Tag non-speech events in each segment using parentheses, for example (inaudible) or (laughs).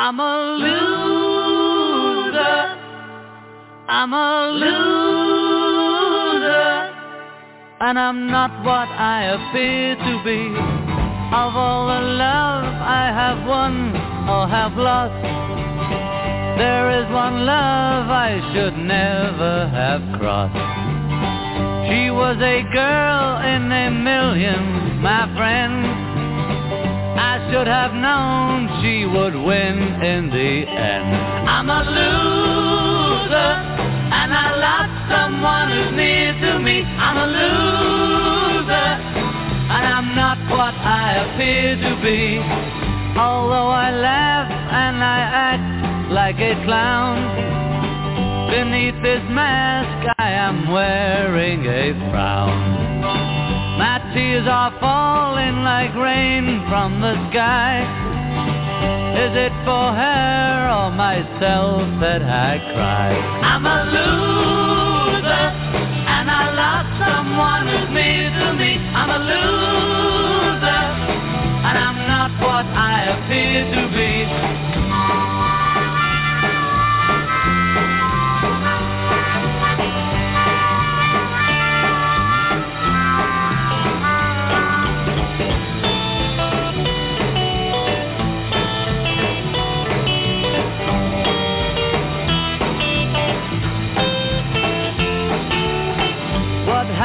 I'm a loser. I'm a loser. And I'm not what I appear to be. Of all the love I have won or have lost, there is one love I should never have crossed. She was a girl in a million, my friend. Should have known she would win in the end. I'm a loser, and I lost someone who's near to me. I'm a loser, and I'm not what I appear to be. Although I laugh and I act like a clown. Beneath this mask I am wearing a frown. Tears are falling like rain from the sky. Is it for her or myself that I cry? I'm a loser, and I lost someone who's near to me. I'm a loser, and I'm not what I appear to be.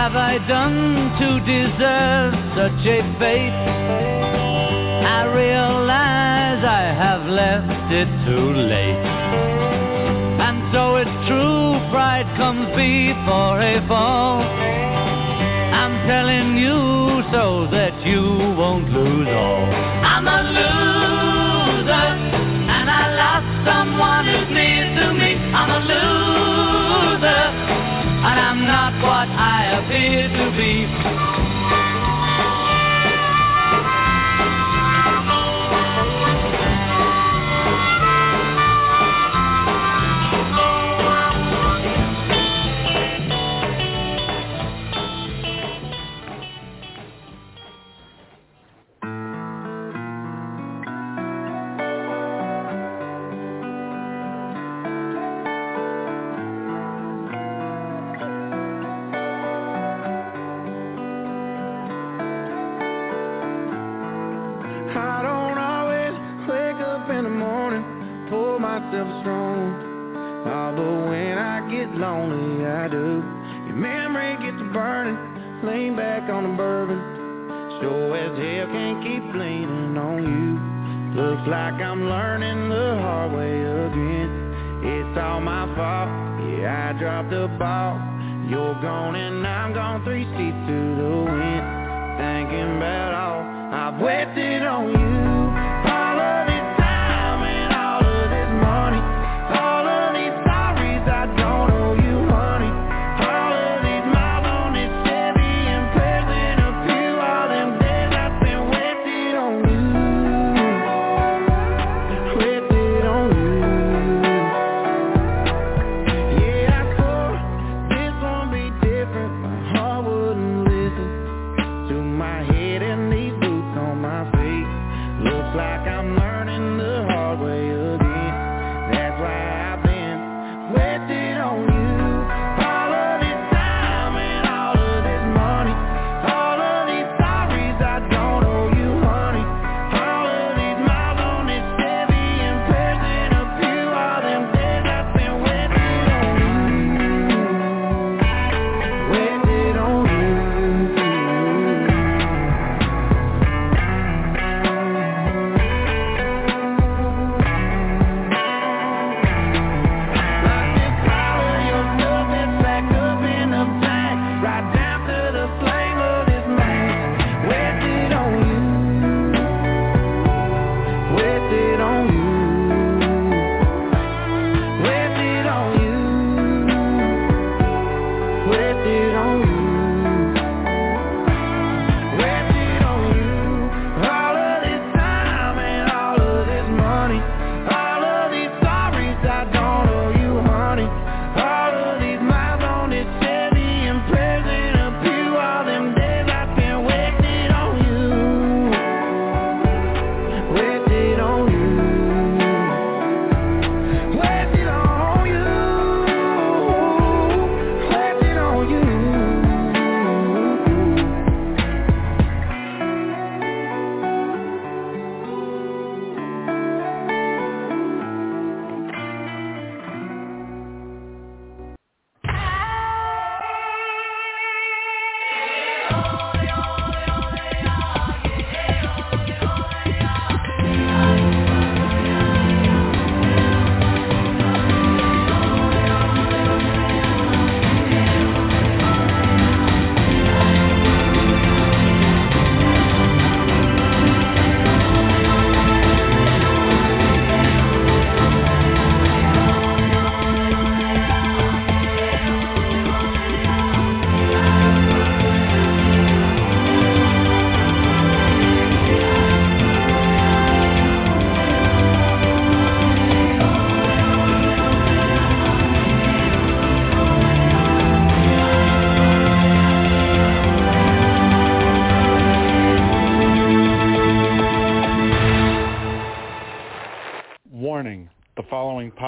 Have I done to deserve such a fate? I realize I have left it too late. And so it's true, pride comes before a fall. I'm telling you so that you won't lose all. I'm a loser, and I lost someone who's near to me. I'm a loser I'm not what I appear to be. Oh, but when I get lonely, I do. Your memory gets to burning, lean back on the bourbon. Sure as hell can't keep leaning on you. Looks like I'm learning the hard way again. It's all my fault, yeah, I dropped the ball. You're gone and I'm gone three seats to the wind. Thinking about all I've wasted on you.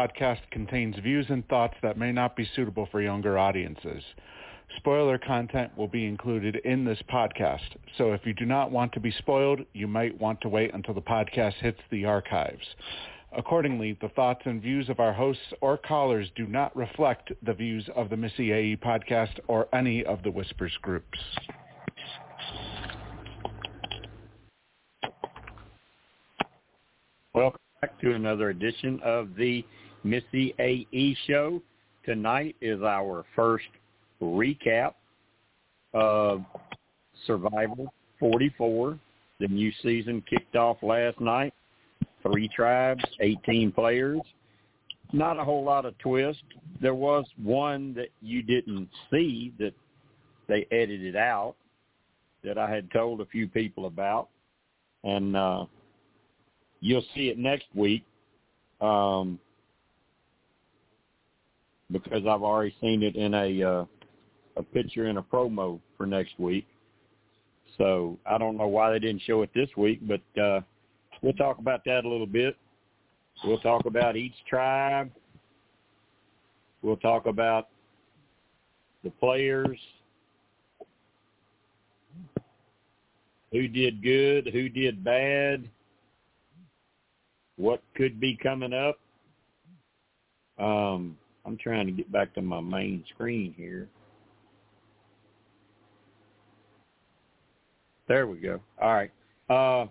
Podcast contains views and thoughts that may not be suitable for younger audiences. Spoiler content will be included in this podcast, so if you do not want to be spoiled, you might want to wait until the podcast hits the archives. Accordingly, the thoughts and views of our hosts or callers do not reflect the views of the Missyae podcast or any of the Whispers groups. Welcome back to another edition of the Missyae show. Tonight is our first recap of Survivor 44. The new season kicked off last night. Three tribes, 18 players. Not a whole lot of twist. There was one that you didn't see that they edited out that I had told a few people about. And uh, you'll see it next week um, because I've already seen it in a uh, a picture in a promo for next week. So I don't know why they didn't show it this week, but uh, we'll talk about that a little bit. We'll talk about each tribe. We'll talk about the players, who did good, who did bad, what could be coming up. Um, I'm trying to get back to my main screen here. There we go. All right. Uh,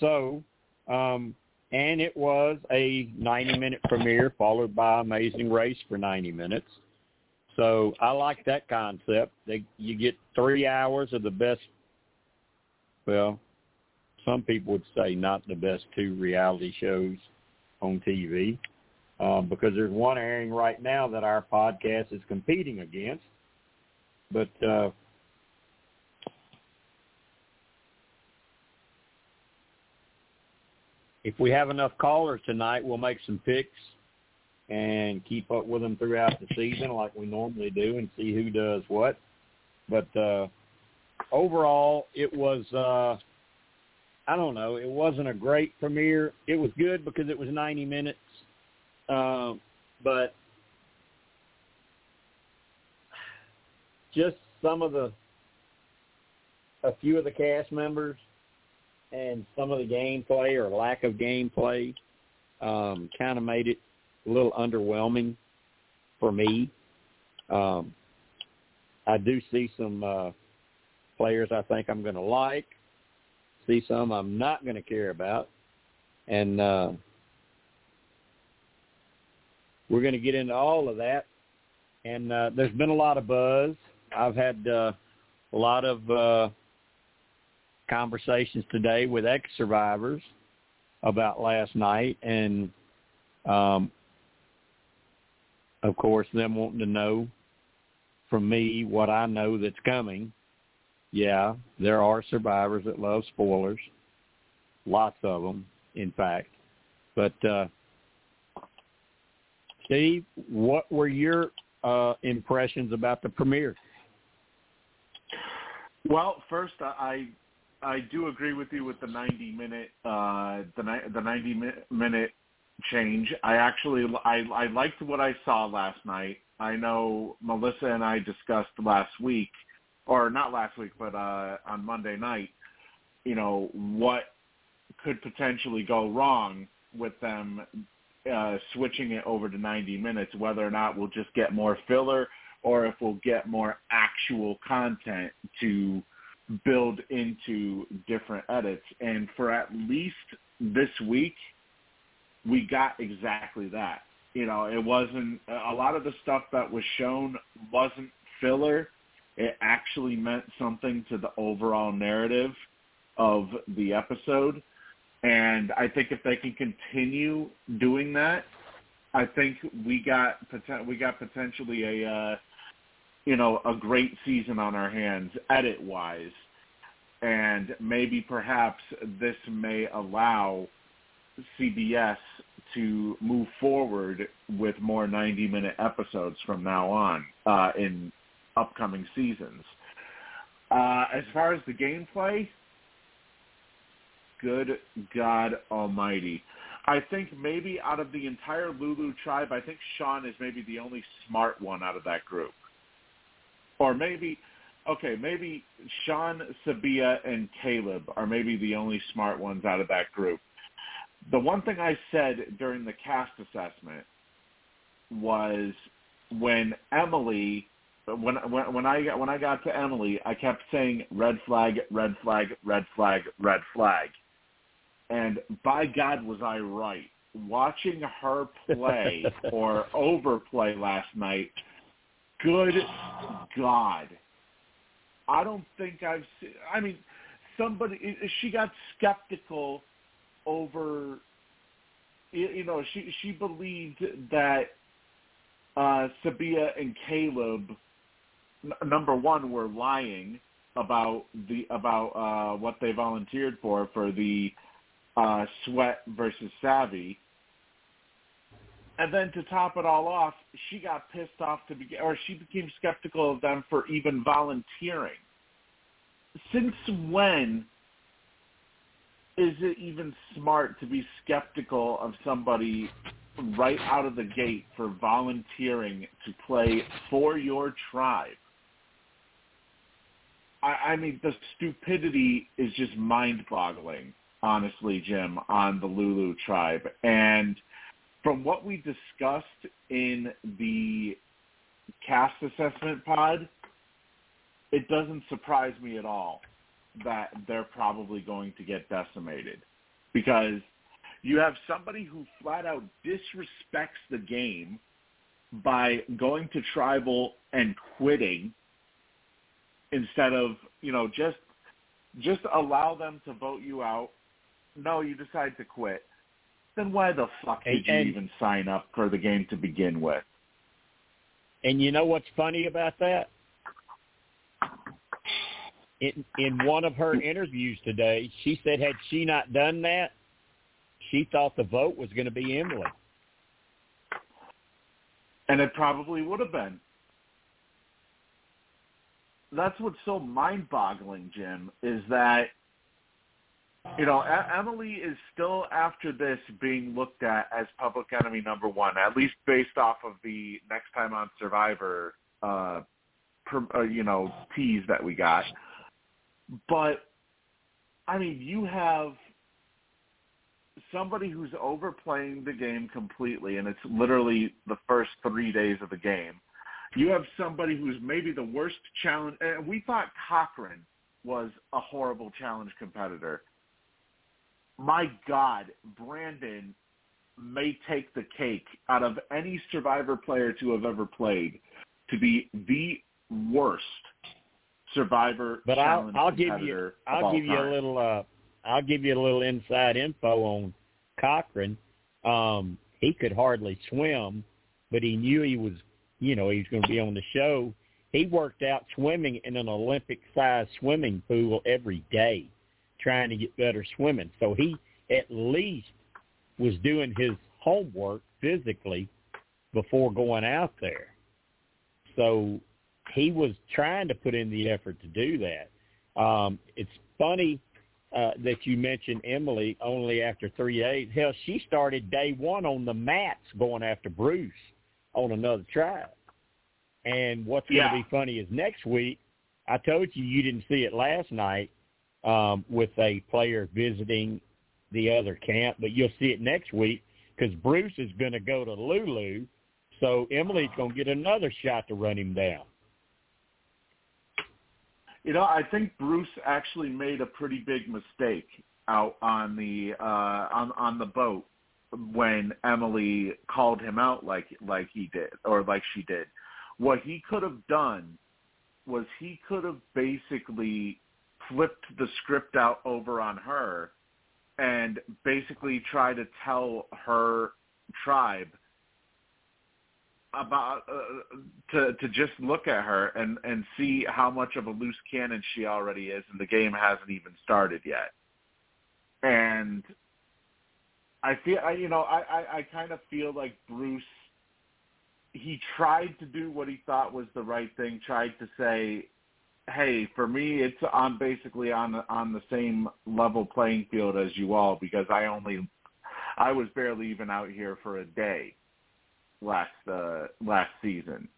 so, um, and it was a 90-minute premiere followed by Amazing Race for 90 minutes. So I like that concept. They, you get three hours of the best. Well, some people would say not the best two reality shows on TV, um, because there's one airing right now that our podcast is competing against. But uh, if we have enough callers tonight, we'll make some picks and keep up with them throughout the season like we normally do and see who does what. But uh, overall, it was, uh, I don't know, it wasn't a great premiere. It was good because it was 90 minutes. Uh, but just some of the, a few of the cast members and some of the gameplay or lack of gameplay um, kind of made it a little underwhelming for me. Um, I do see some uh, players I think I'm going to like, see some I'm not going to care about, and uh, we're going to get into all of that. And uh, there's been a lot of buzz. I've had uh, a lot of uh, conversations today with ex-survivors about last night and um, of course them wanting to know from me what I know that's coming. Yeah, there are survivors that love spoilers. Lots of them, in fact. But uh, Steve, what were your uh, impressions about the premiere? Well, first, I I do agree with you with the 90 minute uh, the the 90 minute change. I actually I I liked what I saw last night. I know Melissa and I discussed last week, or not last week, but uh, on Monday night. You know what could potentially go wrong with them uh, switching it over to 90 minutes, whether or not we'll just get more filler or if we'll get more actual content to build into different edits. And for at least this week, we got exactly that. You know, it wasn't a lot of the stuff that was shown wasn't filler. It actually meant something to the overall narrative of the episode. And I think if they can continue doing that, I think we got we got potentially a uh, you know, a great season on our hands edit wise. And maybe perhaps this may allow CBS to move forward with more 90 minute episodes from now on uh, in upcoming seasons. Uh, as far as the gameplay, good God Almighty. I think maybe out of the entire Lulu tribe, I think Sean is maybe the only smart one out of that group. Or maybe, okay, maybe Sean, Sabiyah, and Kaleb are maybe the only smart ones out of that group. The one thing I said during the cast assessment was when Emily when when when I got when I got to Emily, I kept saying red flag, red flag, red flag, red flag. And by God was I right. Watching her play (laughs) or overplay last night, good God. I don't think I've seen I mean somebody she got skeptical over you know she she believed that uh Sabiyah and Kaleb n- number one were lying about the about uh what they volunteered for for the uh sweat versus savvy. And then to top it all off she got pissed off to begin or she became skeptical of them for even volunteering. Since when is it even smart to be skeptical of somebody right out of the gate for volunteering to play for your tribe? I, I mean, the stupidity is just mind-boggling, honestly, Jim, on the Lulu tribe. And from what we discussed in the cast assessment pod, it doesn't surprise me at all that they're probably going to get decimated because you have somebody who flat out disrespects the game by going to tribal and quitting instead of you know just just allow them to vote you out no you decide to quit then why the fuck did And- you even sign up for the game to begin with And you know what's funny about that? In in one of her interviews today, she said had she not done that, she thought the vote was going to be Emily. and it probably would have been that's what's so mind-boggling, Jim, is that you know e- Emily is still after this being looked at as public enemy number one, at least based off of the next time on Survivor, uh, per, uh you know, tease that we got. But I mean, you have somebody who's overplaying the game completely, and it's literally the first three days of the game. You have somebody who's maybe the worst challenge. And we thought Cochran was a horrible challenge competitor. My God, Brandon may take the cake out of any Survivor player to have ever played to be the worst Survivor But I'll I'll give you I'll give you time. a little uh I'll give you a little inside info on Cochran. Um, he could hardly swim, but he knew he was you know, he was going to be on the show. He worked out swimming in an Olympic sized swimming pool every day, trying to get better swimming. So he at least was doing his homework physically before going out there. So he was trying to put in the effort to do that. Um, it's funny uh, that you mentioned Emily only after three days. Hell, she started day one on the mats going after Bruce on another tribe. And what's Yeah. going to be funny is next week, I told you you didn't see it last night um, with a player visiting the other camp, but you'll see it next week because Bruce is going to go to Lulu, so Emily's going to get another shot to run him down. You know, I think Bruce actually made a pretty big mistake out on the uh on on the boat when Emily called him out like like he did or like she did. What he could have done was he could have basically flipped the script out over on her and basically try to tell her tribe about uh, to to just look at her and and see how much of a loose cannon she already is and the game hasn't even started yet. And i feel i you know i i, I kind of feel like bruce he tried to do what he thought was the right thing tried to say hey for me it's on basically on the on the same level playing field as you all because i only I was barely even out here for a day last uh, last season.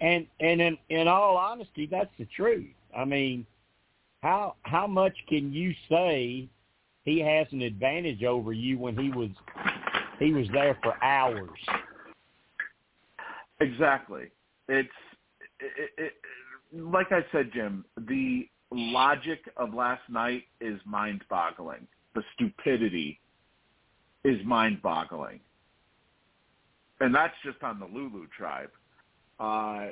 And and in in all honesty, that's the truth. I mean, how how much can you say he has an advantage over you when he was he was there for hours? Exactly. It's it, it, like I said, Jim. The logic of last night is mind-boggling. The stupidity is mind-boggling, and that's just on the Lulu tribe. Uh,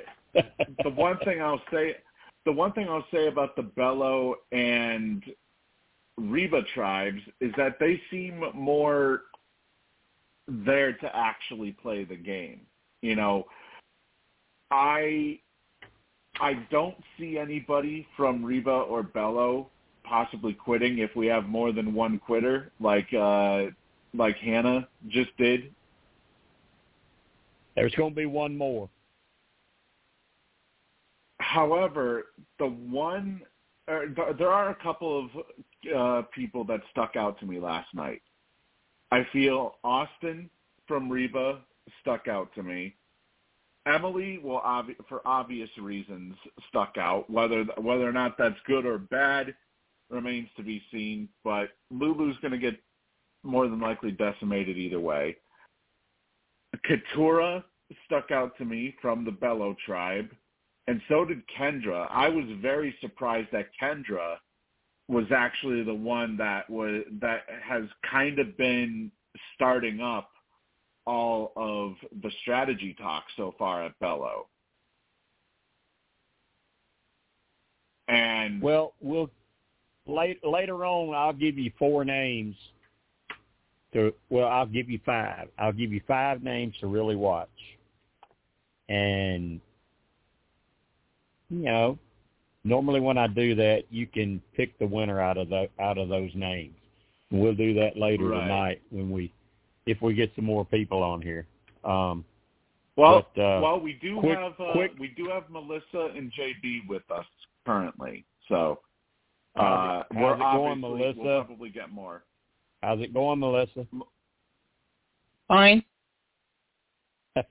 the one thing I'll say, the one thing I'll say about the Belo and Reba tribes is that they seem more there to actually play the game. You know, I I don't see anybody from Reba or Belo possibly quitting if we have more than one quitter, like uh, like Hannah just did. There's going to be one more. However, the one uh, there are a couple of uh, people that stuck out to me last night. I feel Austin from Reba stuck out to me. Emily, well, obvi- for obvious reasons, stuck out. Whether whether or not that's good or bad remains to be seen. But Lulu's going to get more than likely decimated either way. Katurah stuck out to me from the Belo tribe, and so did Kendra. I was very surprised that Kendra was actually the one that was that has kind of been starting up all of the strategy talk so far at Belo. And well, we'll late, later on. I'll give you four names. To well, I'll give you five. I'll give you five names to really watch. And you know, normally when I do that, you can pick the winner out of the out of those names. we'll do that later right. tonight when we if we get some more people on here. Um, well, but, uh, well, we do quick, have uh, quick, we do have Melissa and JB with us currently, so uh, how's it, we're it going, Melissa? We'll probably get more. How's it going, Melissa? Fine. (laughs)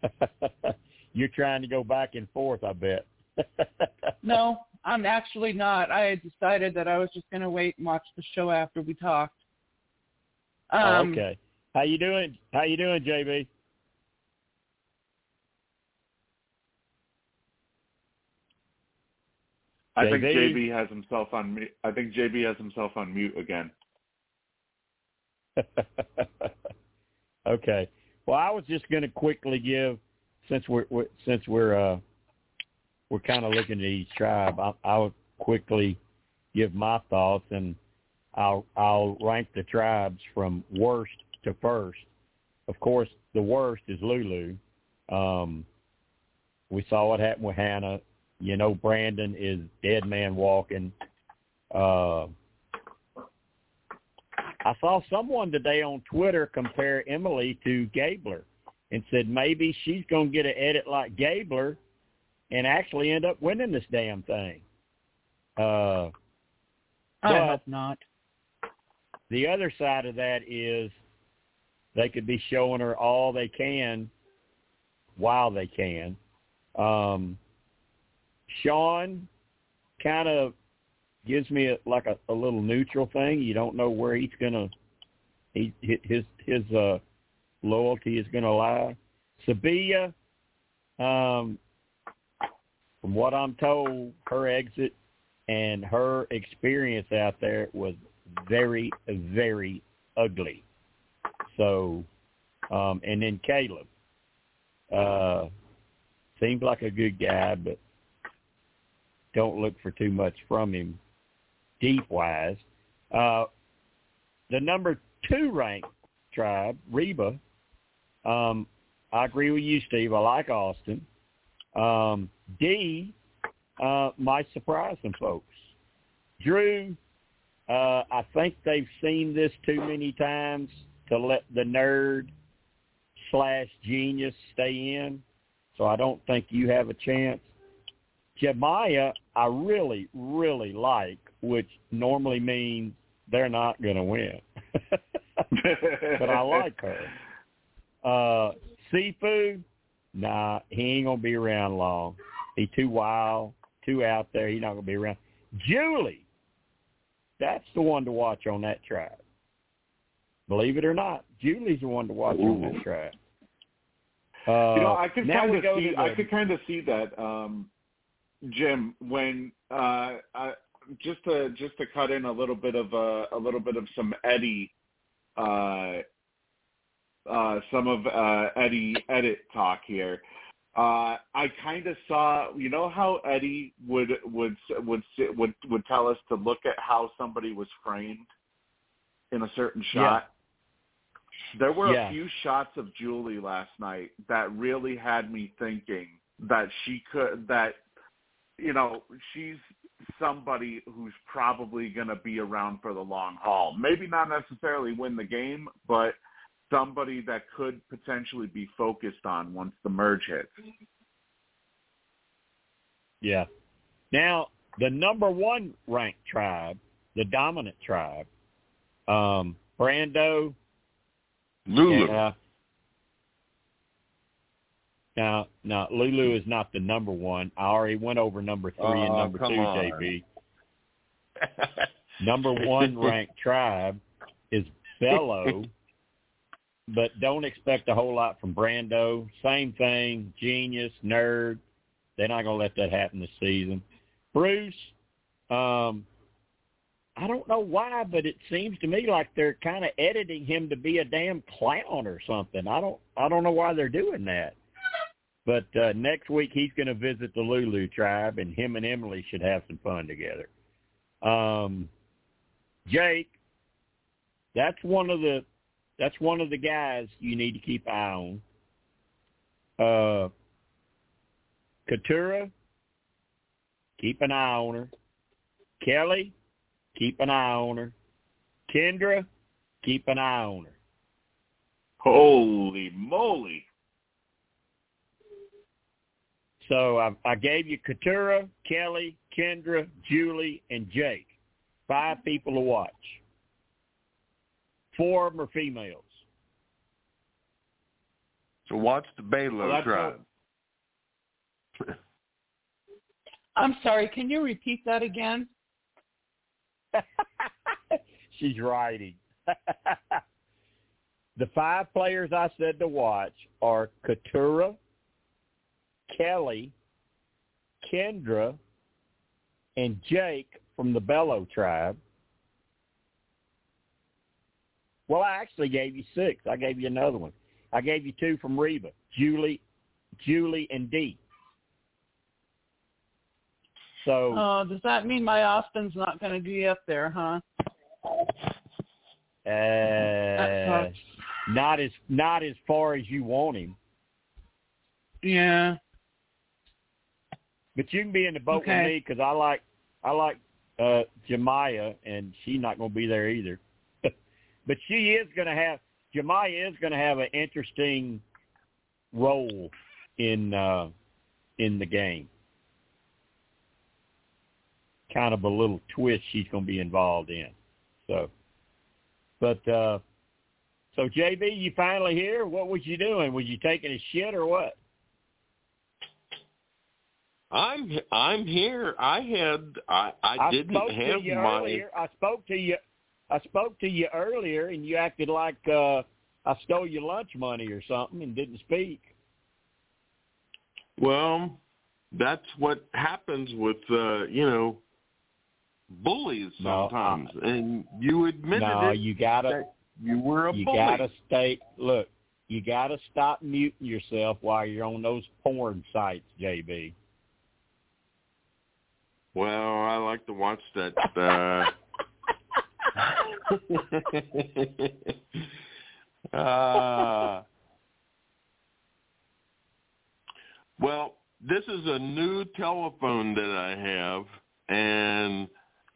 You're trying to go back and forth, I bet. (laughs) no, I'm actually not. I had decided that I was just going to wait and watch the show after we talked. Oh, Um, okay. How you doing? How you doing, JB? I think JB? JB has himself on mute. I think JB has himself on mute again. (laughs) okay. Well, I was just going to quickly give, since we're, we're since we're uh, we're kind of looking at each tribe, I, I'll quickly give my thoughts, and I'll I'll rank the tribes from worst to first. Of course, the worst is Lulu. Um, we saw what happened with Hannah. You know, Brandon is dead man walking. Uh, I saw someone today on Twitter compare Emily to Gabler and said maybe she's going to get an edit like Gabler and actually end up winning this damn thing. Uh, I hope not. the other side of that is they could be showing her all they can while they can. Um, Sean kind of gives me a, like a, a little neutral thing. You don't know where he's gonna he his his uh, loyalty is gonna lie. Sabiyah, um, from what I'm told, her exit and her experience out there was very, very ugly. So, um, and then Kaleb, uh, seems like a good guy, but don't look for too much from him deep wise. Uh, the number two ranked tribe, Reba, um, I agree with you, Steve. I like Austin. Um, Dee uh, might surprise some folks. Drew, uh, I think they've seen this too many times to let the nerd slash genius stay in. So I don't think you have a chance. Jemiah, I really, really like, which normally means they're not going to win. (laughs) but I like her. Uh, Sifu, nah, he ain't gonna be around long. He too wild, too out there. He's not gonna be around. Julie, that's the one to watch on that track. Believe it or not, Julie's the one to watch Ooh. on this track. Uh, you know, I could kind of see. I could kind of see that, um, Jim. When uh, I, just to just to cut in a little bit of a, a little bit of some Eddie, uh, uh, some of uh, Eddie edit talk here. Uh, I kind of saw, you know, how Eddie would would would would would tell us to look at how somebody was framed in a certain shot. There were yeah. a few shots of Julie last night that really had me thinking that she could that you know she's somebody who's probably going to be around for the long haul. Maybe not necessarily win the game, but somebody that could potentially be focused on once the merge hits. Yeah. Now, the number one ranked tribe, the dominant tribe, um, Brando, Lulu. Uh, now, now Lulu is not the number one. I already went over number three oh, and number two, on. JB. (laughs) number one ranked tribe is Belo (laughs) but don't expect a whole lot from Brando. Same thing, genius, nerd. They're not going to let that happen this season. Bruce, um, I don't know why, but it seems to me like they're kind of editing him to be a damn clown or something. I don't, I don't know why they're doing that. But uh, next week he's going to visit the Lulu tribe, and him and Emily should have some fun together. Um, Jake, that's one of the that's one of the guys you need to keep an eye on. Uh, Katurah, keep an eye on her. Kellie, keep an eye on her. Kendra, keep an eye on her. Holy moly. So I, I gave you Katurah, Kellie, Kendra, Julie, and Jake. Five people to watch. Four of them are females. So watch the Belo well, tribe? I'm sorry, can you repeat that again? (laughs) She's writing. (laughs) the five players I said to watch are Katurah, Kellie, Kendra, and Jake from the Belo tribe. Well, I actually gave you six. I gave you another one. I gave you two from Reba, Julie, Julie, and Dee. So. Oh, does that mean my Austin's not going to be up there, huh? Uh, not as not as far as you want him. Yeah. But you can be in the boat okay. with me because I like I like uh Jemiah, and she's not going to be there either. (laughs) But she is going to have Jemiah is going to have an interesting role in uh, in the game. Kind of a little twist she's going to be involved in. So, but uh, so JB, you finally here? What was you doing? Was you taking a shit or what? I'm I'm here. I had I I, I didn't have my. Earlier. I spoke to you I spoke to you earlier and you acted like uh I stole your lunch money or something and didn't speak. Well, that's what happens with uh, you know, bullies sometimes. No, and you admitted no, it. you gotta you were a you bully. gotta stay look, you gotta stop muting yourself while you're on those porn sites, JB. Well, I like to watch that uh (laughs) uh, well, this is a new telephone that I have, and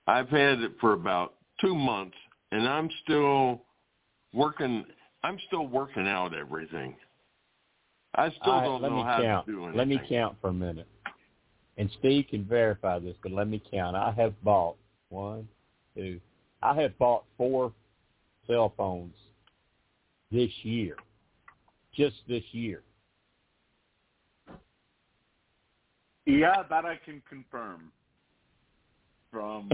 I've had it for about two months, and I'm still working. I'm still working out everything. I still right, don't know how count. to do anything. Let me count for a minute. And Steve can verify this, but let me count. I have bought one, two, I have bought four cell phones this year, just this year. Yeah, that I can confirm. From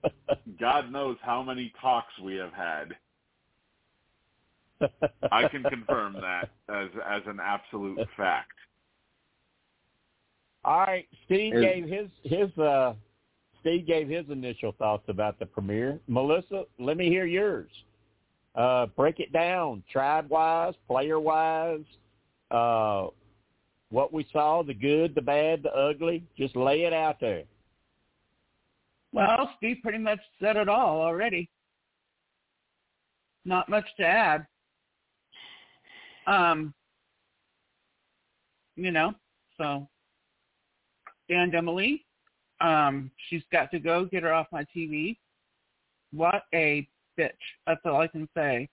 (laughs) God knows how many talks we have had. I can confirm that as as an absolute (laughs) fact. All right, Steve Is- gave his his uh Steve gave his initial thoughts about the premiere. Melissa, let me hear yours. Uh break it down, tribe wise, player wise, uh what we saw, the good, the bad, the ugly. Just lay it out there. Well, Steve pretty much said it all already. Not much to add. Um, you know, so and Emily, um, she's got to go get her off my TV. What a bitch! That's all I can say.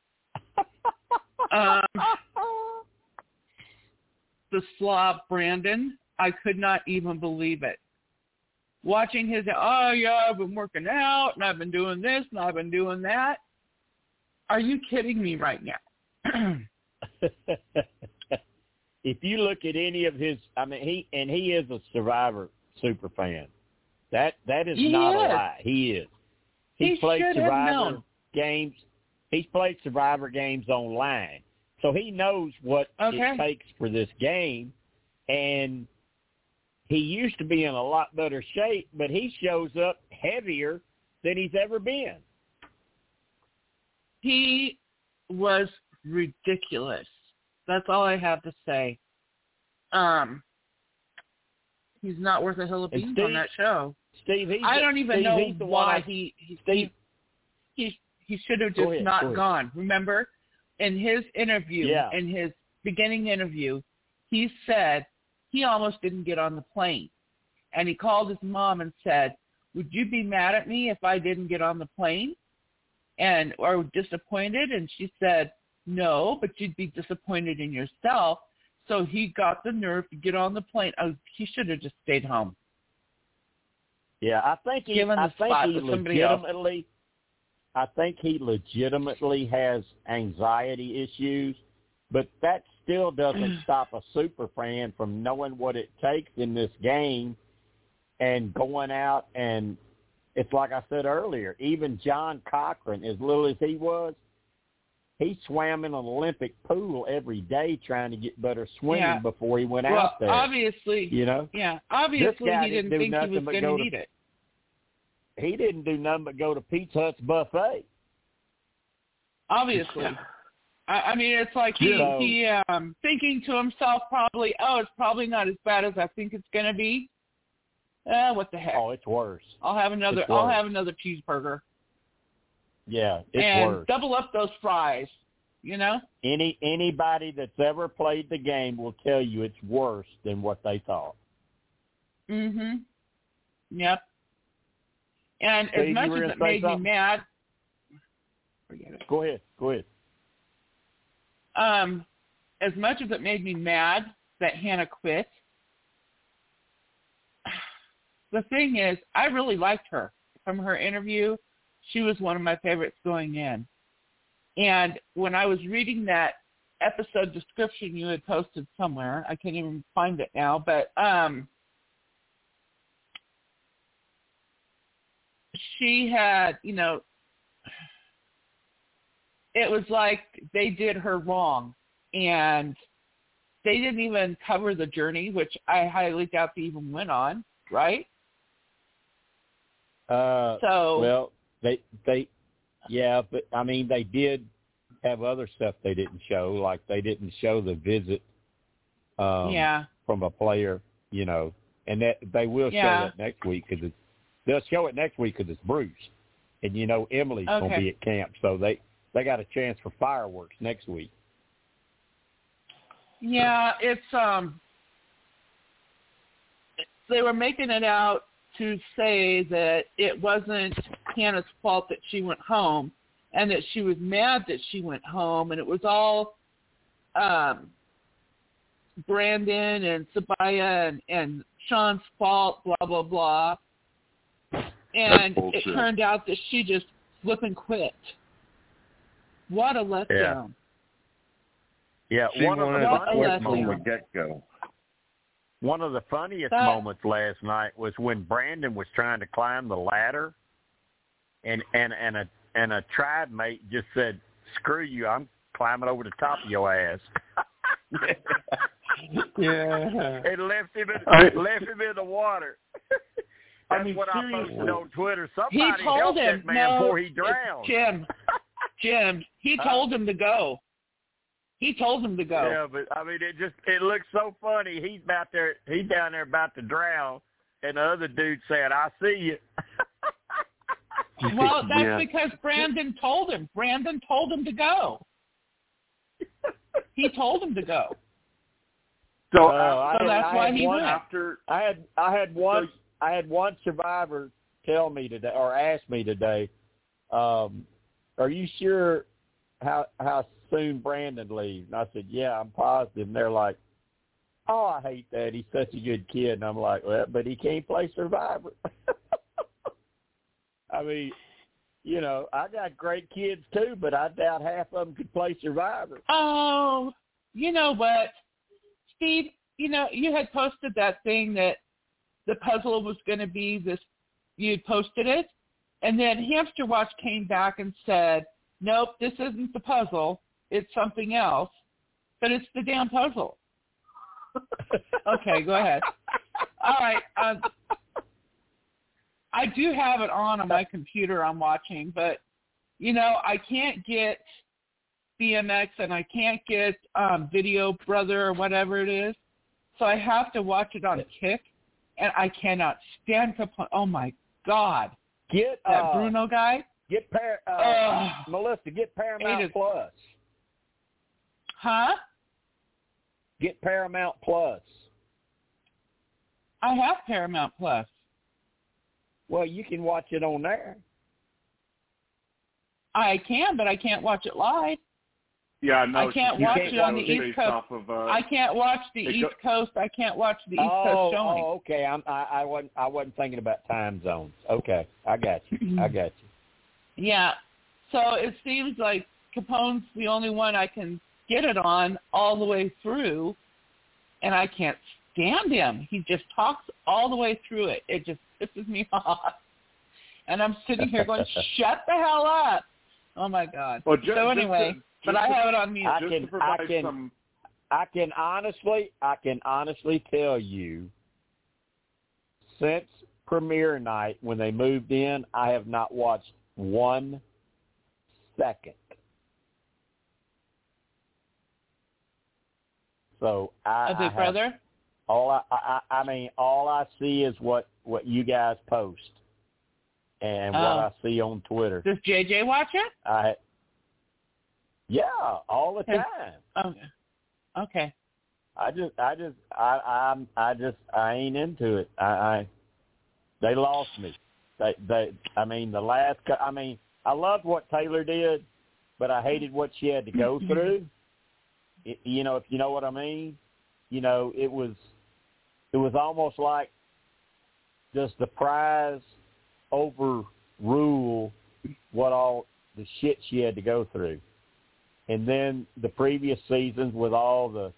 um, (laughs) the slob Brandon, I could not even believe it. Watching his, oh yeah, I've been working out and I've been doing this and I've been doing that. Are you kidding me right now? (clears throat) (laughs) if you look at any of his, I mean, he and he is a Survivor super fan. That that is He not a lie. He is. He's He played Survivor games. He's played Survivor games online, so he knows what Okay. it takes for this game. And he used to be in a lot better shape, but he shows up heavier than he's ever been. he was ridiculous. That's all I have to say. Um, he's not worth a hill of beans Steve- on that show. Steve, he's I don't even Steve, know why I- he he Steve, he he, should have just ahead, not go gone. Remember, in his interview, Yeah. in his beginning interview, he said he almost didn't get on the plane, and he called his mom and said, "Would you be mad at me if I didn't get on the plane?" And or disappointed, and she said, "No, but you'd be disappointed in yourself." So he got the nerve to get on the plane. Oh, he should have just stayed home. Yeah, I think he. Given I think he to somebody else. I think he legitimately has anxiety issues, but that still doesn't mm. stop a super fan from knowing what it takes in this game, and going out and it's like I said earlier. Even John Cochran, as little as he was, he swam in an Olympic pool every day trying to get better swimming Yeah. before he went well, out there. obviously, you know, yeah, obviously he didn't didn't do think he nothing was but going go to need it. he didn't do nothing but go to Pizza Hut's buffet. Obviously, I, I mean, it's like he So- he um thinking to himself probably, oh, it's probably not as bad as I think it's going to be. Uh, what the heck? Oh, it's worse. I'll have another. I'll have another cheeseburger Yeah, it's and worse. double up those fries. You know? Any anybody that's ever played the game will tell you it's worse than what they thought. Mhm. Yep. And Steve, as much as it made me something? mad, forget it. Go ahead. Go ahead. Um, as much as it made me mad that Hannah quit, the thing is, I really liked her from her interview. She was one of my favorites going in. And when I was reading that episode description you had posted somewhere, I can't even find it now, but um, she had, you know, it was like they did her wrong and they didn't even cover the journey, which I highly doubt they even went on, right? Uh, So well, they they yeah, but I mean they did have other stuff they didn't show, like they didn't show the visit um, yeah, from a player, you know, and that they will Yeah. show that next week because it's they'll show it next week because it's Bruce, and you know Emily's gonna be at camp, so they they got a chance for fireworks next week. yeah, it's um, they were making it out to say that it wasn't Hannah's fault that she went home, and that she was mad that she went home, and it was all um, Brandon and Sabiyah and, and Sean's fault, blah blah blah. And it turned out that she just flip and quit. What a letdown. Yeah, She one of the wanted funniest quit from the moments. get-go. One of the funniest That- moments last night was when Brandon was trying to climb the ladder, and and and a and a tribe mate just said, "Screw you! I'm climbing over the top of your ass." (laughs) yeah. and left him in, I- left him in the water. I That's mean, what I seriously. posted on Twitter. He told help him that man no, before he it's drowned. Jim, Jim, he Huh? told him to go. He told him to go. Yeah, but I mean, it just it looks so funny. He's about there. He's down there about to drown, and the other dude said, "I see you." (laughs) Well, that's Yeah. because Brandon told him. Brandon told him to go. (laughs) He told him to go. So, Uh, I So that's I why had he one went. after I had I had one So- I had one survivor tell me today or ask me today, um, "Are you sure how how soon Brandon leaves?" And I said, "Yeah, I'm positive." And they're like, "Oh, I hate that. He's such a good kid." And I'm like, "Well, but he can't play survivor." (laughs) I mean, you know, I got great kids too, but I doubt half of them could play survivor. Oh, you know what, Steve? You know, you had posted that thing that the puzzle was going to be this. You had posted it, and then Hamster Watch came back and said, "Nope, this isn't the puzzle. It's something else, but it's the damn puzzle." (laughs) Okay, go ahead. All right. Um, I do have it on on my computer. I'm watching, but you know, I can't get BMX and I can't get um, Video Brother or whatever it is, so I have to watch it on Kick, and I cannot stand Capone. Oh my God, Get that uh, Bruno guy. Get Par- uh, Ugh. Melissa. Get Paramount is- Plus. Huh? Get Paramount Plus. I have Paramount Plus. Well, you can watch it on there. I can, but I can't watch it live. Yeah, no, I can't watch can't it on the East Coast. Off of, uh, I can't watch the it East go- Coast. I can't watch the East oh, Coast showing. oh, okay. I'm, I, I wasn't. I wasn't thinking about time zones. Okay, I got you. (clears throat) I got you. Yeah. So it seems like Capone's the only one I can get it on all the way through, and I can't stand him. He just talks all the way through it. It just pisses me (laughs) off. And I'm sitting here going, (laughs) "Shut the hell up!" Oh my god. well, ju- so just anyway, to, but I have it on mute. I just can- to provide I can- some. I can honestly, I can honestly tell you, since premiere night when they moved in, I have not watched one second. So I, A I Big have- Brother. all I, I, I mean, all I see is what what you guys post and what Oh. I see on Twitter. Does JJ watch it? I, yeah, all the time. Okay. Okay. I just, I just, I, I'm, I just, I ain't into it. I, I, they lost me. They, they, I mean, the last, I mean, I loved what Taylor did, but I hated what she had to go mm-hmm. through. It, you know, if you know what I mean. You know, it was, it was almost like, does the prize overrule what all the shit she had to go through? And then the previous seasons with all the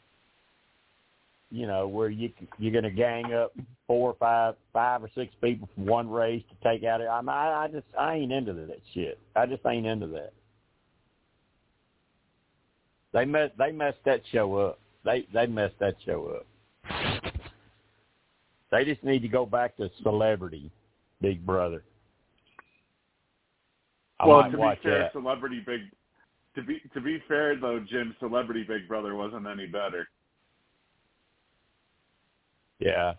you know, where you you're going to gang up four or five, five or six people from one race to take out it. I mean, I, I just I ain't into that shit. I just ain't into that. They messed they messed that show up. They they messed that show up. They just need to go back to celebrity, Big Brother. I well, to be fair, that. Celebrity Big. To be to be fair though, Jim, Celebrity Big Brother wasn't any better. Yeah.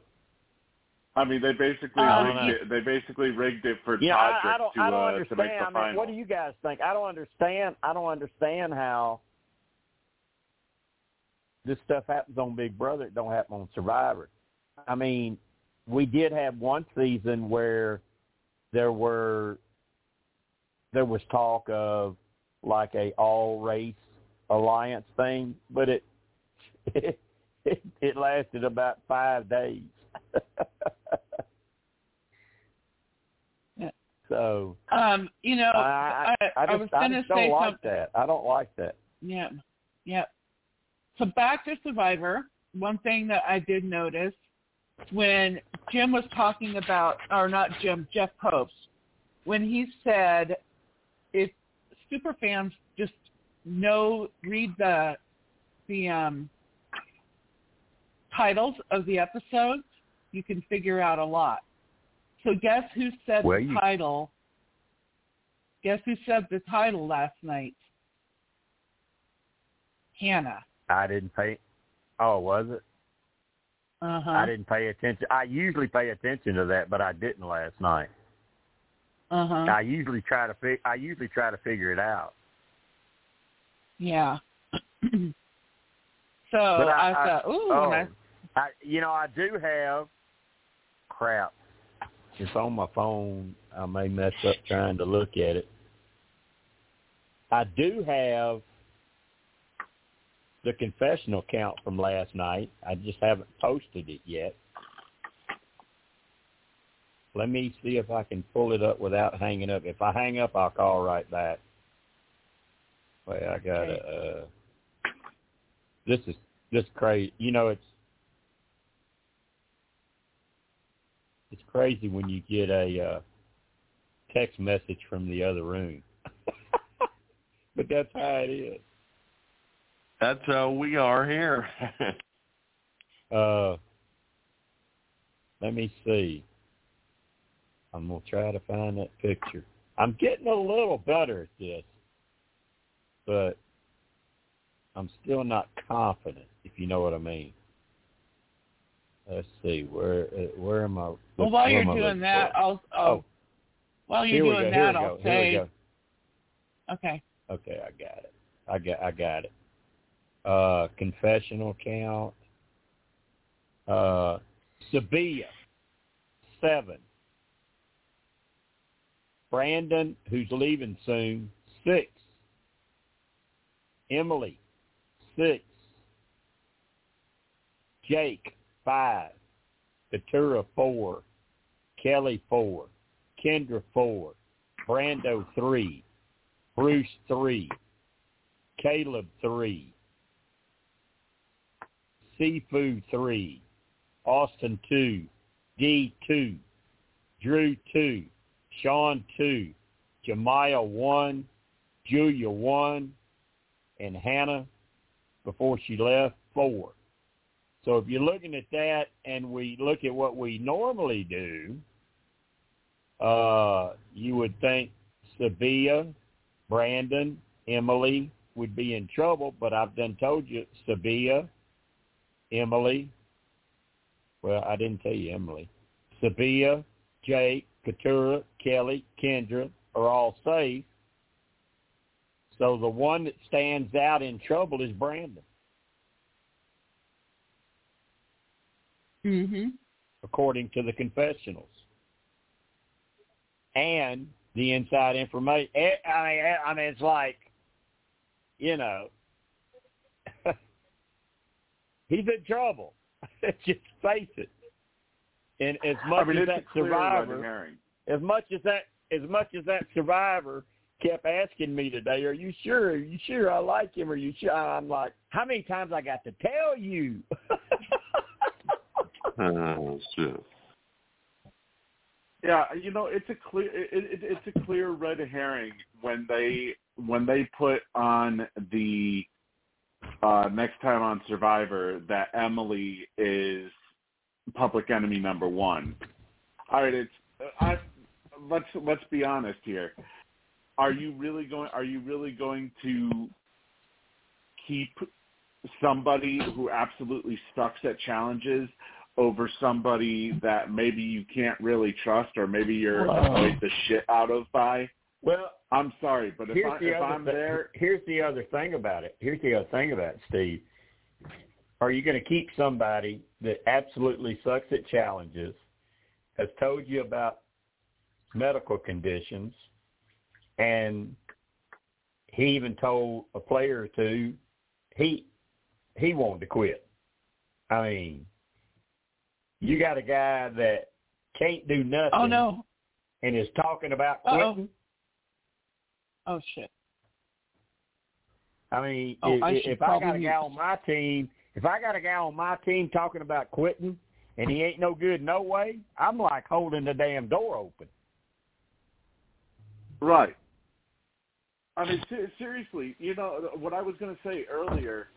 I mean, they basically I rigged it. They basically rigged it for Yeah, Todrick I, I don't. to I don't uh, understand. to make the I mean, final. what do you guys think? I don't understand. I don't understand how this stuff happens on Big Brother. It don't happen on Survivor. I mean, we did have one season where there were there was talk of like a all race alliance thing, but it (laughs) it, it, it lasted about five days. (laughs) So Um, you know, I, I, I, I just, was I just don't say like something. that. I don't like that. Yeah, yeah. So back to Survivor. One thing that I did notice when Jim was talking about, or not Jim, Jeff Probst, when he said super fans just know, read the the um, titles of the episodes, you can figure out a lot. So guess who said Well, the you- title? Guess who said the title last night? Hannah. I didn't pay. Oh, was it? Uh huh. I didn't pay attention. I usually pay attention to that, but I didn't last night. Uh huh. I usually try to fig- I usually try to figure it out. Yeah. (clears throat) so But I, I- thought, ooh, Oh, I, I you know I do have crap. It's on my phone. I may mess up trying to look at it. I do have the confessional count from last night. I just haven't posted it yet. Let me see if I can pull it up without hanging up. If I hang up, I'll call right back. Well, I got a. Uh, this is this is crazy. You know, it's it's crazy when you get a uh, text message from the other room. (laughs) but that's how it is. That's how we are here. (laughs) Uh, let me see. I'm gonna try to find that picture. I'm getting a little better at this, but I'm still not confident. If you know what I mean. Let's see where uh, where am I? well, while you're doing that, for? I'll, I'll oh, while you're doing. That, I'll. Say, okay. Okay, I got it. I got I got it. Uh confessional count. Uh Sabiyah seven. Brandon, who's leaving soon, six. Emily, six. Jake, five. Katurah, four. Kellie, four. Kendra, four. Brando, three. Bruce three, Kaleb three, Sifu three, Austin two, Dee two, Drew two, Sean two, J. Maya one, Julia one, and Hannah before she left four. So if you're looking at that and we look at what we normally do, uh, you would think Sabiyah, Brandon, Emily would be in trouble, but I've done told you Sabiyah, Emily. Well, I didn't tell you Emily. Sabiyah, Jake, Katurah, Kellie, Kendra are all safe. So the one that stands out in trouble is Brandon, Mm-hmm. according to the confessionals. And the inside information. I mean, I mean, it's like, you know, (laughs) he's in trouble. (laughs) Just face it. And as much I mean, as that a clear red survivor, as much as that, as much as that survivor kept asking me today, "Are you sure? Are you sure I like him? Are you sure?" I'm like, "How many times I got to tell you?" (laughs) oh shit. Yeah, you know, it's a clear it, it, it's a clear red herring when they when they put on the uh next time on Survivor that Emily is public enemy number one. All right, it's uh, I let's let's be honest here. Are you really going are you really going to keep somebody who absolutely sucks at challenges over somebody that maybe you can't really trust or maybe you're annoyed the shit out of by. well, I'm sorry, but if, I, the if I'm thi- there, Here's the other thing about it. Here's the other thing about it, Steve. Are you going to keep somebody that absolutely sucks at challenges, has told you about medical conditions, and he even told a player or two he he wanted to quit. I mean, you got a guy that can't do oh, nothing Oh no. and is talking about Uh-oh. quitting. Oh shit. I mean, Oh, if, I if I got a guy on my team, if I got a guy on my team talking about quitting and he ain't no good no way, I'm like holding the damn door open. Right. I mean, ser- seriously, you know what I was going to say earlier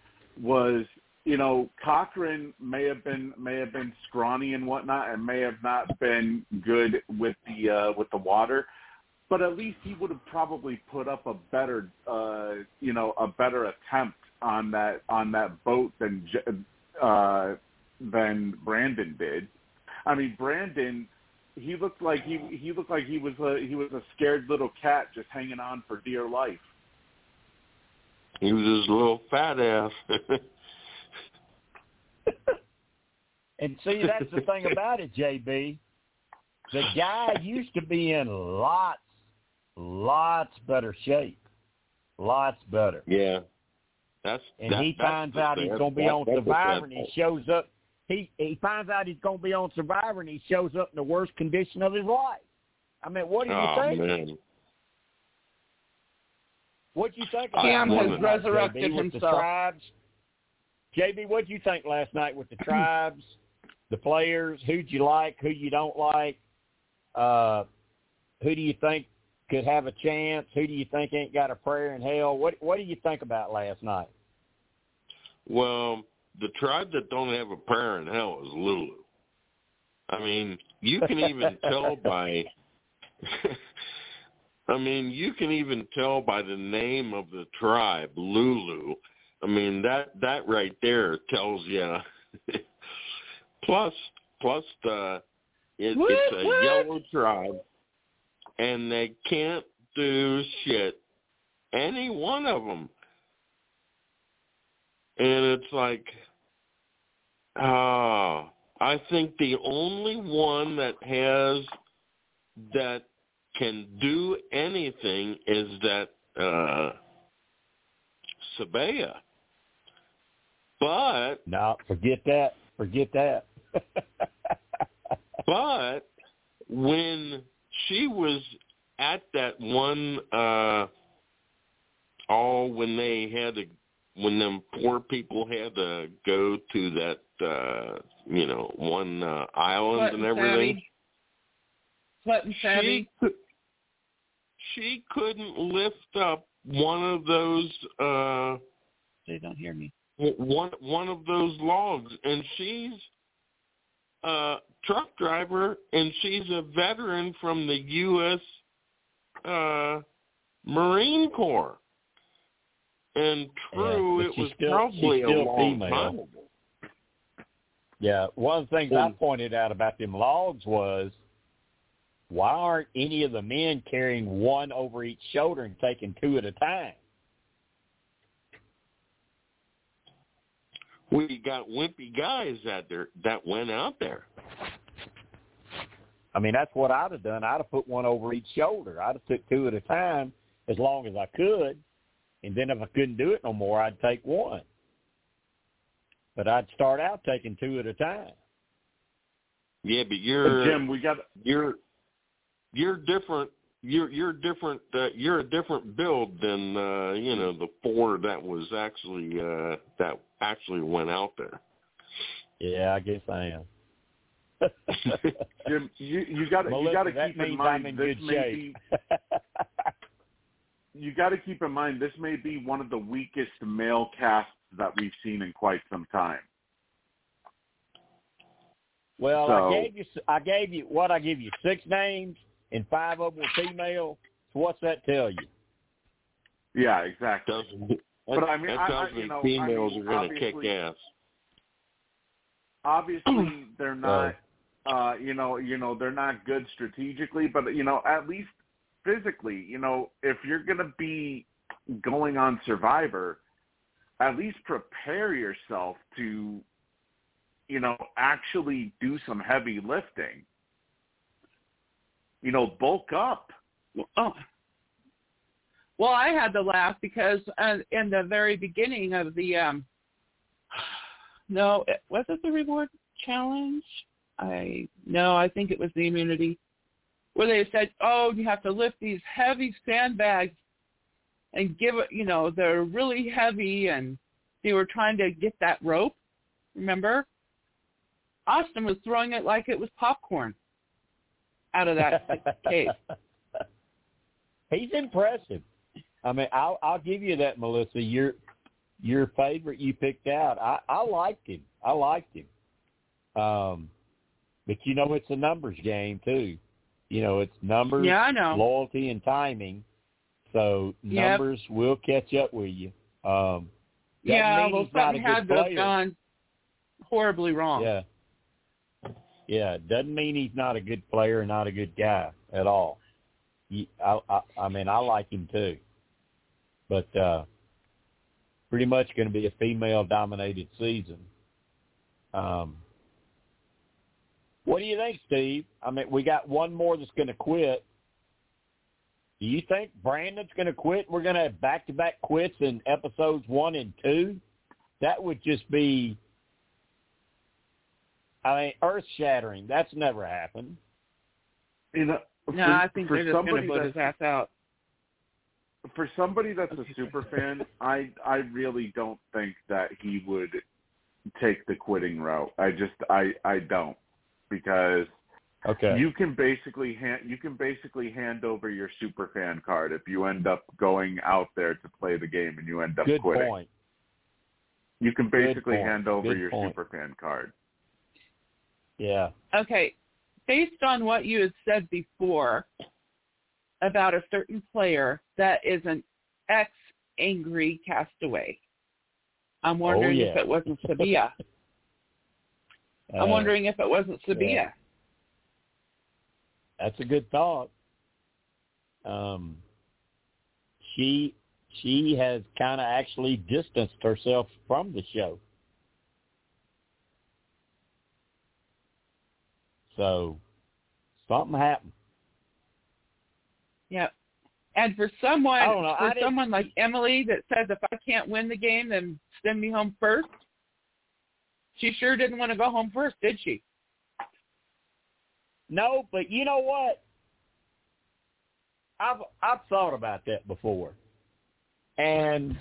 was, you know, Cochran may have been may have been scrawny and whatnot, and may have not been good with the uh, with the water, but at least he would have probably put up a better, uh, you know, a better attempt on that on that boat than J- uh, than Brandon did. I mean, Brandon he looked like he he looked like he was a he was a scared little cat just hanging on for dear life. He was his little fat ass. (laughs) And see, that's the thing about it, JB. The guy used to be in lots, lots better shape, lots better. yeah. That's And that, he that's finds out he's going to be on Survivor, and he shows up. He he finds out he's going to be on Survivor, and he shows up in the worst condition of his life. I mean, what do you Oh think? man. What do you think? Cam has resurrected JB, with the himself. tribes? JB, what do you think last night with the (clears throat) tribes, the players? Who'd you like? Who you don't like? Uh, who do you think could have a chance? Who do you think ain't got a prayer in hell? What What do you think about last night? Well, the tribe that don't have a prayer in hell is Lulu. I mean, you can even (laughs) tell by (laughs) I mean, you can even tell by the name of the tribe, Lulu. I mean, that that right there tells you (laughs) plus plus the it, it's a yellow tribe and they can't do shit any one of them and it's like, ah, I think the only one that has that can do anything is that uh Sabiyah. But No, forget that. Forget that. (laughs) but when she was at that one uh oh when they had to when them poor people had to go to that uh you know one uh island Sweat and and everything Savvy. Sweat and Savvy. she she couldn't lift up one of those uh They don't hear me. one one of those logs and she's a truck driver and she's a veteran from the US uh Marine Corps. And true Yeah, it was still- probably a long female. time ago. Yeah, one of the things I pointed out about them logs was why aren't any of the men carrying one over each shoulder and taking two at a time? We got wimpy guys out there that went out there. I mean, that's what I'd have done. I'd have put one over each shoulder. I'd have took two at a time as long as I could, and then if I couldn't do it no more, I'd take one. But I'd start out taking two at a time. Yeah, but But you're Jim, we got you're you're different you're you're different uh, you're a different build than uh you know the four that was actually uh that actually went out there Yeah, I guess I am. Jim, you you got to you got to keep in mind in this may shape. be (laughs) you got to keep in mind this may be one of the weakest male casts that we've seen in quite some time. Well, So- I gave you I gave you what I give you six names and five of them were female. So what's that tell you? Yeah, exactly. doesn't But I mean, that I- tells I- me you know, I mean, are going to kick obviously- ass Obviously, (clears throat) they're not. Uh, you know, you know, they're not good strategically, but you know, at least physically, you know, if you're going to be going on Survivor, at least prepare yourself to, you know, actually do some heavy lifting. You know, bulk up. Oh. Well, I had to laugh because uh, in the very beginning of the um (sighs) no, it, was it the reward challenge? I no, I think it was the immunity where they said, "Oh, you have to lift these heavy sandbags." and give it, you know, they're really heavy and they were trying to get that rope. Remember? Austin was throwing it like it was popcorn out of that case. (laughs) He's impressive. I mean, I'll I'll give you that, Melissa. Your your favorite you picked out. I I liked him. I liked him. Um, but you know it's a numbers game too. You know it's numbers, yeah, I know. loyalty, and timing. So Yep. numbers will catch up with you. Um, yeah, well, something had player. gone horribly wrong. Yeah. Yeah, doesn't mean he's not a good player, not a good guy at all. He, I, I, I mean, I like him too, but uh, pretty much going to be a female-dominated season. Um, what do you think, Steve? I mean, we got one more that's going to quit. Do you think Brandon's going to quit? We're going to have back-to-back quits in episodes one and two. That would just be I mean, earth shattering. That's never happened. You know, No, for, I think for they're just going somebody to put that's his ass out. for somebody that's a super fan, I I really don't think that he would take the quitting route. I just I I don't because Okay. you can basically hand you can basically hand over your super fan card if you end up going out there to play the game and you end up Good quitting. point. You can basically hand over Good your point. super fan card. Yeah. Okay, based on what you had said before about a certain player that is an ex-angry castaway, I'm wondering Oh, yeah. if it wasn't Sabiyah. (laughs) I'm Uh, wondering if it wasn't Sabiyah. yeah. That's a good thought. Um, she she has kind of actually distanced herself from the show. So something happened. Yeah. And for someone, for someone like Emily that says if I can't win the game, then send me home first. She sure didn't want to go home first, did she? No, but you know what? I've I've thought about that before, and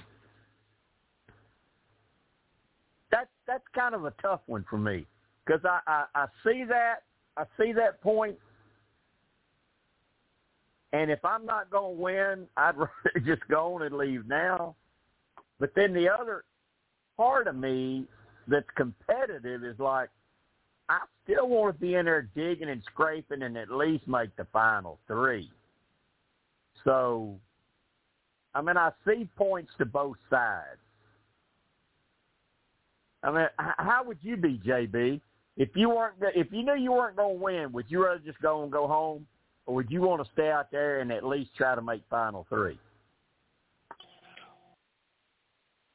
that's that's kind of a tough one for me because I, I I see that I see that point, and if I'm not going to win, I'd (laughs) just go on and leave now. But then the other part of me that's competitive is like, I still want to be in there digging and scraping and at least make the final three. So, I mean, I see points to both sides. I mean, how would you be, JB? If you weren't, if you knew you weren't going to win, would you rather just go and go home, or would you want to stay out there and at least try to make final three?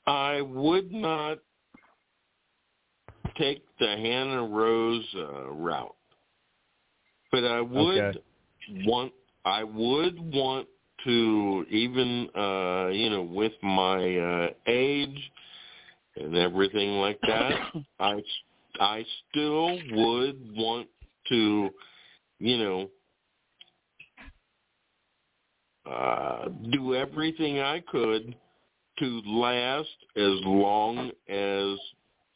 I would not take the Hannah Rose uh, route, but I would Okay. want. I would want to even, uh, you know, with my uh, age and everything like that. (coughs) I I still would want to, you know, uh, do everything I could to last as long as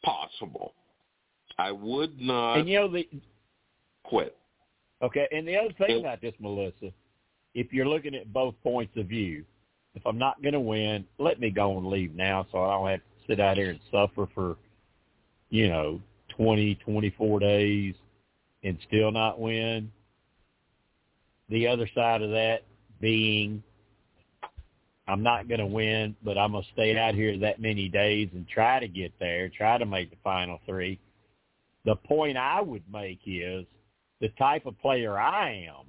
possible. I would not and you know the quit. Okay, and the other thing Yeah. about this, Melissa, if you're looking at both points of view, if I'm not going to win, let me go and leave now so I don't have to sit out here and suffer for, you know, 20, 24 days and still not win. The other side of that being I'm not going to win, but I'm going to stay out here that many days and try to get there, try to make the final three. The point I would make is the type of player I am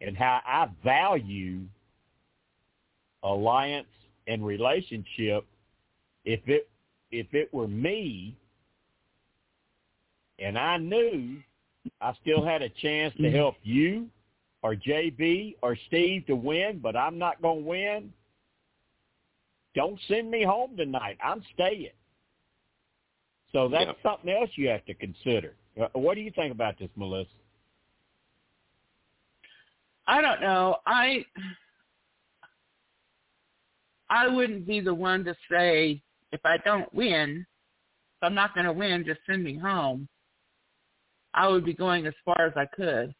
and how I value alliance and relationship if it if it were me and I knew I still had a chance to help you or JB or Steve to win, but I'm not going to win, don't send me home tonight. I'm staying. So that's Yep. something else you have to consider. Uh, What do you think about this, Melissa? I don't know. I I wouldn't be the one to say if I don't win, if I'm not going to win, just send me home. I would be going as far as I could.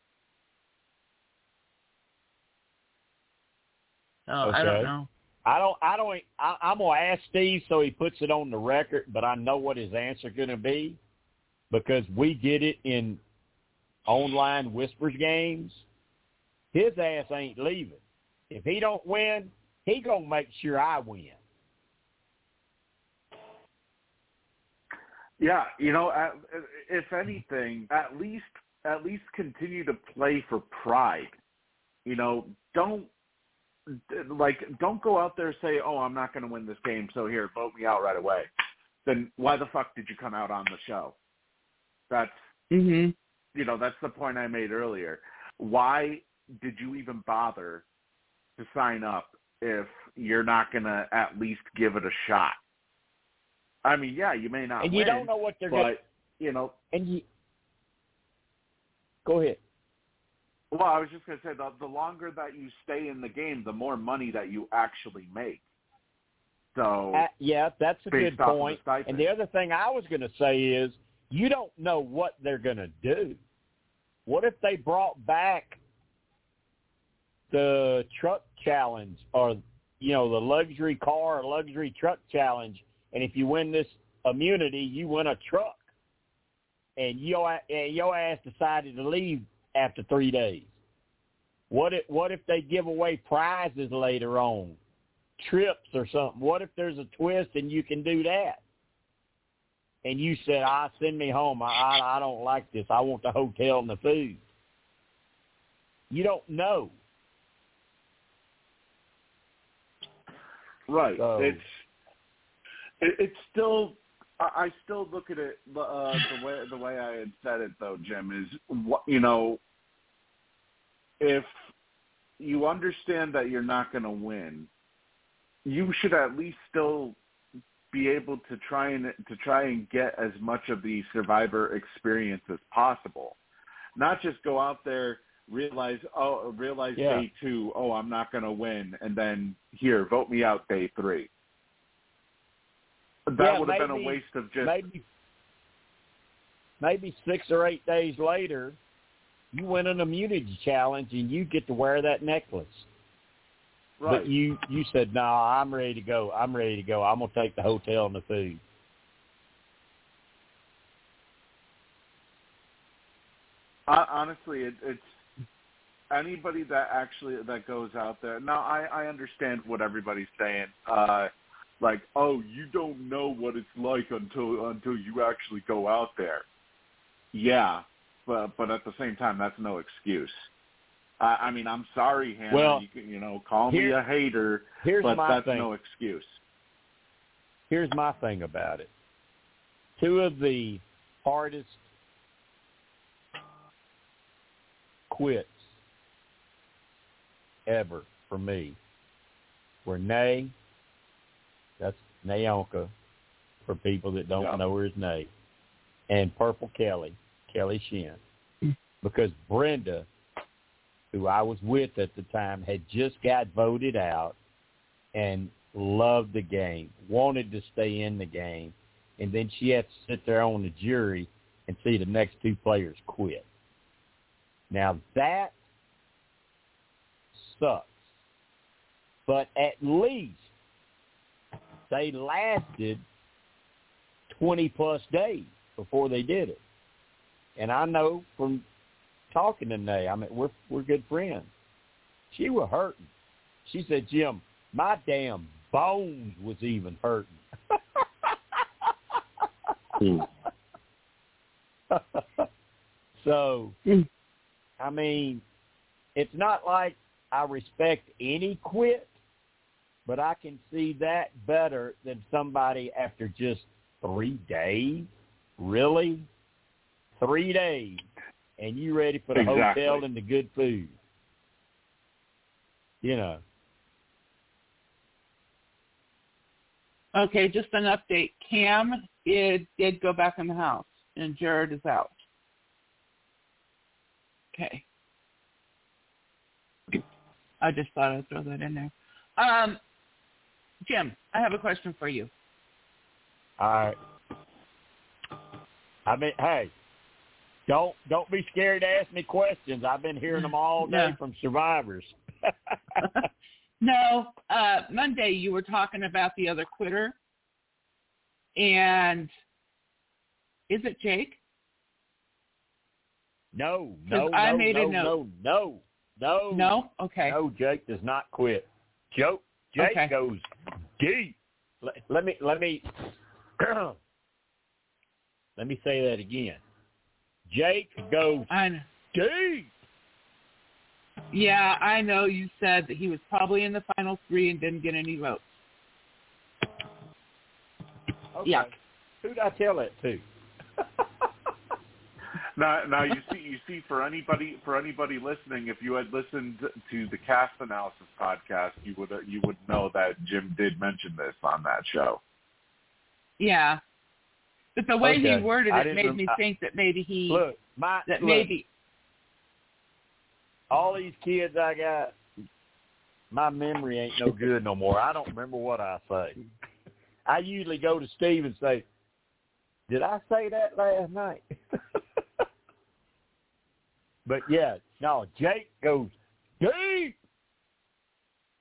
So Okay. I don't know. I don't. I don't. I, I'm gonna ask Steve so he puts it on the record, but I know what his answer gonna be because we get it in online whispers games. His ass ain't leaving. If he don't win, he gonna make sure I win. Yeah, you know, if anything, at least at least continue to play for pride. You know, don't like don't go out there and say, "Oh, I'm not going to win this game, so here, vote me out right away." Then why the fuck did you come out on the show? That's Mhm. you know, that's the point I made earlier. Why did you even bother to sign up if you're not going to at least give it a shot? I mean, yeah, you may not and win, you don't know what they're gonna. you know, And you go ahead. Well, I was just going to say the the longer that you stay in the game, the more money that you actually make. So Uh, yeah, that's a good of the point. And the other thing I was going to say is you don't know what they're going to do. What if they brought back the truck challenge or you know the luxury car or luxury truck challenge and if you win this immunity you win a truck and your and your ass decided to leave after 3 days. What if what if they give away prizes later on? trips or something. What if there's a twist and you can do that? And you said, "I send me home. I, I I don't like this. I want the hotel and the food." You don't know. right, So- it's it, it's still. I still look at it uh, the way the way I had said it though, Jim is what you know. If you understand that you're not going to win, you should at least still be able to try and to try and get as much of the survivor experience as possible. Not just go out there realize oh realize Yeah. day two oh I'm not going to win and then here vote me out day three. That Yeah, would have been a waste of just Maybe maybe six or eight days later, you win an immunity challenge and you get to wear that necklace. right. But you you said, "No, I'm ready to go. I'm ready to go. I'm gonna take the hotel and the food." Hon- honestly, it, it's anybody that actually that goes out there. Now, I I understand what everybody's saying. Uh, like, oh, you don't know what it's like until until you actually go out there. Yeah, but but at the same time, that's no excuse. I, I mean, I'm sorry, Hannah. Well, you, can, you know, call me a hater, Here's but my that's thing. no excuse. here's my thing about it. Two of the hardest quits ever for me were Nay, that's Naonka, for people that don't Yeah. know her as Nay, and Purple Kelly, Kelly Shinn. (laughs) Because Brenda, who I was with at the time, had just got voted out and loved the game, wanted to stay in the game, and then she had to sit there on the jury and see the next two players quit. Now that sucks. But at least they lasted 20 plus days before they did it. And I know from talking to Nay, I mean, we're, we're good friends. She was hurting. She said, Jim, my damn bones was even hurting. (laughs) Hmm. so, Mm. I mean, it's not like I respect any quit, but I can see that better than somebody after just three days. Really? Three days. And you ready for the Exactly. hotel and the good food. You know. Okay, just an update. Cam did did go back in the house, and Jared is out. Okay. I just thought I'd throw that in there. Um, Jim, I have a question for you. All right. I mean, hey, don't don't be scared to ask me questions. I've been hearing them all (laughs) day Yeah. from survivors. (laughs) (laughs) no, uh, Monday you were talking about the other quitter, and is it Jake? no, no, I no, made a no, note. no, no, no, No. Okay. no. Jake does not quit. Joe, Jake Okay. goes deep. Let, let me let me (clears throat) let me say that again. Jake goes I know. deep. Yeah, I know. You said that he was probably in the final three and didn't get any votes. Okay. Yeah. Who'd I tell that to? Now, now you see, you see, for anybody, for anybody listening, if you had listened to the cast analysis podcast, you would you would know that Jim did mention this on that show. Yeah, but the way Okay. he worded it made me I- think that maybe he Look, my that look, maybe all these kids I got, my memory ain't no good no more. I don't remember what I say. I usually go to Steve and say, "Did I say that last night?" (laughs) but yeah, no. Jake goes deep.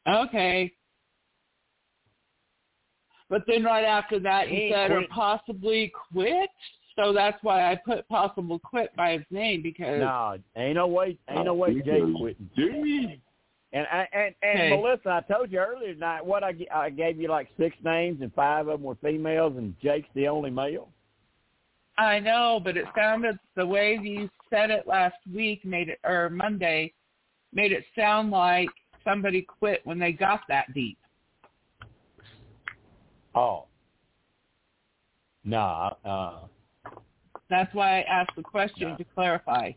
okay. But then right after that, He he ain't said, or possibly quit. So that's why I put possible quit by his name because No, ain't no way. Ain't no way Jake quit. Deep. And I, and and Hey. Melissa, I told you earlier tonight what I I gave you like six names and five of them were females and Jake's the only male. I know, but it sounded the way you said it last week made it or Monday made it sound like somebody quit when they got that deep. Oh. No, uh, That's why I asked the question No. to clarify.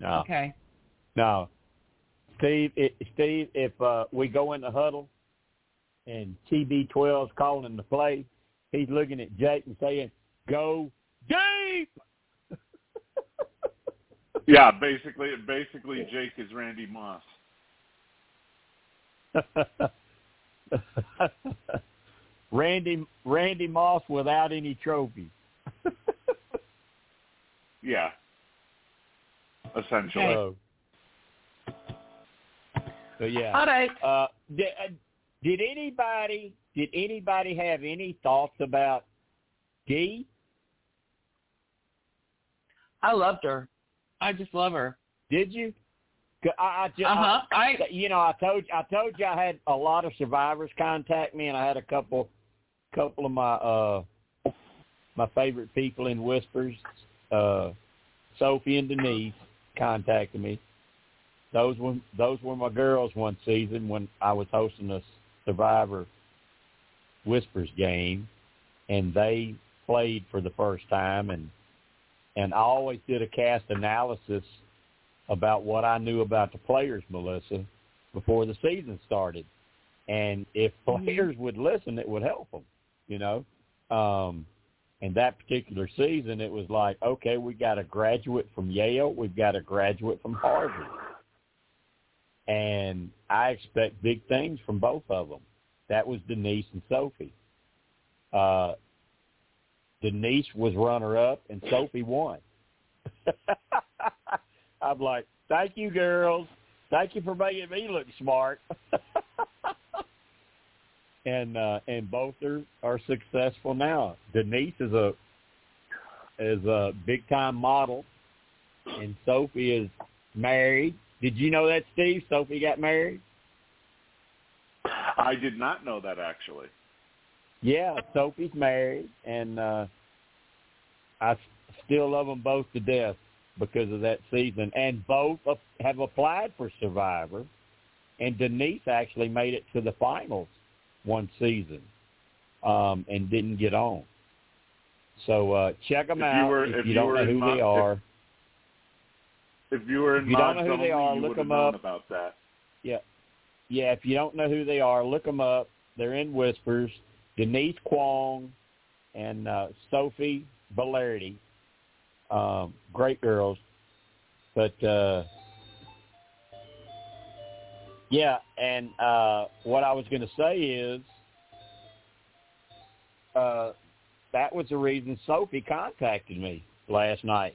no, Okay. no. Steve, i Steve, if uh, we go in the huddle and TB12's calling the play, he's looking at Jake and saying, "Go deep." Yeah, basically, basically, Jake is Randy Moss. (laughs) Randy Randy Moss without any trophies. (laughs) Yeah, essentially. Okay. So, so yeah. All right. Uh, did, uh, did anybody did anybody have any thoughts about Dee? I loved her. I just love her. Did you? I, I, ju- Uh huh. I, I you know, I told I told you I had a lot of survivors contact me, and I had a couple couple of my uh my favorite people in Whispers, uh, Sophie and Denise, contacted me. Those were those were my girls one season when I was hosting a Survivor Whispers game, and they played for the first time, and and I always did a cast analysis about what I knew about the players, Melissa, before the season started. And if Mhm. players would listen, it would help them, you know. Um, and that particular season, it was like, okay, we got a graduate from Yale, we've got a graduate from Harvard, and I expect big things from both of them. That was Denise and Sophie. Uh, Denise was runner up, and Sophie won. (laughs) I'm like, thank you, girls. Thank you for making me look smart. (laughs) and uh, and both are are successful now. Denise is a is a big time model, and Sophie is married. Did you know that, Steve? Sophie got married. I did not know that actually. Yeah, Sophie's married, and uh, I still love them both to death because of that season. And both have applied for Survivor, and Denise actually made it to the finals one season um, and didn't get on. So uh, check them If out were- if if you don't know who Mon- they are. If you were in If you don't know who they are, look them up. about that. Yeah, Yeah, if you don't know who they are, look them up. They're in Whispers. Denise Kwong and uh, Sophie Valerdi. Um, great girls. But uh, yeah, and uh, what I was going to say is uh, that was the reason Sophie contacted me last night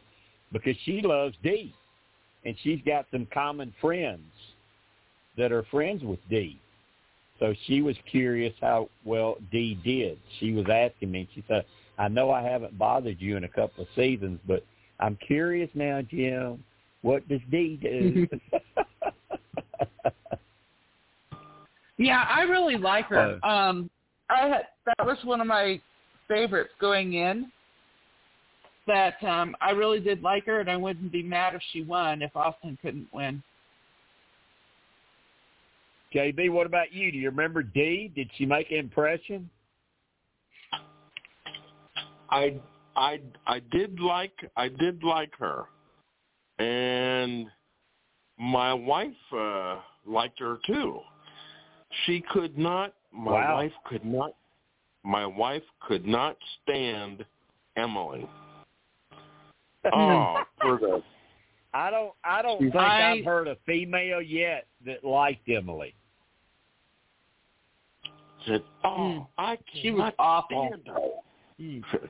because she loves Dee, and she's got some common friends that are friends with Dee. So she was curious how well Dee did. She was asking me. She said, "I know I haven't bothered you in a couple of seasons, but I'm curious now, Jim. What does Dee do?" (laughs) Yeah, I really like her. Uh, um, I had that was one of my favorites going in. That um, I really did like her, and I wouldn't be mad if she won if Austin couldn't win. JB, what about you? Do you remember Dee? Did she make an impression? I I I did like I did like her, and my wife uh, liked her too. She could not. My Wow. wife could not. My wife could not stand Emily. (laughs) Oh, for the I don't. I don't think I- I've heard a female yet that liked Emily. Said, "Oh, Mm. I She was awful. stand her." (laughs)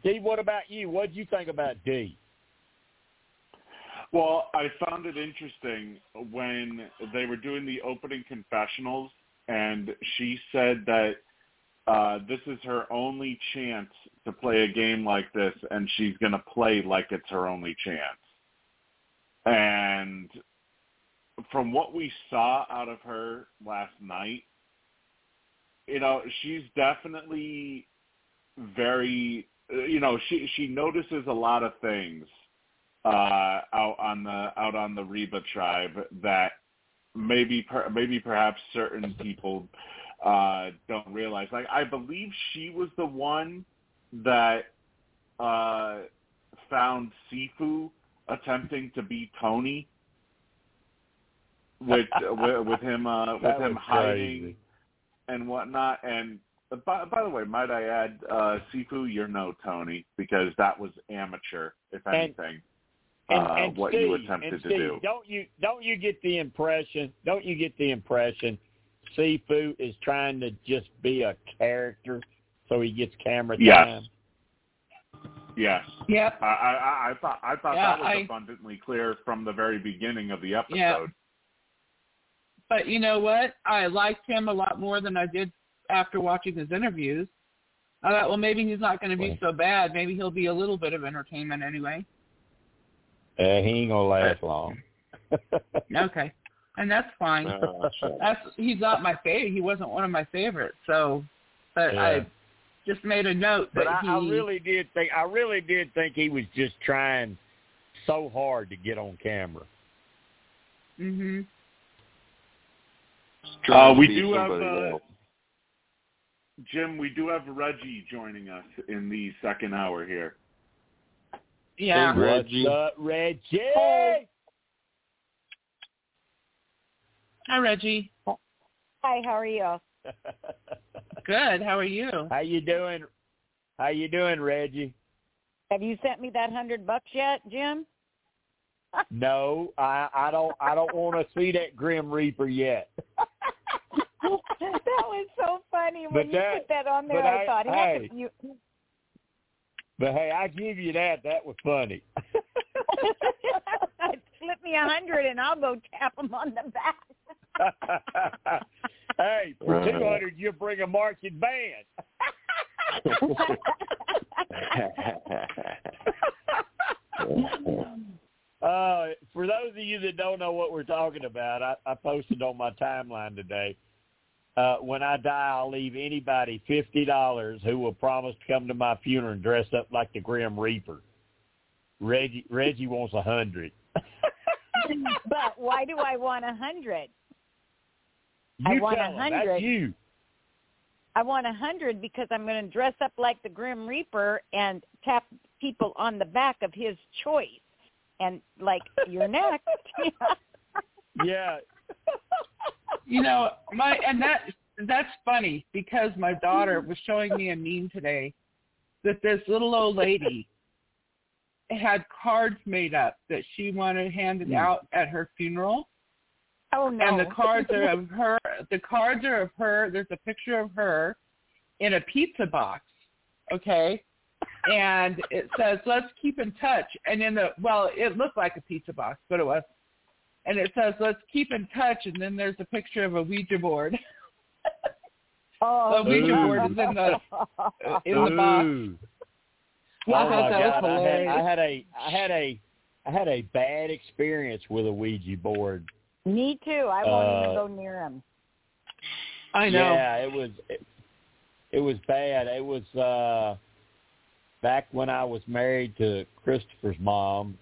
Steve, what about you? What did you think about Dee? Well, I found it interesting when they were doing the opening confessionals, and she said that uh, this is her only chance to play a game like this, and she's going to play like it's her only chance. And from what we saw out of her last night, you know, she's definitely very, you know, she she notices a lot of things uh, out on the out on the Reba tribe that maybe per, maybe perhaps certain people uh, don't realize. Like I believe she was the one that uh, found Sifu attempting to beat Tony with (laughs) with, with him uh, with That him hiding crazy. and whatnot. And by, by the way, might I add, uh, Sifu, you're no Tony because that was amateur, if And- anything. And, uh, and what Steve, you attempted and to do. Don't you don't you get the impression? Don't you get the impression Sifu is trying to just be a character so he gets camera time? Yes, Yep. I, I, I- I thought I thought Yeah, that was I- abundantly clear from the very beginning of the episode. But you know what? I liked him a lot more than I did after watching his interviews. I thought, well, maybe he's not going to be so bad. Maybe he'll be a little bit of entertainment anyway. Uh, he ain't gonna last long. (laughs) Okay, and that's fine. Oh. That's he's not my favorite. He wasn't one of my favorites. So, but Yeah. I just made a note that But I, he. I really did think I really did think he was just trying so hard to get on camera. Trying Uh, we do have, uh. Jim, we do have Reggie joining us in the second hour here. Yeah. Hey, Reggie. What's up, Reggie? Hi, Reggie. Hi, how are you? (laughs) Good. How are you? How you doing? How you doing, Reggie? Have you sent me that hundred bucks yet, Jim? No, I I don't I don't want to see that Grim Reaper yet. that was so funny when But you that- put that on there. but I, I- thought, hey. heck, you. (laughs) But hey, I give you that. That was funny. (laughs) Slip me a hundred and I'll go tap him on the back. (laughs) hey, for Right. two hundred, you bring a marching band. Uh, for those of you that don't know what we're talking about, I, I posted on my timeline today. Uh, when I die, I'll leave anybody fifty dollars who will promise to come to my funeral and dress up like the Grim Reaper. Reggie Reggie wants a hundred. (laughs) but why do I want a hundred? I want 100. That's you. I want a hundred because I'm going to dress up like the Grim Reaper and tap people on the back of his choice. And like, you're next. (laughs) Yeah. You know, my and that that's funny because my daughter was showing me a meme today that this little old lady had cards made up that she wanted handed Hmm. out at her funeral. Oh no! And the cards are of her. The cards are of her. There's a picture of her in a pizza box. Okay, and it says let's keep in touch. And in the well, it looked like a pizza box, but it was. And it says let's keep in touch. And then there's a picture of a Ouija board. (laughs) Oh, the Ouija Ooh. board is in the in the box. Ooh. I oh thought my that was God! I had, hilarious. I had a I had a I had a bad experience with a Ouija board. Me too. I won't Uh, even go near him. I know. Yeah, it was it, it was bad. It was uh back when I was married to Christopher's mom.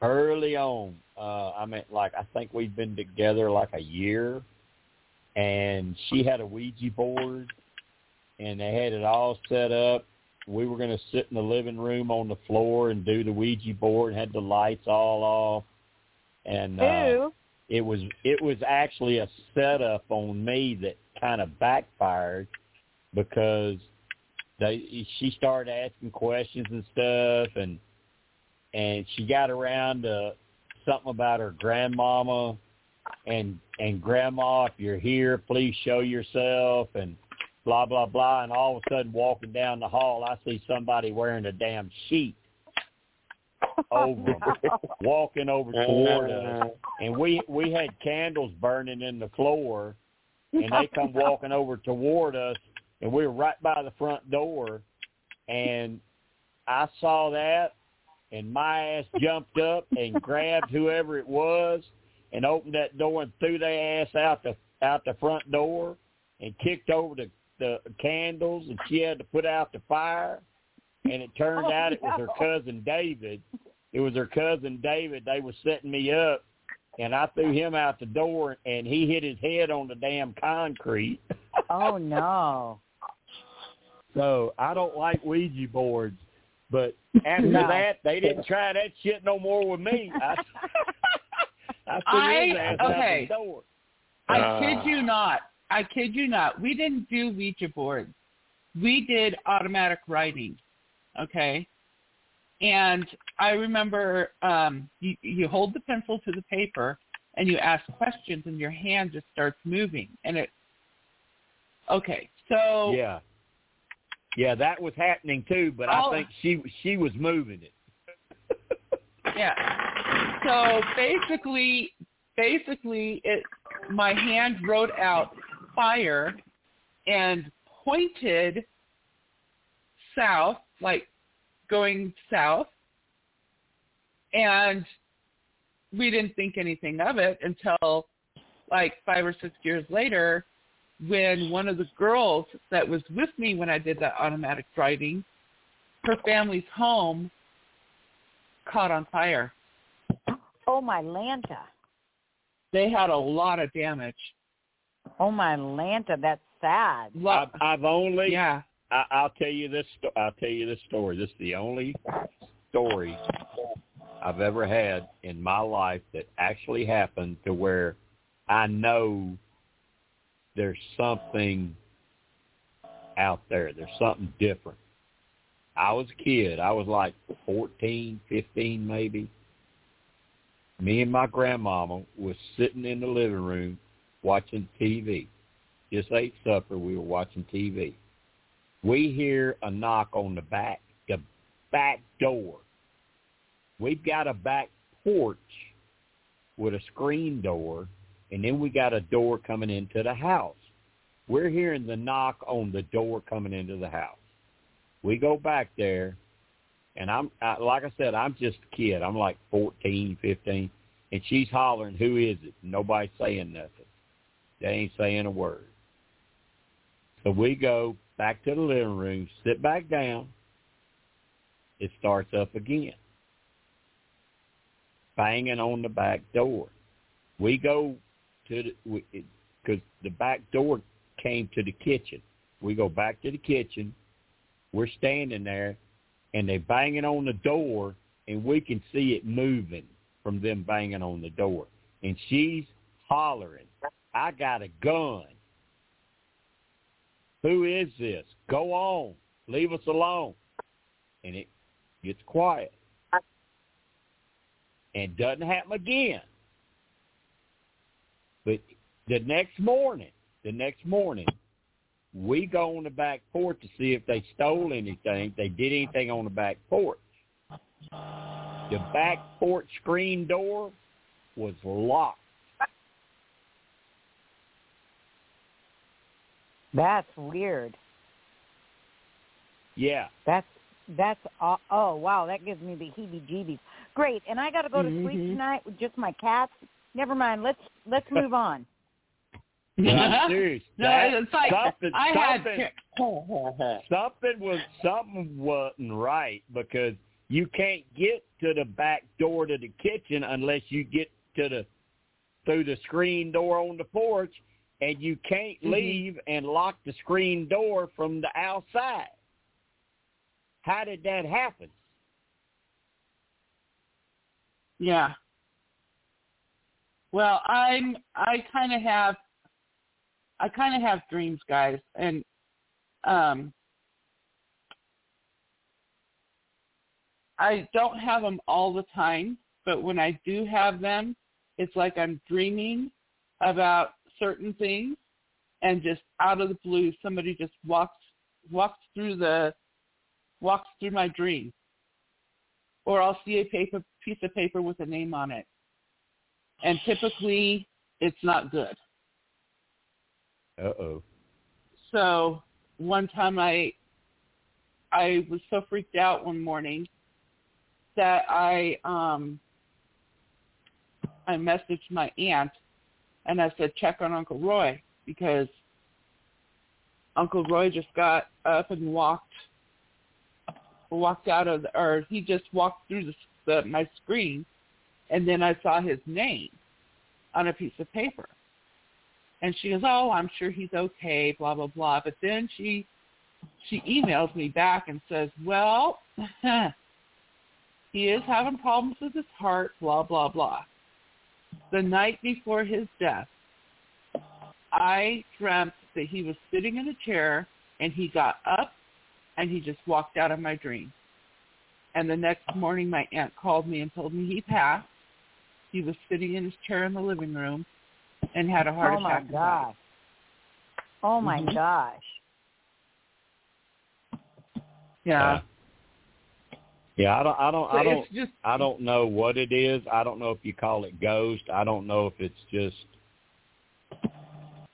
Early on, uh I mean like I think we'd been together like a year and she had a Ouija board and they had it all set up. We were going to sit in the living room on the floor and do the Ouija board, had the lights all off. And uh Ew. it was it was actually a setup on me that kind of backfired because they she started asking questions and stuff and and she got around to something about her grandmama. And and grandma if you're here please show yourself and blah blah blah. And all of a sudden walking down the hall I see somebody wearing a damn sheet (laughs) over oh, walking over toward us. Uh-huh. And we we had candles burning in the floor and they come (laughs) walking over toward us and we were right by the front door and I saw that and my ass jumped up and grabbed whoever it was and opened that door and threw their ass out the out the front door and kicked over the the candles and she had to put out the fire and it turned Oh, out it was her cousin David. It was her cousin David. They were setting me up and I threw him out the door and he hit his head on the damn concrete. Oh no. So I don't like Ouija boards. But (laughs) after No. that, they didn't try that shit no more with me. I, (laughs) I I- okay. out the door. I Uh, kid you not. I kid you not. We didn't do Ouija boards. We did automatic writing. Okay. And I remember um, you, you hold the pencil to the paper and you ask questions and your hand just starts moving. And it, okay. So Yeah. Yeah, that was happening too, but Oh. I think she she was moving it. (laughs) Yeah. So basically, basically, it my hand wrote out fire and pointed south, like going south, and we didn't think anything of it until like five or six years later when one of the girls that was with me when I did that automatic writing, her family's home caught on fire. Oh my Lanta. They had a lot of damage. Oh my Lanta. That's sad. Lot, I've, I've only yeah. I, I'll tell you this. sto- I'll tell you this story. This is the only story I've ever had in my life that actually happened to where I know there's something out there. There's something different. I was a kid. I was like 14, 15 maybe. Me and my grandmama was sitting in the living room watching TV. Just ate supper. We were watching TV we hear a knock on the back the back door. We've got a back porch with a screen door, and then we got a door coming into the house. We're hearing the knock on the door coming into the house. We go back there, and I'm I, like I said, I'm just a kid. I'm like fourteen, fifteen, and she's hollering, "Who is it?" Nobody's saying nothing. They ain't saying a word. So we go back to the living room, sit back down. It starts up again, banging on the back door. We go to the because the back door came to the kitchen. We go back to the kitchen. We're standing there, and they banging on the door, and we can see it moving from them banging on the door. And she's hollering, "I got a gun." Who is this? Go on. Leave us alone. And it gets quiet. And doesn't happen again. But the next morning, the next morning, we go on the back porch to see if they stole anything, if they did anything on the back porch. The back porch screen door was locked. That's weird. Yeah. That's that's uh, oh wow, that gives me the heebie-jeebies. Great, and I got to go to sleep Mhm. tonight with just my cats. Never mind. Let's let's (laughs) move on. I'm serious. No, That- it's like something, I something, had. (laughs) something was something wasn't right because you can't get to the back door to the kitchen unless you get to the through the screen door on the porch, and you can't Mhm. leave and lock the screen door from the outside. How did that happen? Yeah. Well, I'm I kind of have I kind of have dreams, guys, and um I don't have them all the time, but when I do have them, it's like I'm dreaming about certain things and just out of the blue somebody just walks walks through the walks through my dream or I'll see a paper piece of paper with a name on it. And typically it's not good. Uh oh. So one time I I was so freaked out one morning that I um I messaged my aunt and I said check on Uncle Roy because Uncle Roy just got up and walked walked out of the, or he just walked through the, the my screen and then I saw his name on a piece of paper. And she goes, "Oh, I'm sure he's okay, blah blah blah." But then she she emails me back and says, "Well, (laughs) he is having problems with his heart, blah blah blah." The night before his death, I dreamt that he was sitting in a chair and he got up and he just walked out of my dream. And the next morning my aunt called me and told me he passed. He was sitting in his chair in the living room and had a heart attack. oh my attack. and died. gosh. Oh my Mhm. gosh. Yeah. Yeah, I don't, I don't, So I don't, just I don't know what it is. I don't know if you call it ghost. I don't know if it's just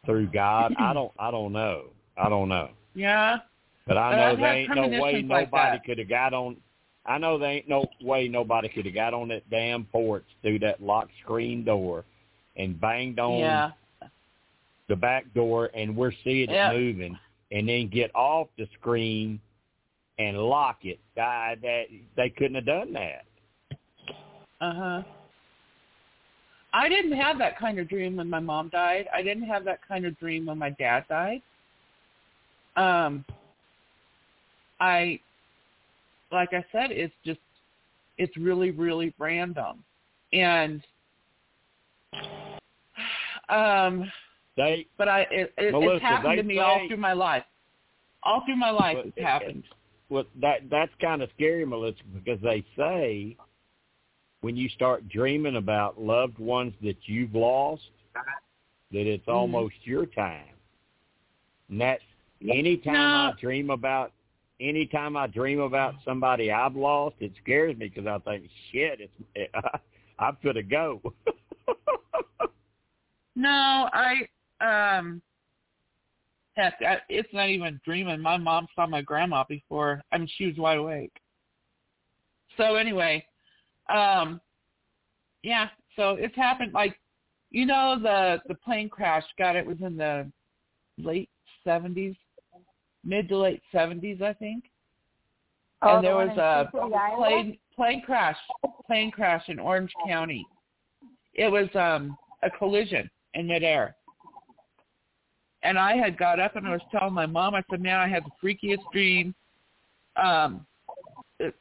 through God. I don't, I don't know. I don't know. (laughs) yeah. But I But know I've there ain't no way premonitions like nobody could have got on. I know there ain't no way nobody could have got on that damn porch through that locked screen door and banged on Yeah. the back door, and we're seeing Yeah. it moving, and then get off the screen and lock it. God, that they couldn't have done that. Uh huh. I didn't have that kind of dream when my mom died. I didn't have that kind of dream when my dad died. Um I like I said, it's just it's really, really random. And (sighs) um They but I it, it Melissa, it's happened to me all through my life. All through my life it's happened. well that that's kind of scary, Melissa, because they say when you start dreaming about loved ones that you've lost, that it's Mhm. almost your time. And that anytime No. I dream about anytime I dream about somebody I've lost, it scares me because I think, shit, it's it, (laughs) I'm gonna go. (laughs) No, I um heck, I, it's not even dreaming. My mom saw my grandma before. I mean, she was wide awake. So anyway, um yeah, so it's happened like you know the the plane crash, God, it was in the late 70s, mid to late 70s, I think. Oh, and there the was a plane plane crash plane crash in Orange County. It was um a collision in midair. And I had got up and I was telling my mom, I said, Man, I had the freakiest dream. Um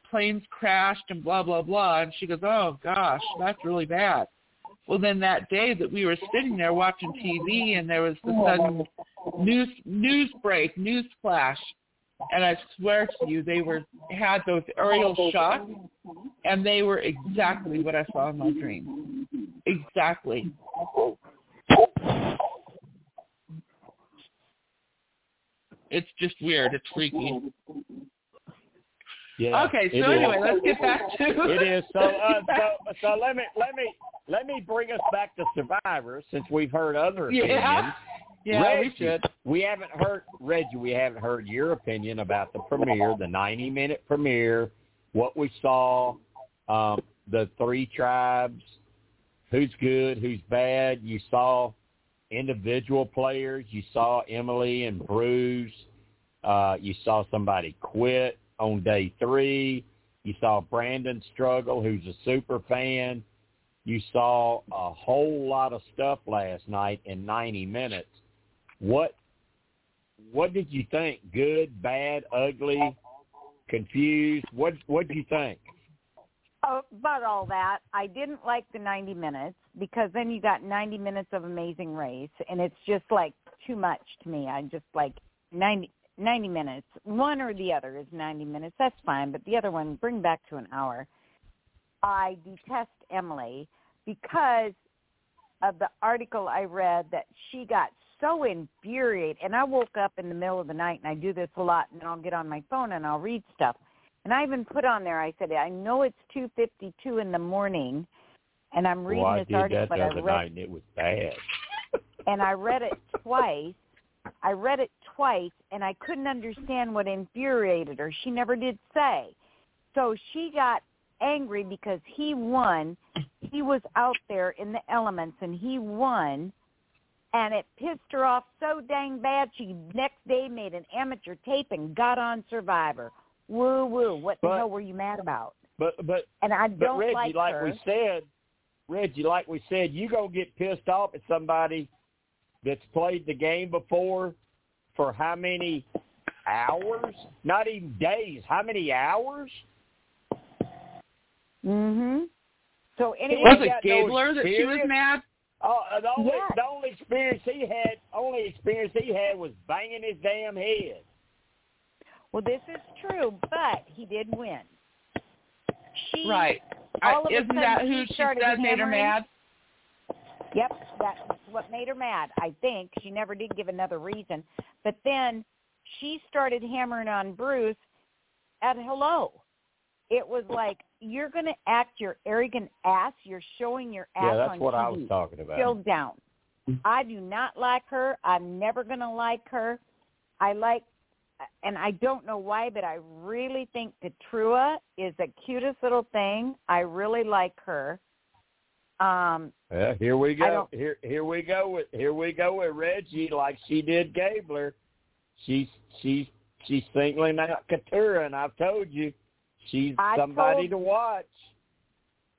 planes crashed and blah blah blah and she goes, Oh gosh, that's really bad. Well then that day that we were sitting there watching TV and there was the sudden news news break, news flash, and I swear to you, they were had those aerial oh, shots, and they were exactly what I saw in my dream, exactly. It's just weird. It's freaky. Yeah, okay, so anyway, is. let's get back to it. Is so, uh, (laughs) so so let me let me let me bring us back to Survivor since we've heard other opinions. Yeah. Yeah, Reggie, we should. We haven't heard Reggie. We haven't heard your opinion about the premiere, the ninety-minute premiere, what we saw, um, the three tribes, who's good, who's bad. You saw individual players. You saw Emily and Bruce. Uh, you saw somebody quit on day three. You saw Brandon struggle, who's a super fan. You saw a whole lot of stuff last night in 90 minutes. What what did you think? Good, bad, ugly, confused? What what did you think? Oh, about all that, I didn't like the 90 minutes because then you got 90 minutes of Amazing Race, and it's just like too much to me. I just like 90 90 minutes. One or the other is 90 minutes. That's fine, but the other one, bring back to an hour. I detest Emily because of the article I read that she got so infuriated. And I woke up in the middle of the night, and I do this a lot, and I'll get on my phone and I'll read stuff. And I even put on there, I said, I know it's 2.52 in the morning, and I'm reading well, this article, that but I read night and it was bad. (laughs) and I read it (laughs) twice. I read it twice, and I couldn't understand what infuriated her. She never did say. So she got angry because he won. He was out there in the elements, and he won. And it pissed her off so dang bad. She next day made an amateur tape and got on Survivor. Woo woo! What the hell were you mad about? But but And I but don't but Reggie, like, like her. we said, Reggie, like we said, you gonna get pissed off at somebody that's played the game before for how many hours? Not even days. How many hours? Mhm. So anyway, Was He it no Gabler that she was mad? Oh, uh, the only Yes. the only experience he had, only experience he had was banging his damn head. Well, this is true, but he did win. She, Right. all I, of isn't that who she started said made her mad? Yep, that's what made her mad. I think she never did give another reason, but then she started hammering on Bruce at hello. It was like you're going to act your arrogant ass. You're showing your ass yeah, that's on what TV. I was talking about. Still down. I do not like her. I'm never going to like her. I like, and I don't know why, but I really think Katurah is the cutest little thing. I really like her. Um, Yeah, here we go. Here here we go with here we go with Reggie like she did Gabler. She's she's she's singling out Katurah and I've told you she's I somebody told- to watch.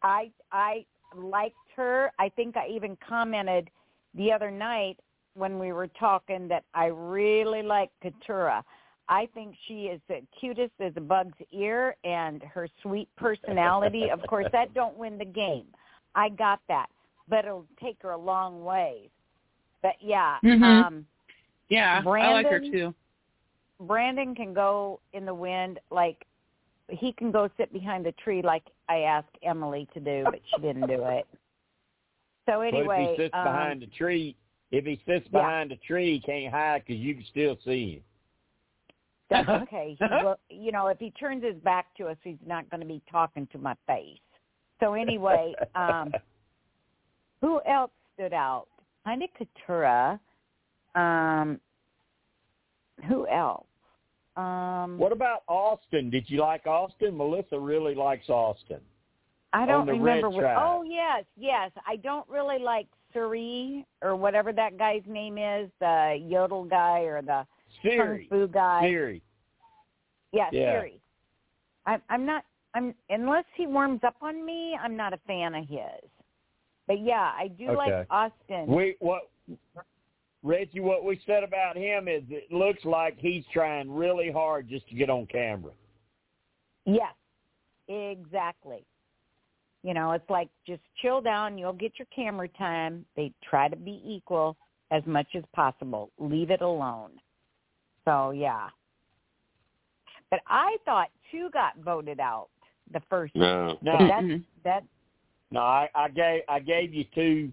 I I liked her. I think I even commented the other night when we were talking that I really like Katurah. I think she is the cutest as a bug's ear and her sweet personality. of (laughs) course, that don't win the game. I got that, but it'll take her a long way. But yeah, Mhm. um, Yeah, I like her Brandon? too. Brandon can go in the wind like he can go sit behind a tree like I asked Emily to do, but she didn't do it. So anyway, but if he sits um, behind a tree, if he sits yeah. behind a tree, he can't hide because you can still see him. that's (laughs) okay. He will, you know, if he turns his back to us, he's not going to be talking to my face. So anyway, um, (laughs) who else stood out? Of Katurah. Um, who else? Um, what about Austin? Did you like Austin? Melissa really likes Austin. I don't remember what. Oh yes, yes. I don't really like Suri or whatever that guy's name is, the yodel guy or the Siri. kung fu guy. Siri. Yeah, Yeah. Siri. I'm I'm not. I'm unless he warms up on me, I'm not a fan of his. But yeah, I do Okay. like Austin. We what Reggie, what we said about him is it looks like he's trying really hard just to get on camera. Yes, exactly. You know, it's like just chill down. You'll get your camera time. They try to be equal as much as possible. Leave it alone. So yeah. But I thought two got voted out the first. No. No, That's Mm-mm. that. no, I, I gave I gave you two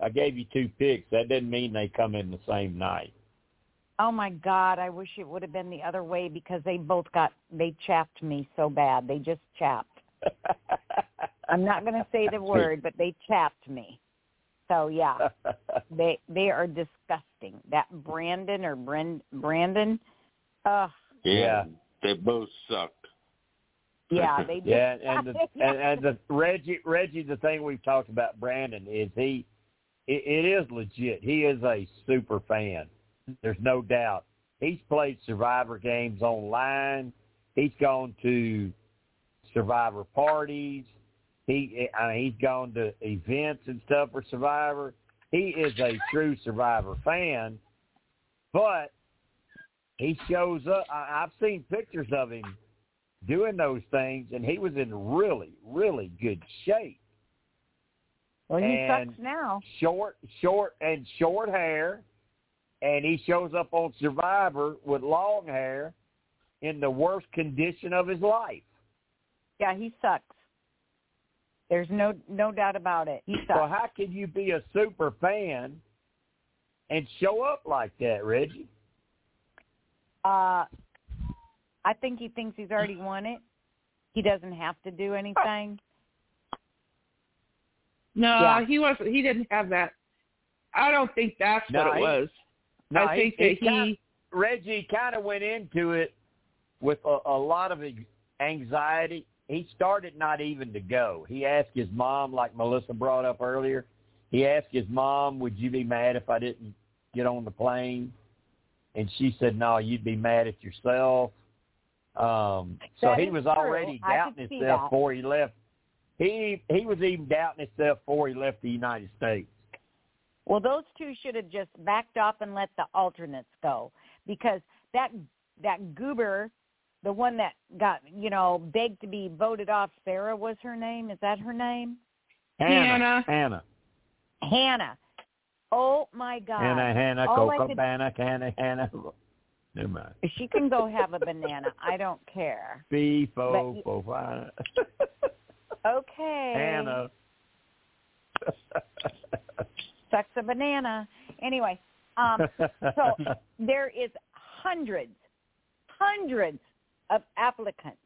I gave you two picks. That didn't mean they come in the same night. Oh my God! I wish it would have been the other way because they both got they chapped me so bad. They just chapped. (laughs) I'm not going to say the word, but they chapped me. So yeah, (laughs) they they are disgusting. That Brandon or Brand, Brandon, uh Yeah, they both suck. yeah, they (laughs) just, Yeah, and the, and, and the Reggie Reggie the thing we've talked about Brandon is he it, it is legit. He is a super fan. There's no doubt. He's played Survivor games online. He's gone to Survivor parties. He I mean, he's gone to events and stuff for Survivor. He is a true Survivor fan, but he shows up. I, I've seen pictures of him doing those things, and he was in really, really good shape. Well, he sucks now. Short, short, and short hair, and he shows up on Survivor with long hair in the worst condition of his life. Yeah, he sucks. There's no no doubt about it. He sucks. how can you be a super fan and show up like that, Reggie? Uh, I think he thinks he's already won it. He doesn't have to do anything. No, Yeah. he wasn't. He didn't have that. I don't think that's No, what it was. No, I think he, that he. Reggie kind of went into it with a, a lot of ex- anxiety. He started not even to go. He asked his mom, like Melissa brought up earlier. He asked his mom, "Would you be mad if I didn't get on the plane?" And she said, "No, you'd be mad at yourself." Um, so he was true. already I doubting himself before he left. He he was even doubting himself before he left the United States. Well, those two should have just backed off and let the alternates go because that that goober, the one that got you know begged to be voted off, Sarah was her name. Is that her name? Hannah. Hannah, Hannah. Oh my God. Hannah, Hannah, All I Coca, could- Hannah, Hannah, Hannah. Never mind. She can go have a banana. I don't care. (laughs) Fee, fo, But- fo, fi. (laughs) Okay. Hannah. (laughs) Sucks a banana. Anyway, um, so (laughs) there is hundreds, hundreds of applicants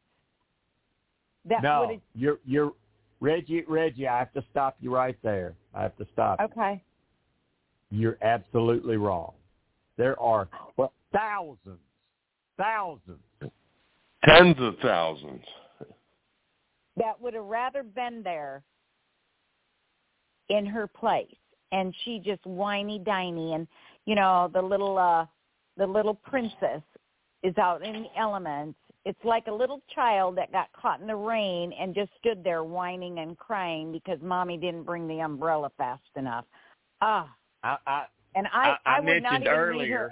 that no, would you're you're Reggie. Reggie, I have to stop you right there. I have to stop. you. okay. You're absolutely wrong. There are well, thousands, thousands. Tens of thousands. That would have rather been there in her place. And she just whiny diny and you know the little uh the little princess is out in the elements. It's like a little child that got caught in the rain and just stood there whining and crying because mommy didn't bring the umbrella fast enough. Ah. I, I and i I- I would not mentioned even earlier- her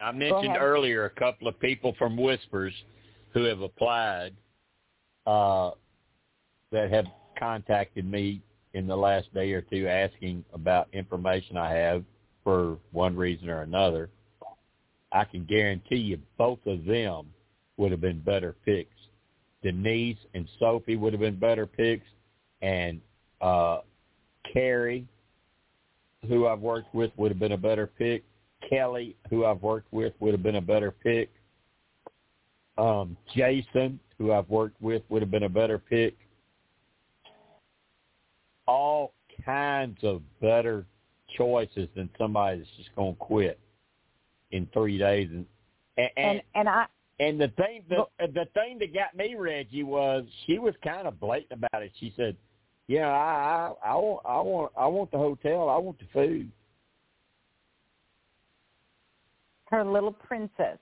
I mentioned earlier a couple of people from Whispers who have applied uh, that have contacted me in the last day or two asking about information I have for one reason or another. I can guarantee you both of them would have been better picks. Denise and Sophie would have been better picks, and uh, Carrie, who I've worked with, would have been a better pick. Kelly, who I've worked with, would have been a better pick. Um, Jason, who I've worked with, would have been a better pick. All kinds of better choices than somebody that's just going to quit in three days. And and, and, and i and the thing the the thing that got me Reggie was she was kind of blatant about it. She said, "Yeah, I I I want I want I want the hotel. I want the food." her little princess.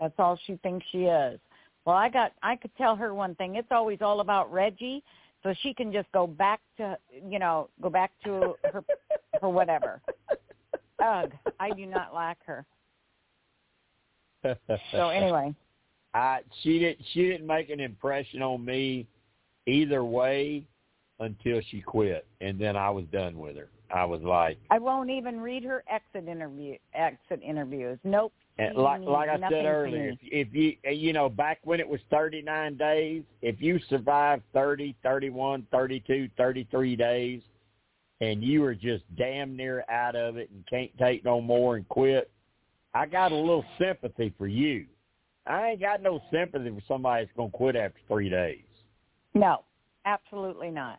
That's all she thinks she is. Well, I got I could tell her one thing. It's always all about Reggie, so she can just go back to you know go back to her her whatever. Ugh, I do not like her. So (laughs) anyway, I she didn't she didn't make an impression on me either way until she quit, and then I was done with her. I was like, I won't even read her exit interview exit interviews. Nope. And like like I said earlier, if, if you eh, you know back when it was 39 days, if you survived 30, 31, 32, 33 days, and you were just damn near out of it and can't take no more and quit, I got a little sympathy for you. I ain't got no sympathy for somebody that's gonna quit after three days. No, absolutely not.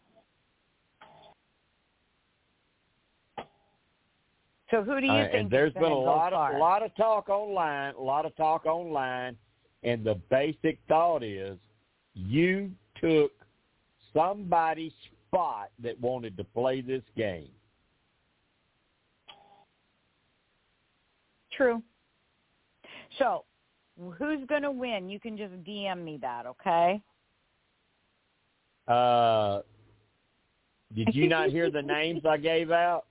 So who do you Uh, think? and there's been a lot far? of a lot of talk online, a lot of talk online, and the basic thought is you took somebody's spot that wanted to play this game. True. So, who's going to win? You can just DM me that, okay? Uh, did you not hear the names I gave out?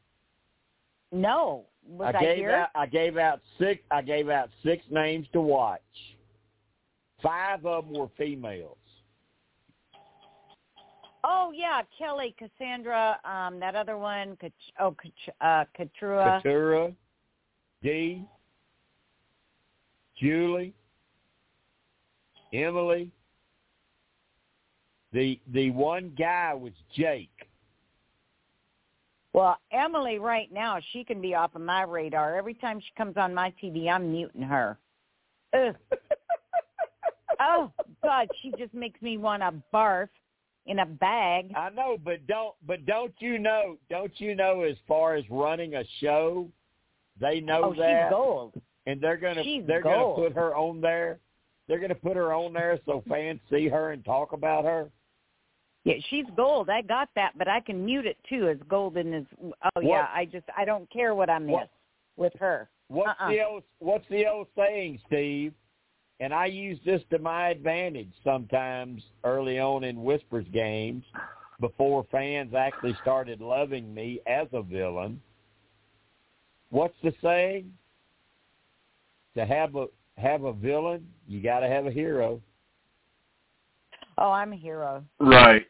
No. Was I, gave here? out I gave out six I gave out six names to watch. Five of them were females. Oh yeah, Kellie, Cassandra, um, that other one, Kach- oh, Kach- uh, Katurah. Katurah, Dee, Julie, Emily. The the one guy was Jake. Well, Emily, right now, she can be off of my radar. Every time she comes on my TV, I'm muting her. Ugh. (laughs) oh God, she just makes me want to barf in a bag. I know, but don't but don't you know don't you know as far as running a show, they know oh, that she's gold. and they're gonna She's they're gold. gonna put her on there. They're gonna put her on there so fans see her and talk about her. Yeah, she's gold. I got that, but I can mute it too as golden as. Oh yeah, I just I don't care what I miss What- with her. What's Uh-uh. the old What's the old saying, Steve? And I use this to my advantage sometimes early on in Whispers games, before fans actually started loving me as a villain. What's the saying? To have a have a villain, you got to have a hero. Oh, I'm a hero. Right.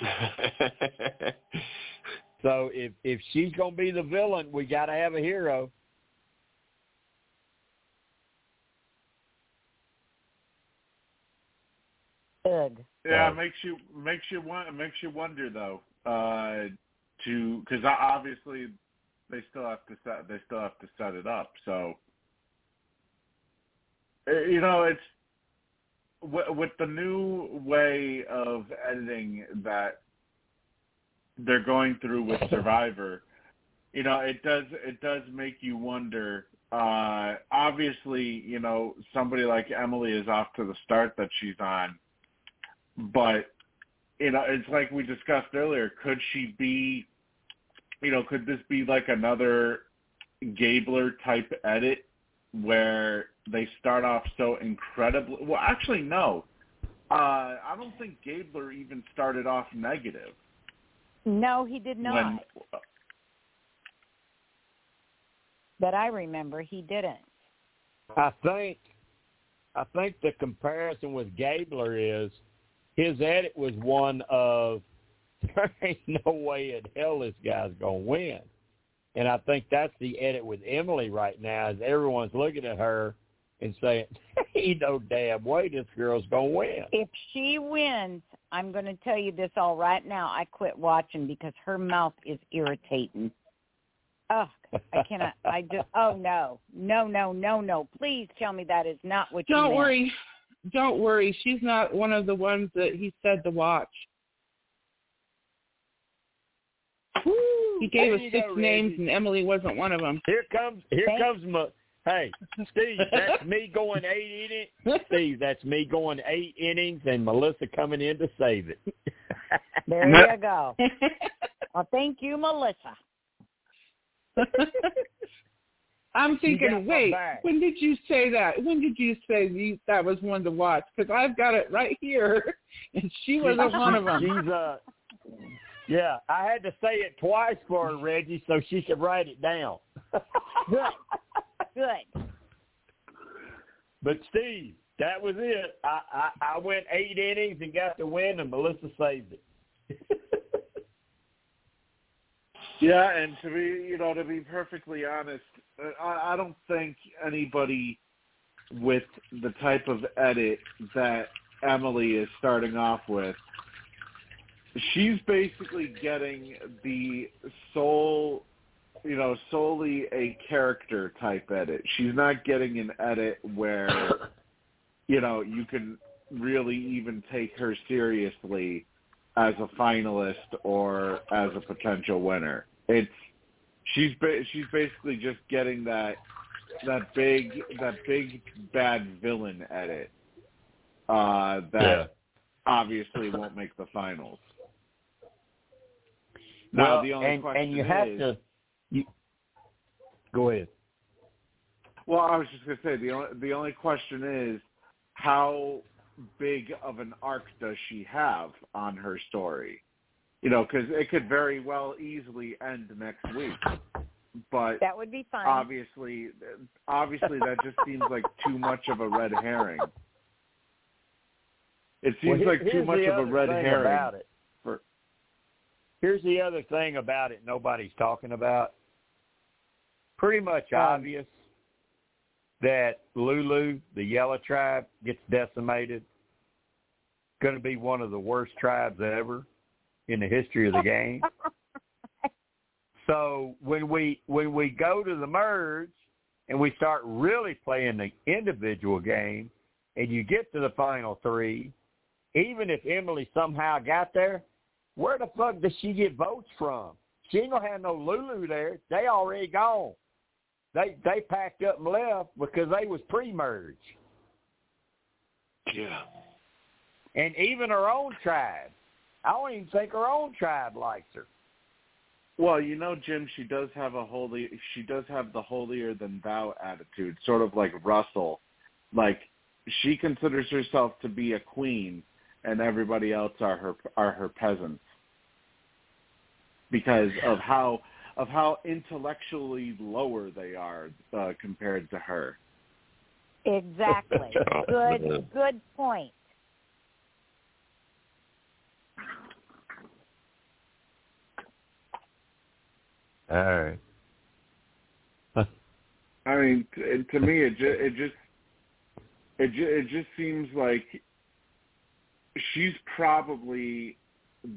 (laughs) So if if she's gonna be the villain, we got to have a hero. Ugh. Yeah, Right. it makes you makes you want it makes you wonder though. Uh, to because obviously they still have to set they still have to set it up. So Uh, you know it's with, the new way of editing that they're going through with Survivor. You know, it does it does make you wonder. Uh, obviously, you know somebody like Emily is off to the start that she's on but you know, it's like we discussed earlier. Could she be, you know, could this be like another Gabler type edit where they start off so incredibly? Well, actually, no. Uh, I don't think Gabler even started off negative. No, he did not. When, That I remember, he didn't. I think I think the comparison with Gabler is his edit was one of (laughs) there ain't no way in hell this guy's gonna win. And I think that's the edit with Emily right now is everyone's looking at her and saying, (laughs) Ain't no damn way this girl's gonna win. If she wins, I'm going to tell you this all right now. I quit watching because her mouth is irritating. Oh, I cannot. I just. (laughs) Oh no, no, no, no, no. Please tell me that is not what you Don't meant. worry. Don't worry. She's not one of the ones that he said to watch. He gave us six go, names, Reggie. and Emily wasn't one of them. Here comes here Thank- comes my hey, (laughs) Steve, that's me going eight innings. Steve, that's me going eight innings and Melissa coming in to save it. (laughs) There you go. (laughs) Well, thank you, Melissa. I'm thinking, wait, back. when did you say that? When did you say you, that was one to watch? Because I've got it right here, and she wasn't one of them. She's uh yeah, I had to say it twice for her, Reggie, so she could write it down. Good. Good. But Steve, that was it. I, I I went eight innings and got the win, and Melissa saved it. (laughs) Yeah, and to be, you know, to be perfectly honest, uh, I, I don't think anybody with the type of edit that Emily is starting off with, she's basically getting the sole you know, solely a character type edit. She's not getting an edit where, (coughs) you know, you can really even take her seriously as a finalist or as a potential winner. It's she's ba- she's basically just getting that that big that big bad villain edit uh, that Yeah. obviously won't make the finals. Now well, the only and question and you have is, to. You, go ahead. Well, I was just going to say the only the only question is how big of an arc does she have on her story? You know, because it could very well easily end next week. But That would be fine. obviously, obviously that just seems like too much of a red herring. It seems Well, like too much of a other red thing herring. about it. for- Here's the other thing about it nobody's talking about. Pretty much Um, obvious that Lulu, the yellow tribe, gets decimated. Going to be one of the worst tribes ever in the history of the game. (laughs) So when we when we go to the merge and we start really playing the individual game, and you get to the final three, even if Emily somehow got there, where the fuck does she get votes from? She ain't gonna have no Lulu there. They already gone. They they packed up and left because they was pre-merge, Yeah. and even her own tribe. I don't even think her own tribe likes her. Well, you know, Jim, she does have a holy. She does have the holier than thou attitude, sort of like Russell. Like she considers herself to be a queen, and everybody else are her are her peasants because of how of how intellectually lower they are uh, compared to her. Exactly. (laughs) good good point. All right. (laughs) I mean, to, to me, it just it just it just, it just seems like she's probably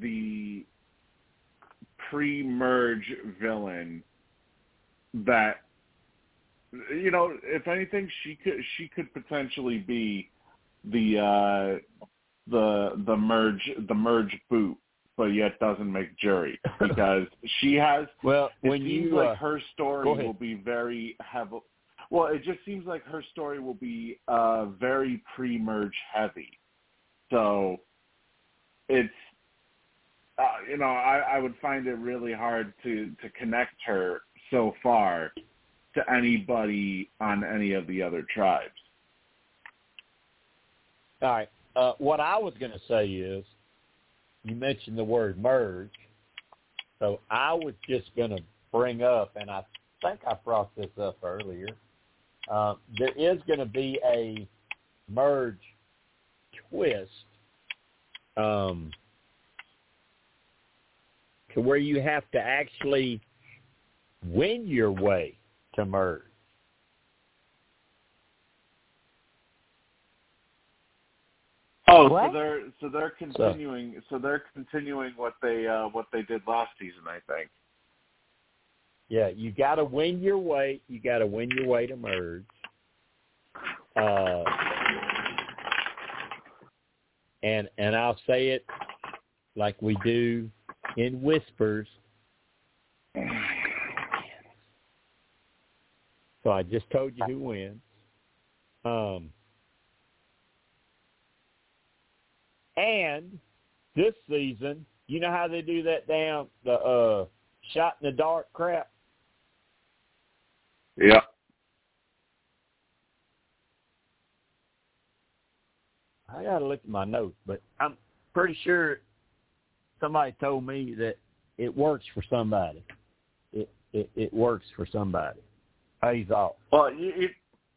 the pre-merge villain that you know, if anything, she could she could potentially be the uh the the merge the merge boot, but yet doesn't make jury (laughs) because she has Well, it when seems you like uh, her story will be very heavy. Well, it just seems like her story will be uh, very pre-merge heavy. So it's uh, you know I, I would find it really hard to to connect her so far to anybody on any of the other tribes. All right. Uh, what I was going to say is, you mentioned the word merge, so I was just going to bring up, and I think I brought this up earlier. Uh, there is going to be a merge twist um, to where you have to actually win your way to merge. Oh, What? so they're so they're continuing so, they're continuing what they uh, what they did last season, I think. Yeah, you got to win your way. You got to win your way to merge. Uh, and and I'll say it like we do in whispers. So I just told you who wins. Um, and this season, you know how they do that damn the uh, shot in the dark crap. Yeah. I gotta look at my notes, but I'm pretty sure somebody told me that it works for somebody. It it, it works for somebody. Pays off. Well, you, you,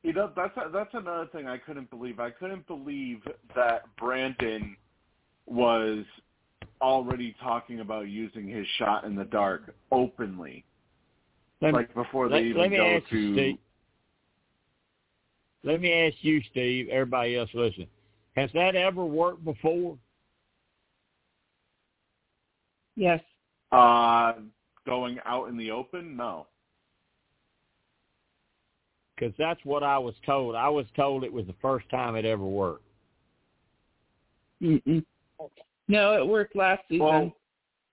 you know that's that's another thing I couldn't believe. I couldn't believe that Brandon was already talking about using his shot in the dark openly, Let, like before let, they even let go you, to. Steve. Let me ask you, Steve. Everybody else, listen. Has that ever worked before? Yes. Uh, going out in the open? No. Because that's what I was told. I was told it was the first time it ever worked. Mm-mm. No, it worked last season. Well,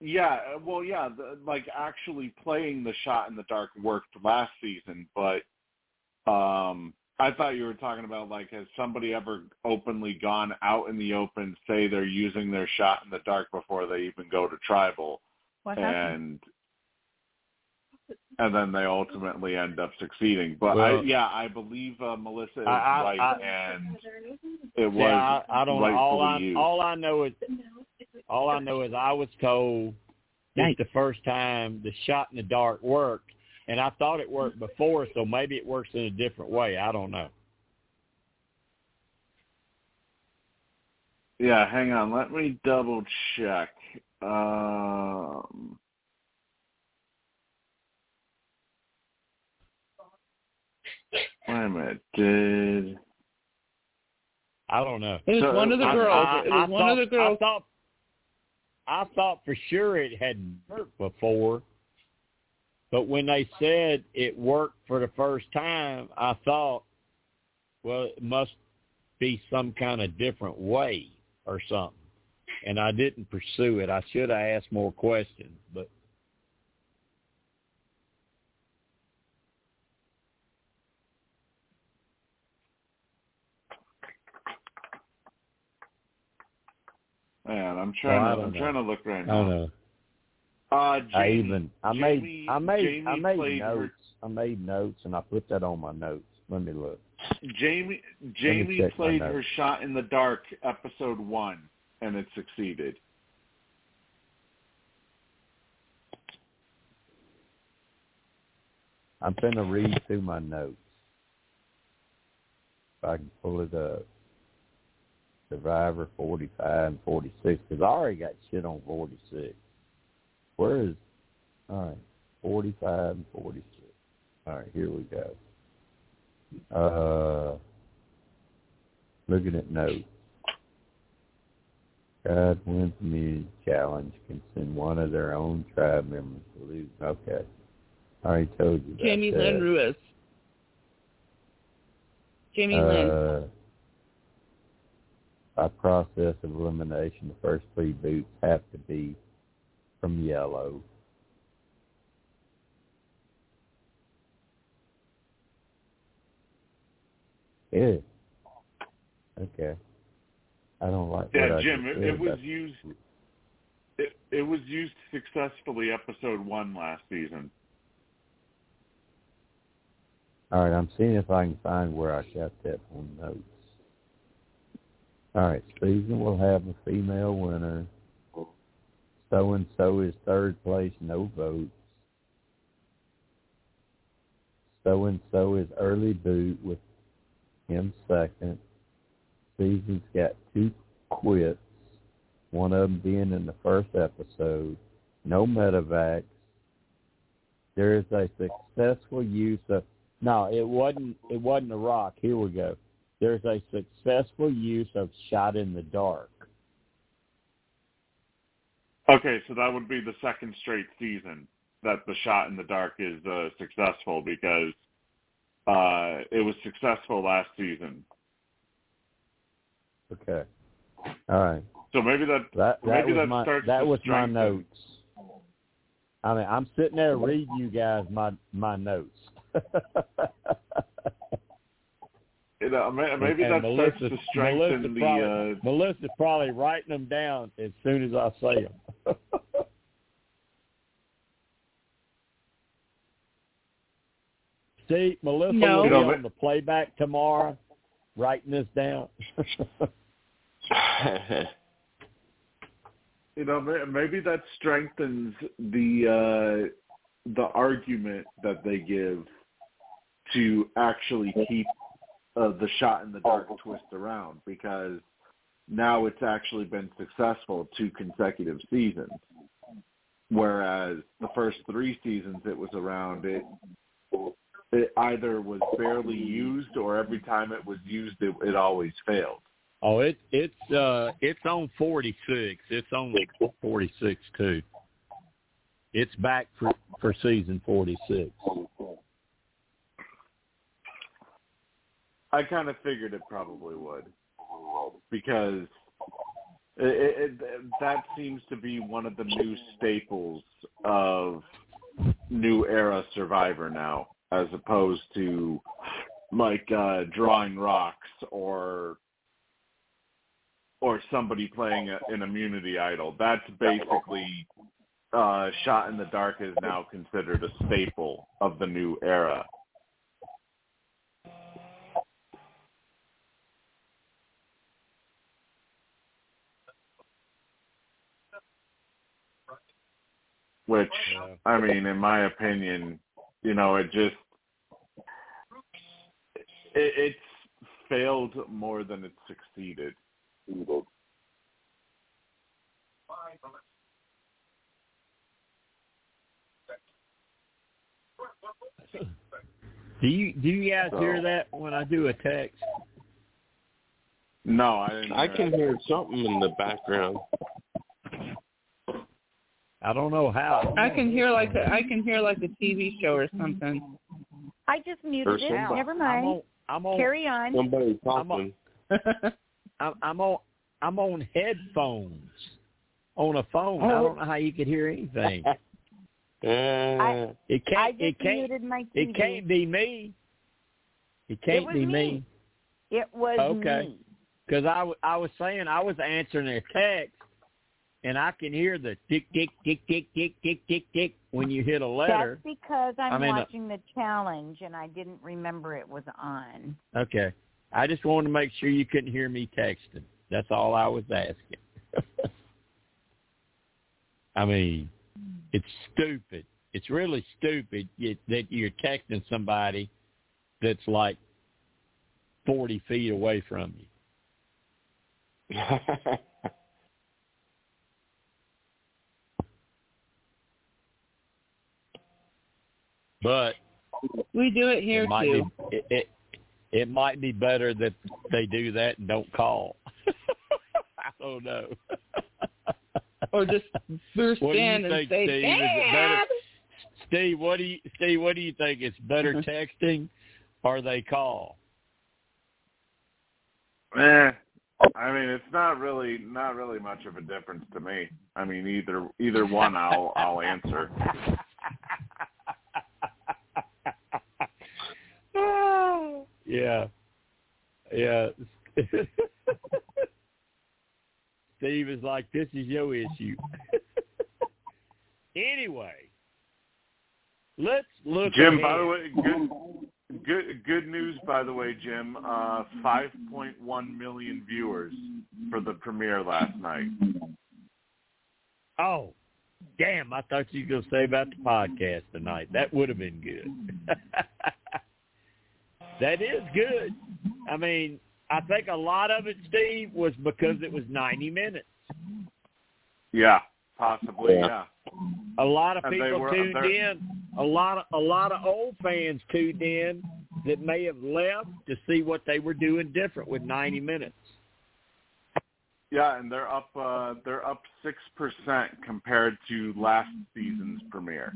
yeah, uh, well, yeah, the, like actually playing the shot in the dark worked last season, but um, I thought you were talking about like has somebody ever openly gone out in the open say they're using their shot in the dark before they even go to tribal What happened? and and then they ultimately end up succeeding. But I yeah, I believe uh, Melissa is I- I- right I- and it was yeah, I, I don't know. All I rightfully used. all I know is all I know is I was told it's the first time the shot in the dark worked, and I thought it worked before, so maybe it works in a different way. I don't know. Yeah, hang on. Let me double check. Um, wait a minute. Did I don't know. it was so one of the I- girls. I, it I was one thought, of the girls. I thought, I thought for sure it had worked before, but when they said it worked for the first time, I thought, well, it must be some kind of different way or something. And I didn't pursue it. I should have asked more questions, but man? I'm trying Well, to, I'm know. trying to look right I now. don't know. Uh, Jamie, I even I made Jamie, I made Jamie I made her- notes. I made notes and I put that on my notes. Let me look. Jaime Jaime played her shot in the dark episode one, and it succeeded. I'm gonna read through my notes. If I can pull it up. Survivor 45 and 46, because I already got shit on 46. Where is, all right, 45 and 46. All right, here we go. Uh, looking at notes. God wins challenge can send one of their own tribe members to lose. Okay. I already told you that. Jaime uh, Lynn Ruiz. Jaime Lynn. uh, by process of elimination, the first three boots have to be from yellow. Yeah. Okay. I don't like Yeah, I Jim, it, it was used. It, it was used successfully episode one last season. All right, I'm seeing if I can find where I got that on notes. All right, season will have a female winner. So and so is third place, no votes. So and so is early boot with him second. Season's got two quits, one of them being in the first episode. No medevacs. There is a successful use of no, it wasn't. It wasn't a rock. Here we go. There's a successful use of shot in the dark. Okay, so that would be the second straight season that the shot in the dark is uh, successful because uh, it was successful last season. Okay. All right. So maybe that That that maybe that my starts that was my notes. I mean, I'm sitting there reading you guys my my notes. (laughs) You know, maybe And that starts Melissa- to strengthen Melissa the. probably, Uh, Melissa's probably writing them down as soon as I say them. (laughs) See, Melissa No. will You be know, on the playback tomorrow, writing this down. (laughs) you know, maybe that strengthens the uh, the argument that they give to actually keep uh, the shot in the dark twist around because now it's actually been successful two consecutive seasons. Whereas the first three seasons it was around, it it either was barely used or every time it was used, it, it always failed. Oh, it it's uh it's on forty six. It's on forty six too. It's back for for season forty six. I kind of figured it probably would because it, it, that seems to be one of the new staples of new era Survivor now, as opposed to like uh, drawing rocks or or somebody playing a, an immunity idol. That's basically uh, shot in the dark is now considered a staple of the new era. Which, I mean, in my opinion, you know, it just it, it's failed more than it succeeded. Do you do you guys hear that when I do a text? No, I didn't. I can hear something in the background. I don't know how. I can hear like a, I can hear like a TV show or something. I just muted it. somebody- Never I'm mind. on. I'm on. Carry on. Somebody I'm talking. (laughs) I'm, I'm on. I'm on headphones. On a phone. I don't know how you could hear anything. (laughs) Uh, It can't. just It can't. muted my TV. It can't be me. It can't was be me. It was Okay. me. Because I, w- I was saying I was answering a text, and I can hear the tick, tick, tick, tick, tick, tick, tick, tick when you hit a letter. That's because I'm, I'm watching a... the challenge, and I didn't remember it was on. Okay. I just wanted to make sure you couldn't hear me texting. That's all I was asking. (laughs) I mean, it's stupid. It's really stupid that you're texting somebody that's like 40 feet away from you. (laughs) But We do it here it might too. be it, it it might be better that they do that and don't call. (laughs) I don't know. (laughs) Or just burst What do you in and think, say, Steve? Is it better- Dad! Steve, what do you Steve, what do you think? It's better texting or they call? Eh, I mean, it's not really not really much of a difference to me. I mean, either either one, I'll I'll answer. (laughs) yeah. Yeah. (laughs) Steve is like, this is your issue. (laughs) anyway, let's look Jim, ahead. by the way, good good good news. By the way, Jim, uh, 5.1 million viewers for the premiere last night. Oh, damn! I thought you were to say about the podcast tonight. That would have been good. (laughs) that is good. I mean, I think a lot of it, Steve, was because it was 90 minutes. Yeah, possibly. Yeah. Yeah. A lot of And people were- tuned in. A lot of a lot of old fans tuned in that may have left to see what they were doing different with 90 minutes. Yeah, and they're up uh they're up six percent compared to last season's premiere.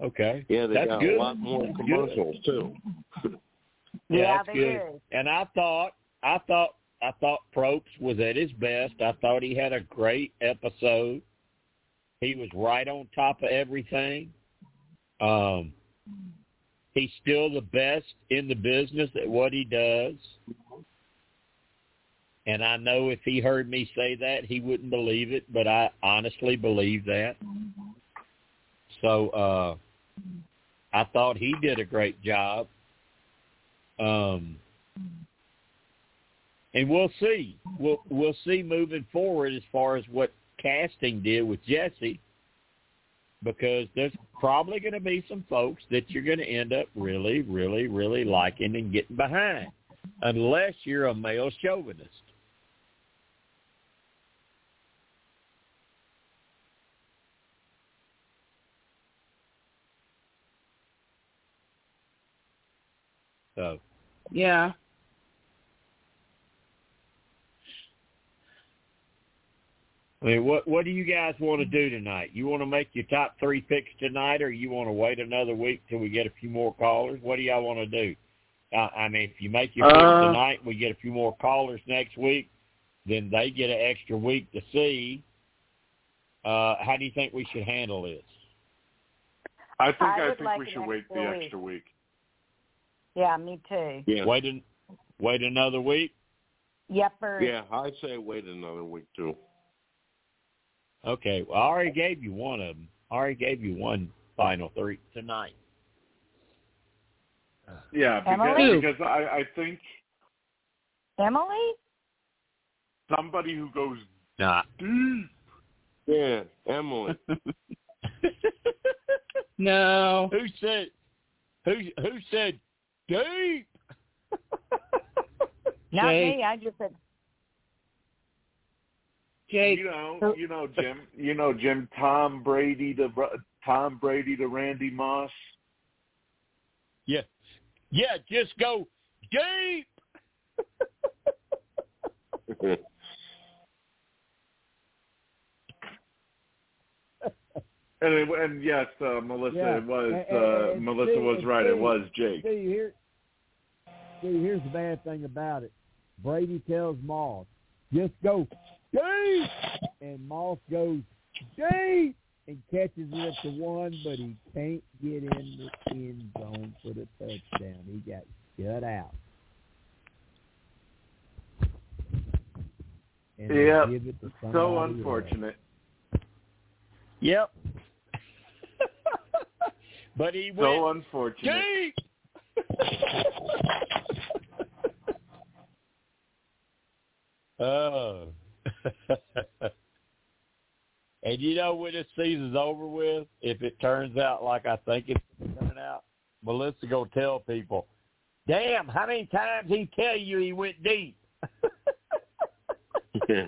Okay. yeah, they That's got good. a lot more That's commercials too. Yeah, that's they good. did. And I thought, I thought, I thought Probst was at his best. I thought he had a great episode. He was right on top of everything. Um, he's still the best in the business at what he does. And I know if he heard me say that, he wouldn't believe it, but I honestly believe that. So uh I thought he did a great job. Um, and we'll see. We'll we'll see moving forward as far as what casting did with Jesse, because there's probably going to be some folks that you're going to end up really, really, really liking and getting behind, unless you're a male chauvinist. So Yeah. I mean, what what do you guys want to do tonight? You want to make your top three picks tonight, or you want to wait another week till we get a few more callers? What do y'all want to do? Uh, I mean, if you make your picks Uh, tonight, we get a few more callers next week. Then they get an extra week to see. Uh, how do you think we should handle this? I think I I, think like we should wait the week. extra week. Yeah, me too. Yeah. Wait an, wait another week. Yepper. Yeah, I'd say wait another week too. Okay. Well, I already gave you one of them. I already gave you one final three tonight. Yeah, because, because I, I think Emily? somebody who goes Nah. deep. Yeah, Emily. (laughs) No. who said? Who who said deep? (laughs) Not Jake. me. I just said Jake. You know, you know, Jim. You know, Jim. Tom Brady to Tom Brady to Randy Moss. Yeah. Yeah. Just go deep. (laughs) And it, and yes, uh, Melissa Yeah, it was and- and- uh, and Melissa Steve- was and right. It was Jake. See, here, see, here's the bad thing about it. Brady tells Moss, just go deep, and Moss goes deep and catches it up to one, but he can't get in the end zone for the touchdown. He got shut out. And they Yep. give it to So somebody else. unfortunate. Yep. (laughs) but he went So unfortunate. deep. (laughs) oh. (laughs) and you know when this season's over with, if it turns out like I think it's turning out, Melissa gonna tell people, "Damn, how many times he tell you he went deep?" (laughs) yeah.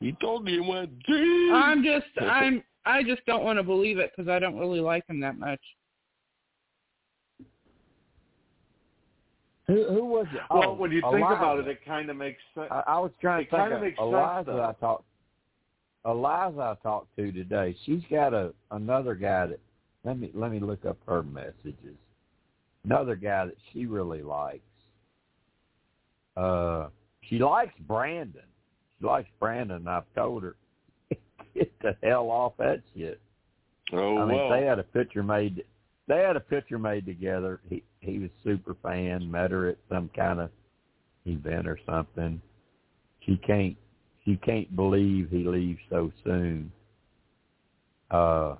He told me he went deep. I'm just I'm I just don't want to believe it because I don't really like him that much. Who, who was it? Well, Oh, when you think about it, it kind of makes sense. I, I was trying It to think kinda of makes Eliza. though. I talked. Eliza, I talked to today. She's got a another guy that. Let me let me look up her messages. Another guy that she really likes. Uh, she likes Brandon. She likes Brandon. I've told her (laughs) get the hell off that shit. oh I mean, well. they had a picture made. They had a picture made together. He he was super fan. Met her at some kind of event or something. She can't she can't believe he leaves so soon. Uh,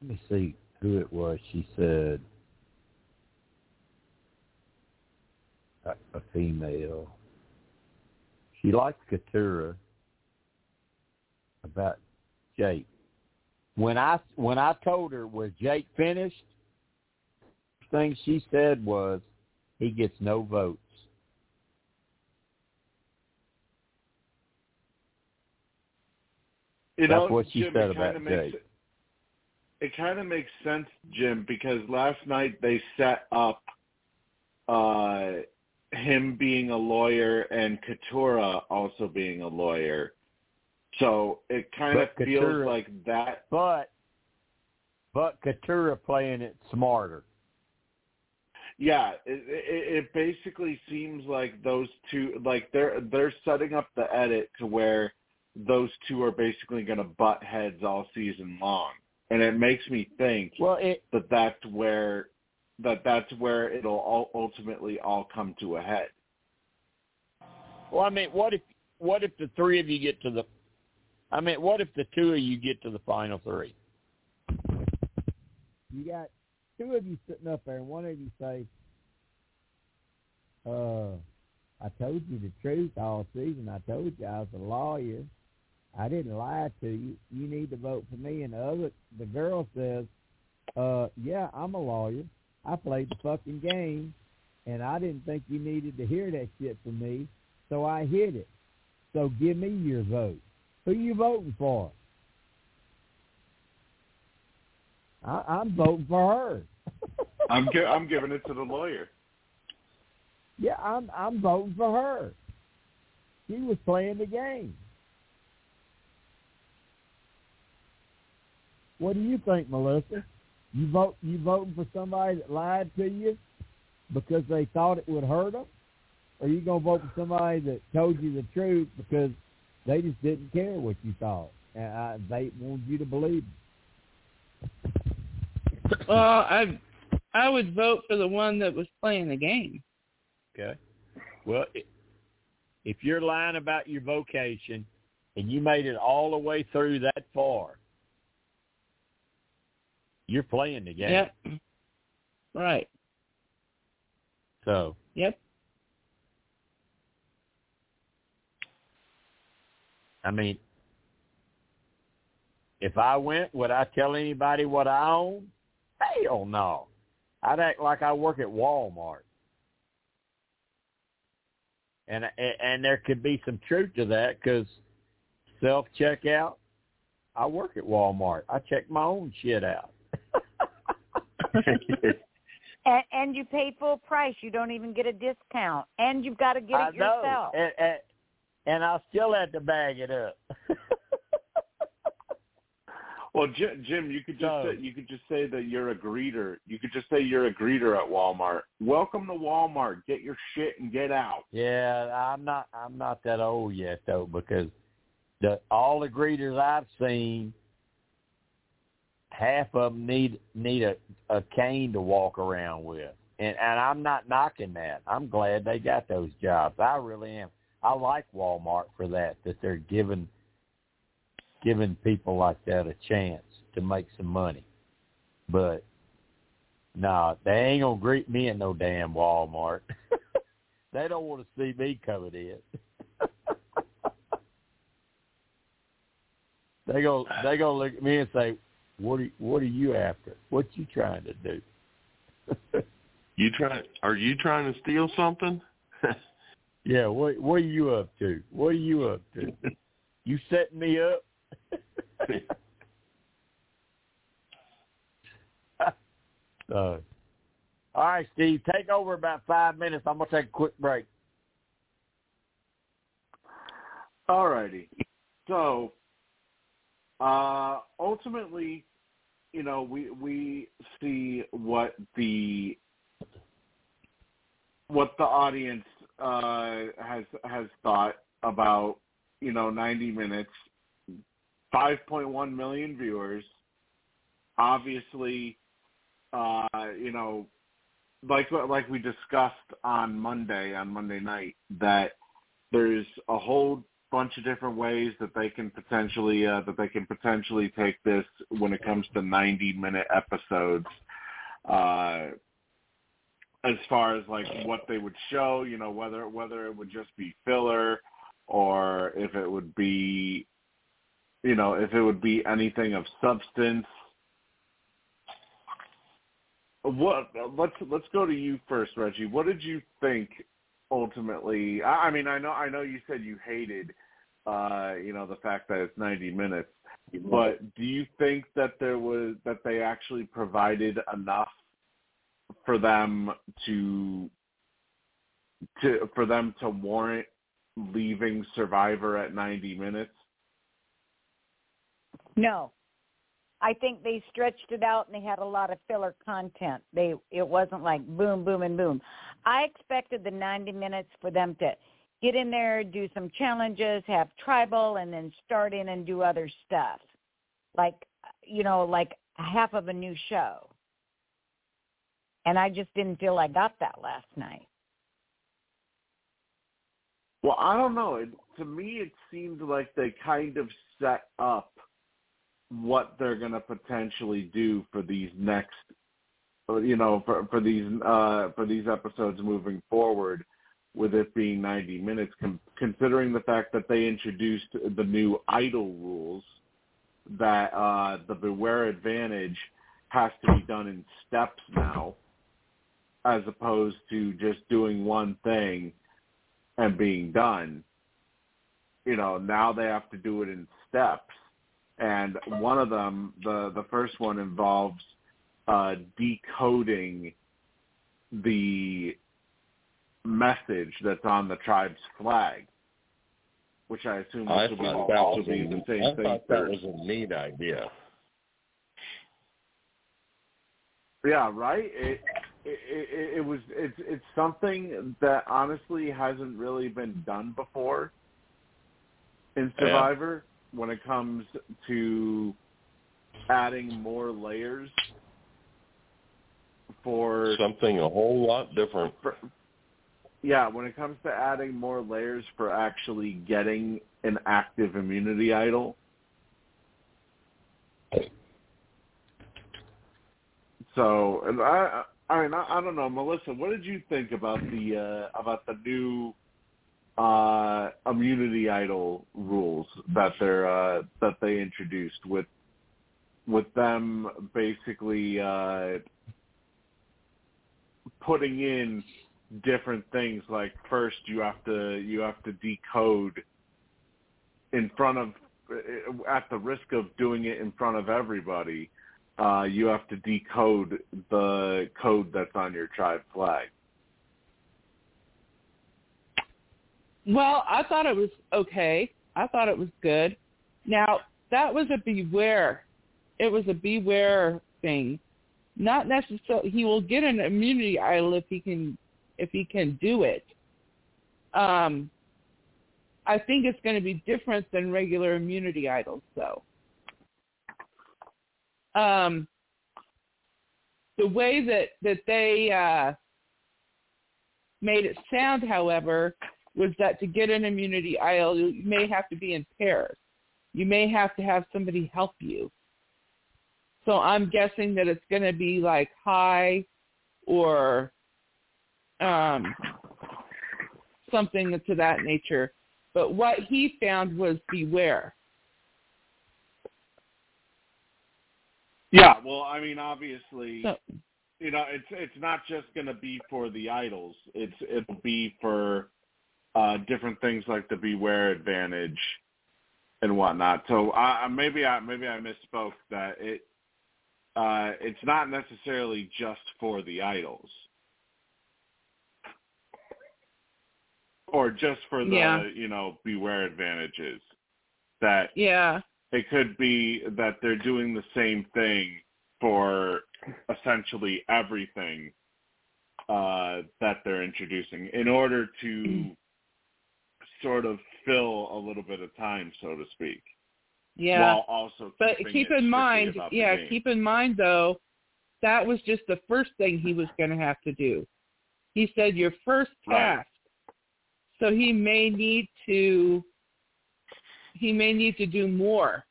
let me see who it was. She said a, a female. She likes Katurah about Jake. When I when I told her was Jake finished, thing she said was he gets no votes. You That's know, what she Jim, said about makes, Jake. It kind of makes sense, Jim, because last night they set up uh, him being a lawyer and Katurah also being a lawyer. So it kind of But feels Katurah- like that. But but Katurah playing it smarter. Yeah, it, it, it basically seems like those two, like they're they're setting up the edit to where those two are basically going to butt heads all season long, and it makes me think Well, it that that's where that that's where it'll all ultimately all come to a head. well, I mean, what if what if the three of you get to the I mean, what if the two of you get to the final three? You got two of you sitting up there, and one of you say, "Uh, I told you the truth all season. I told you I was a lawyer. I didn't lie to you. You need to vote for me." And the other, the girl says, "Uh, yeah, I'm a lawyer. I played the fucking game, and I didn't think you needed to hear that shit from me, so I hid it. So give me your vote. Who you voting for?" I, I'm voting for her. (laughs) I'm gi- I'm giving it to the lawyer. Yeah, I'm I'm voting for her. She was playing the game. What do you think, Melissa? You vote you voting for somebody that lied to you because they thought it would hurt them, or you gonna vote for somebody that told you the truth because they just didn't care what you thought and I, they wanted you to believe them? Well, I I would vote for the one that was playing the game. Okay. Well, if you're lying about your vocation and you made it all the way through that far, you're playing the game. Yep. Right. So. Yep. I mean, if I went, would I tell anybody what I own? Hell no. I'd act like I work at Walmart. And and there could be some truth to that because self checkout. I work at Walmart. I check my own shit out. (laughs) and, and you pay full price. You don't even get a discount, and you've got to get it I know. yourself. And, and, and I still had to bag it up. (laughs) Well, Jim, Jim, you could just So- say, you could just say that you're a greeter. You could just say you're a greeter at Walmart. Welcome to Walmart. Get your shit and get out. Yeah, I'm not. I'm not that old yet though, because the all the greeters I've seen, half of them need need a a cane to walk around with, and and I'm not knocking that. I'm glad they got those jobs. I really am. I like Walmart for that. That they're giving giving people like that a chance to make some money, but. No, nah, they ain't gonna greet me in no damn Walmart. (laughs) They don't want to see me coming in. (laughs) they go they gonna look at me and say, "What are what are you after? What you trying to do?" (laughs) You try? Are you trying to steal something? Yeah, what what are you up to? What are you up to? (laughs) you setting me up? (laughs) uh, all right, Steve, take over about five minutes. I'm gonna take a quick break. All righty. So, uh, ultimately, you know, we we see what the what the audience uh, has has thought about you know 90 minutes, 5.1 million viewers. Obviously, uh, you know, like like we discussed on Monday on Monday night that there's a whole bunch of different ways that they can potentially uh, that they can potentially take this when it comes to 90 minute episodes uh as far as like what they would show you know whether whether it would just be filler or if it would be you know if it would be anything of substance. What let's let's go to you first reggie. What did you think ultimately? I, I mean i know i know you said you hated uh you know the fact that it's 90 minutes but do you think that there was that they actually provided enough for them to to for them to warrant leaving survivor at 90 minutes No. I think they stretched it out and they had a lot of filler content. They it wasn't like boom, boom, and boom. I expected the 90 minutes for them to get in there, do some challenges, have tribal, and then start in and do other stuff, like you know, like half of a new show. And I just didn't feel I got that last night. Well, I don't know. It, to me, it seemed like they kind of set up what they're going to potentially do for these next, you know, for for these uh, for these episodes moving forward, with it being 90 minutes. Com- considering the fact that they introduced the new idol rules, that uh, the Beware Advantage has to be done in steps now, as opposed to just doing one thing and being done. You know, now they have to do it in steps. And one of them, the the first one involves uh, decoding the message that's on the tribe's flag. which I assume I this will be, that also was be the same I thing. thought that was a neat idea. Yeah, right. It, it it it was it's it's something that honestly hasn't really been done before in Yeah. Survivor when it comes to adding more layers for Something a whole lot different. for, yeah, when it comes to adding more layers for actually getting an active immunity idol. So, and I, I mean, I, I don't know, Melissa. What did you think about the uh, about the new uh, immunity idol rules that they're uh, that they introduced with with them basically uh, putting in different things like first you have to you have to decode in front of at the risk of doing it in front of everybody uh you have to decode the code that's on your tribe flag Well, I thought it was okay. I thought it was good. Now, that was a beware. It was a beware thing. Not necessarily he will get an immunity idol if he can if he can do it. Um I think it's going to be different than regular immunity idols though. Um the way that that they uh made it sound however was that to get an immunity idol, you may have to be in pairs. You may have to have somebody help you. So I'm guessing that it's going to be like high or um, something to that nature. But what he found was beware. Yeah well i mean obviously So, you know it's it's not just going to be for the idols it's it'll be for uh different things like the beware advantage and whatnot so i I- maybe i maybe i misspoke that it uh it's not necessarily just for the idols or just for the Yeah. you know beware advantages that yeah. It could be that they're doing the same thing for essentially everything uh, that they're introducing in order to sort of fill a little bit of time, so to speak, Yeah. while also but keep it in mind, yeah, keep in mind though, that was just the first thing he was going to have to do. He said your first task. Right. task. So he may need to he may need to do more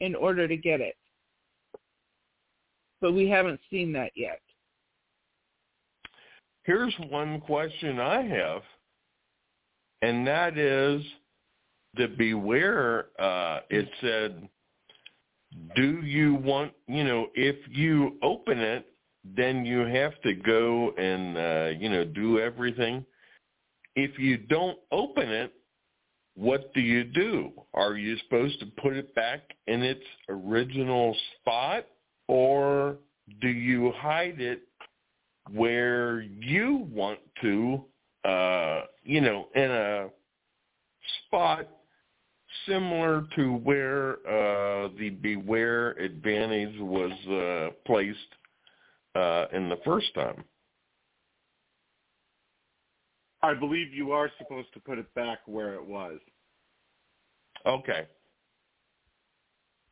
in order to get it. But we haven't seen that yet. Here's one question I have, and that is the beware. Uh, it said, "Do you want? You know, if you open it, then you have to go and uh, you know do everything. If you don't open it, what do you do? Are you supposed to put it back in its original spot, or do you hide it where you want to, uh, you know, in a spot similar to where uh, the Beware Advantage was uh, placed uh, in the first time. I believe you are supposed to put it back where it was. Okay.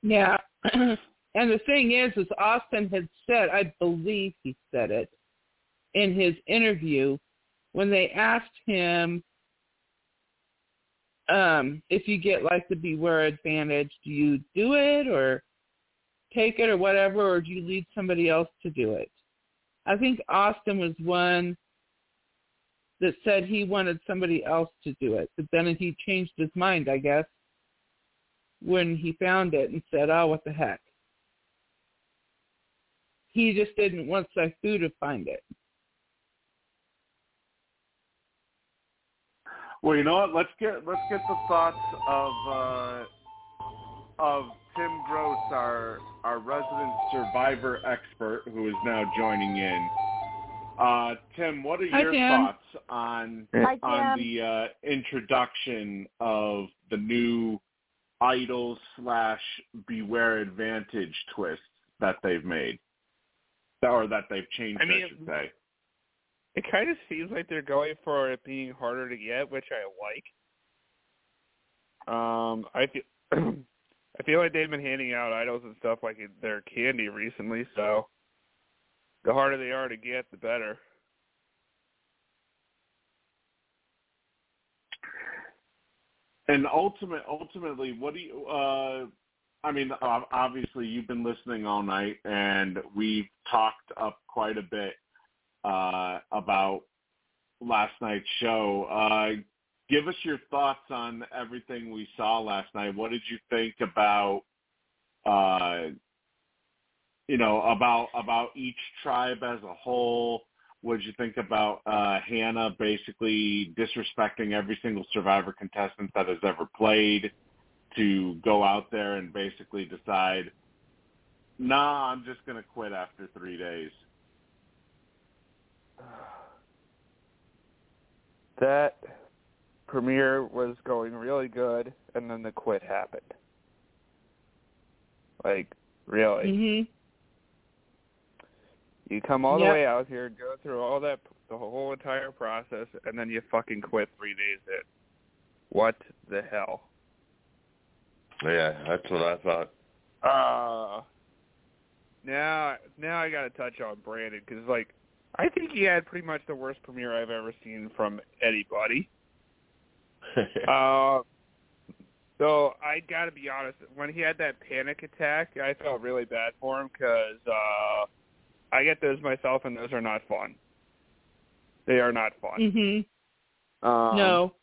Yeah. (clears throat) and the thing is, is Austin had said, I believe he said it in his interview when they asked him um, if you get like the beware advantage, do you do it or take it or whatever, or do you lead somebody else to do it? I think Austin was one that said he wanted somebody else to do it, but then he changed his mind, I guess when he found it and said, "Oh, what the heck." He just didn't want Sifu to find it. Well, you know what? Let's get let's get the thoughts of uh, of Tim Gross, our our resident survivor expert, who is now joining in. Uh, Tim, what are Hi, your Tim. thoughts on Hi, on the uh, introduction of the new Idol slash Beware Advantage twist that they've made, or that they've changed? I I, should say. It kind of seems like they're going for it being harder to get, which I like. Um, I feel (clears throat) I feel like they've been handing out idols and stuff like they're candy recently, so the harder they are to get, the better. And ultimate, ultimately, what do you? Uh, I mean, obviously, you've been listening all night, and we've talked up quite a bit uh, about last night's show. Uh, give us your thoughts on everything we saw last night. What did you think about, uh, you know, about about each tribe as a whole? What did you think about uh, Hannah basically disrespecting every single Survivor contestant that has ever played to go out there and basically decide, nah, I'm just going to quit after three days? (sighs) That premiere was going really good, and then the quit happened. Like, really. Mhm. You come all the way out here, go through all that, the whole entire process, and then you fucking quit three days in. What the hell? Yeah, that's what I thought. Uh, now, now I got to touch on Brandon because, like, I think he had pretty much the worst premiere I've ever seen from anybody. (laughs) Uh, so I got to be honest. When he had that panic attack, I felt really bad for him because uh, I get those myself, and those are not fun. They are not fun. Mhm. Um, no.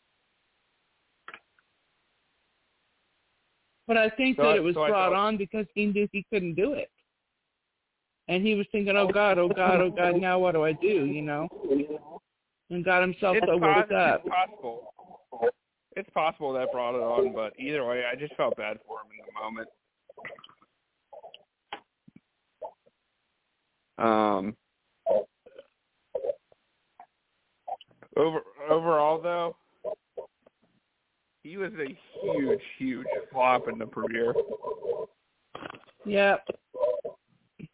But I think So that I- it was so brought on because he knew he couldn't do it. And he was thinking, oh God, oh God, oh God, now what do I do, you know? And got himself It's, so worked pos- up. it's possible. It's possible that brought it on, but either way, I just felt bad for him in the moment. Um. Over overall, though, he was a huge, huge flop in the premiere. Yep.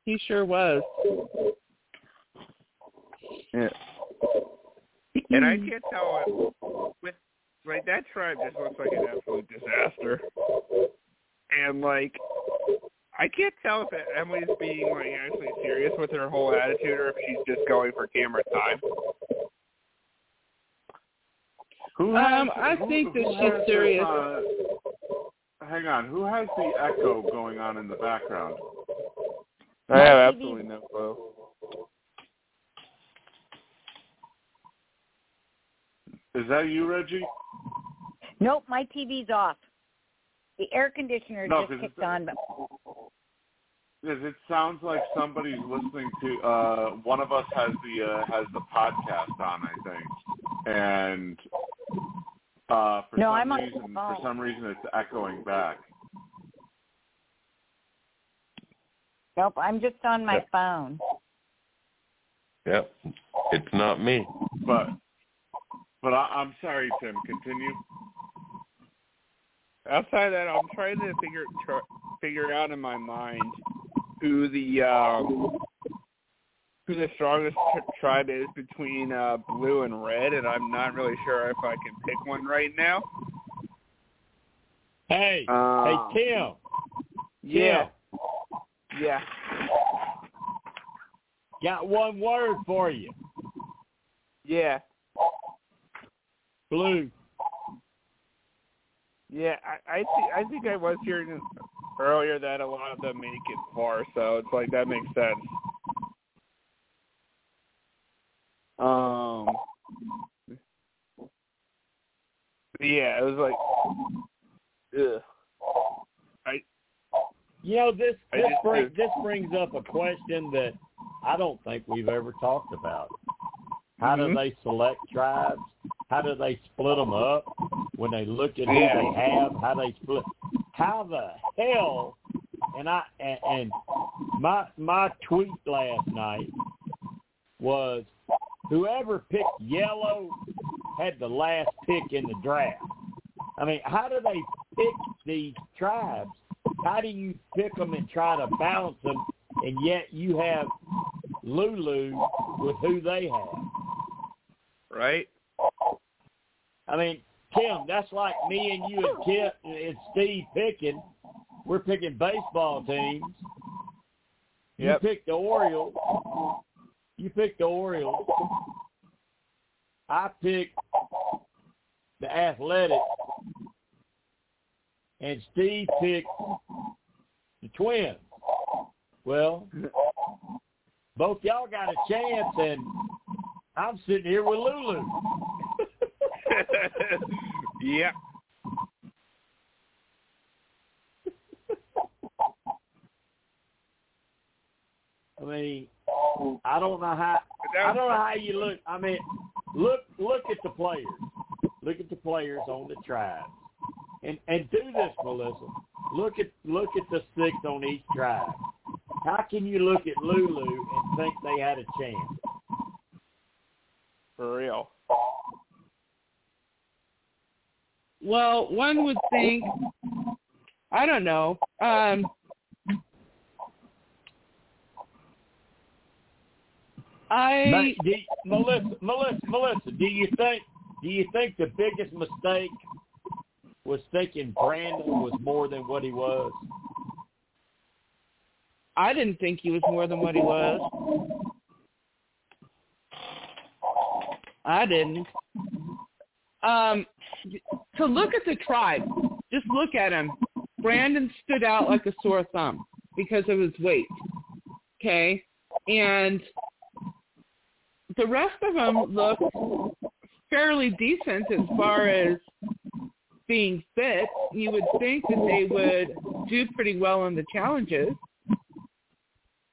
He sure was. Yeah. And I can't tell it with like that tribe just looks like an absolute disaster. And like I can't tell if Emily's being like actually serious with her whole attitude or if she's just going for camera time. Who Um, I who- think that she's has this, serious. uh, hang on, who has the echo going on in the background? I have absolutely no clue. Is that you, Reggie? Nope, my TV's off. The air conditioner No, just 'cause kicked on, but Because it sounds like somebody's listening to. Uh, one of us has the uh, has the podcast on, I think, and uh, for No, some I'm on the reason, for some reason, it's echoing back. nope, I'm just on my phone. yep. It's not me. But but I, I'm sorry, Tim. Continue. Outside of that, I'm trying to figure tr- figure out in my mind who the um, who the strongest tr- tribe is between uh, blue and red, and I'm not really sure if I can pick one right now. Hey, Uh, hey, Tim. Yeah, yeah. Got one word for you. Yeah, Blue. Yeah. I I, th- I think I was hearing earlier that a lot of them make it far, so it's like that makes sense. Um. Yeah, it was like, ugh. You know this this just bring, do. this brings up a question that I don't think we've ever talked about. How Mhm. do they select tribes? How do they split them up when they look at who they have? How they split? How the hell? And I and, and my my tweet last night was whoever picked yellow had the last pick in the draft. I mean, how do they pick these tribes? How do you pick them and try to balance them, and yet you have Lulu with who they have? Right. I mean, Tim, that's like me and you and Kip and Steve picking. We're picking baseball teams. Yep. You picked the Orioles. You picked the Orioles. I picked the Athletics. And Steve picked the Twins. Well, both y'all got a chance, and I'm sitting here with Lulu. (laughs) yep. I mean, I don't know how I don't know how you look. I mean, look look at the players. Look at the players on the tribe, and and do this, Melissa. Look at look at the six on each tribe. How can you look at Lulu and think they had a chance? For real. Well, one would think, I don't know. Um, I do, Melissa, Melissa, Melissa, do you think do you think the biggest mistake was thinking Brandon was more than what he was? I didn't think he was more than what he was. I didn't. Um, to look at the tribe, just look at him. Brandon stood out like a sore thumb because of his weight. Okay, and the rest of them look fairly decent as far as being fit. You would think that they would do pretty well in the challenges.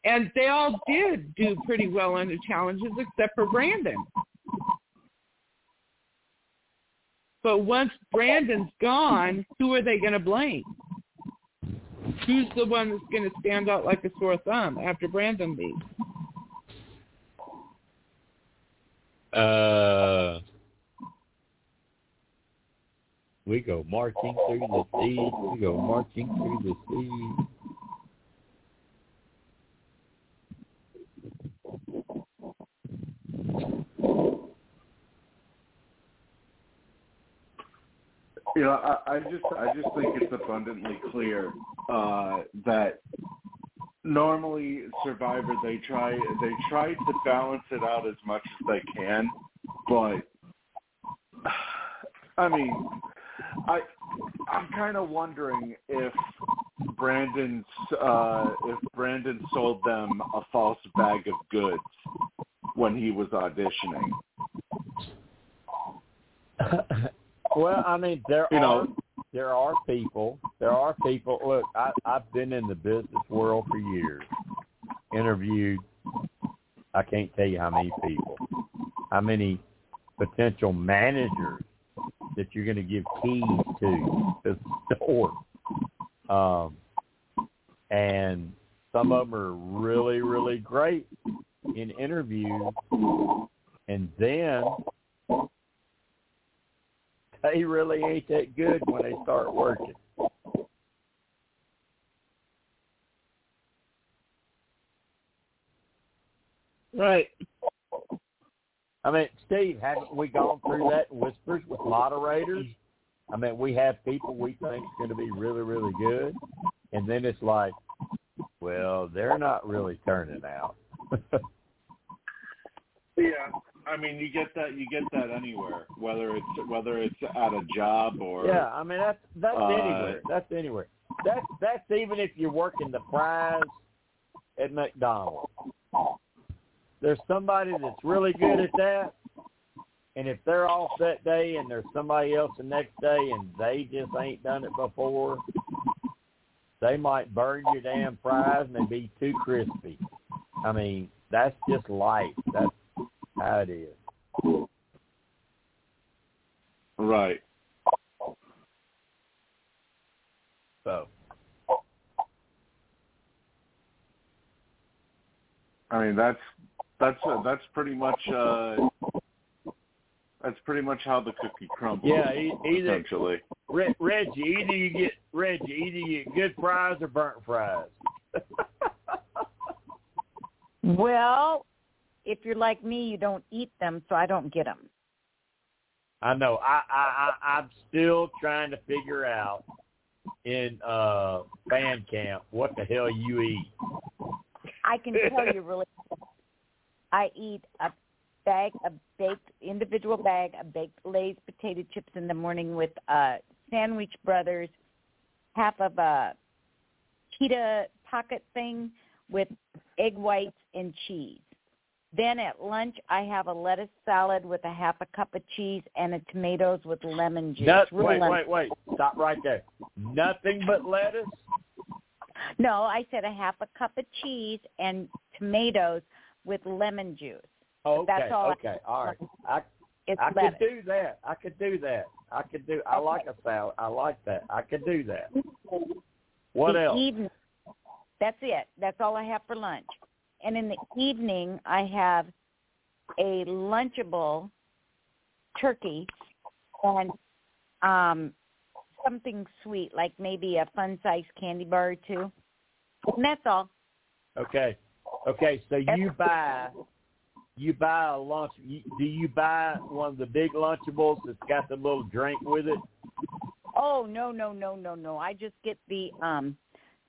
And they all did do pretty well in the challenges except for Brandon. But once Brandon's gone, who are they going to blame? Who's the one that's going to stand out like a sore thumb after Brandon leaves? Uh, we go marching through the sea. We go marching through the sea. You know, I, I just I just think it's abundantly clear uh, that normally Survivor they try they try to balance it out as much as they can, but (sighs) I mean, I I'm kind of wondering if Brandon's uh, if Brandon sold them a false bag of goods when he was auditioning. (laughs) well, I mean, there You are know- there are people. There are people. Look, I, I've been in the business world for years. Interviewed, I can't tell you how many people, how many potential managers that you're going to give keys to the store. Um, and some of them are really, really great in interviews, and then (laughs) they really ain't that good when they start working. Right. I mean, Steve, haven't we gone through that in whispers with moderators? I mean, we have people we think is going to be really, really good, and then it's like, well, they're not really turning out. (laughs) Yeah, I mean, you get that you get that anywhere, whether it's whether it's at a job or yeah, I mean that's that's Uh, anywhere. That's anywhere. That's that's even if you're working the fries at McDonald's. There's somebody that's really good at that, and if they're off that day and there's somebody else the next day and they just ain't done it before, they might burn your damn fries and they be too crispy. I mean, that's just life. That's how it is. right. So I mean, that's That's uh, that's pretty much uh, that's pretty much how the cookie crumbles. Yeah, e- either essentially. Re- Reggie, either you get Reggie, either you get good fries or burnt fries. (laughs) Well, if you're like me, you don't eat them, so I don't get them. I know. I, I, I I'm still trying to figure out in uh fan camp what the hell you eat. I can tell you really. (laughs) I eat a bag, a baked individual bag of baked Lay's potato chips in the morning with uh Sandwich Brothers, half of a pita pocket thing with egg whites and cheese. Then at lunch, I have a lettuce salad with a half a cup of cheese and a tomatoes with lemon juice. Real wait, lemon- wait, wait. Stop right there. Nothing but lettuce. No, I said a half a cup of cheese and tomatoes with lemon juice. Oh, okay, That's all I- okay, all right. (laughs) I It's I lettuce. could do that. I could do that. I could do. I like a salad. I like that. I could do that. What the else? Evening, that's it. That's all I have for lunch. And in the evening, I have a Lunchable turkey and um something sweet, like maybe a fun-sized candy bar or two. And that's all. Okay. Okay. So you buy you buy a lunch. Do you buy one of the big Lunchables that's got the little drink with it? Oh no no no no no! I just get the um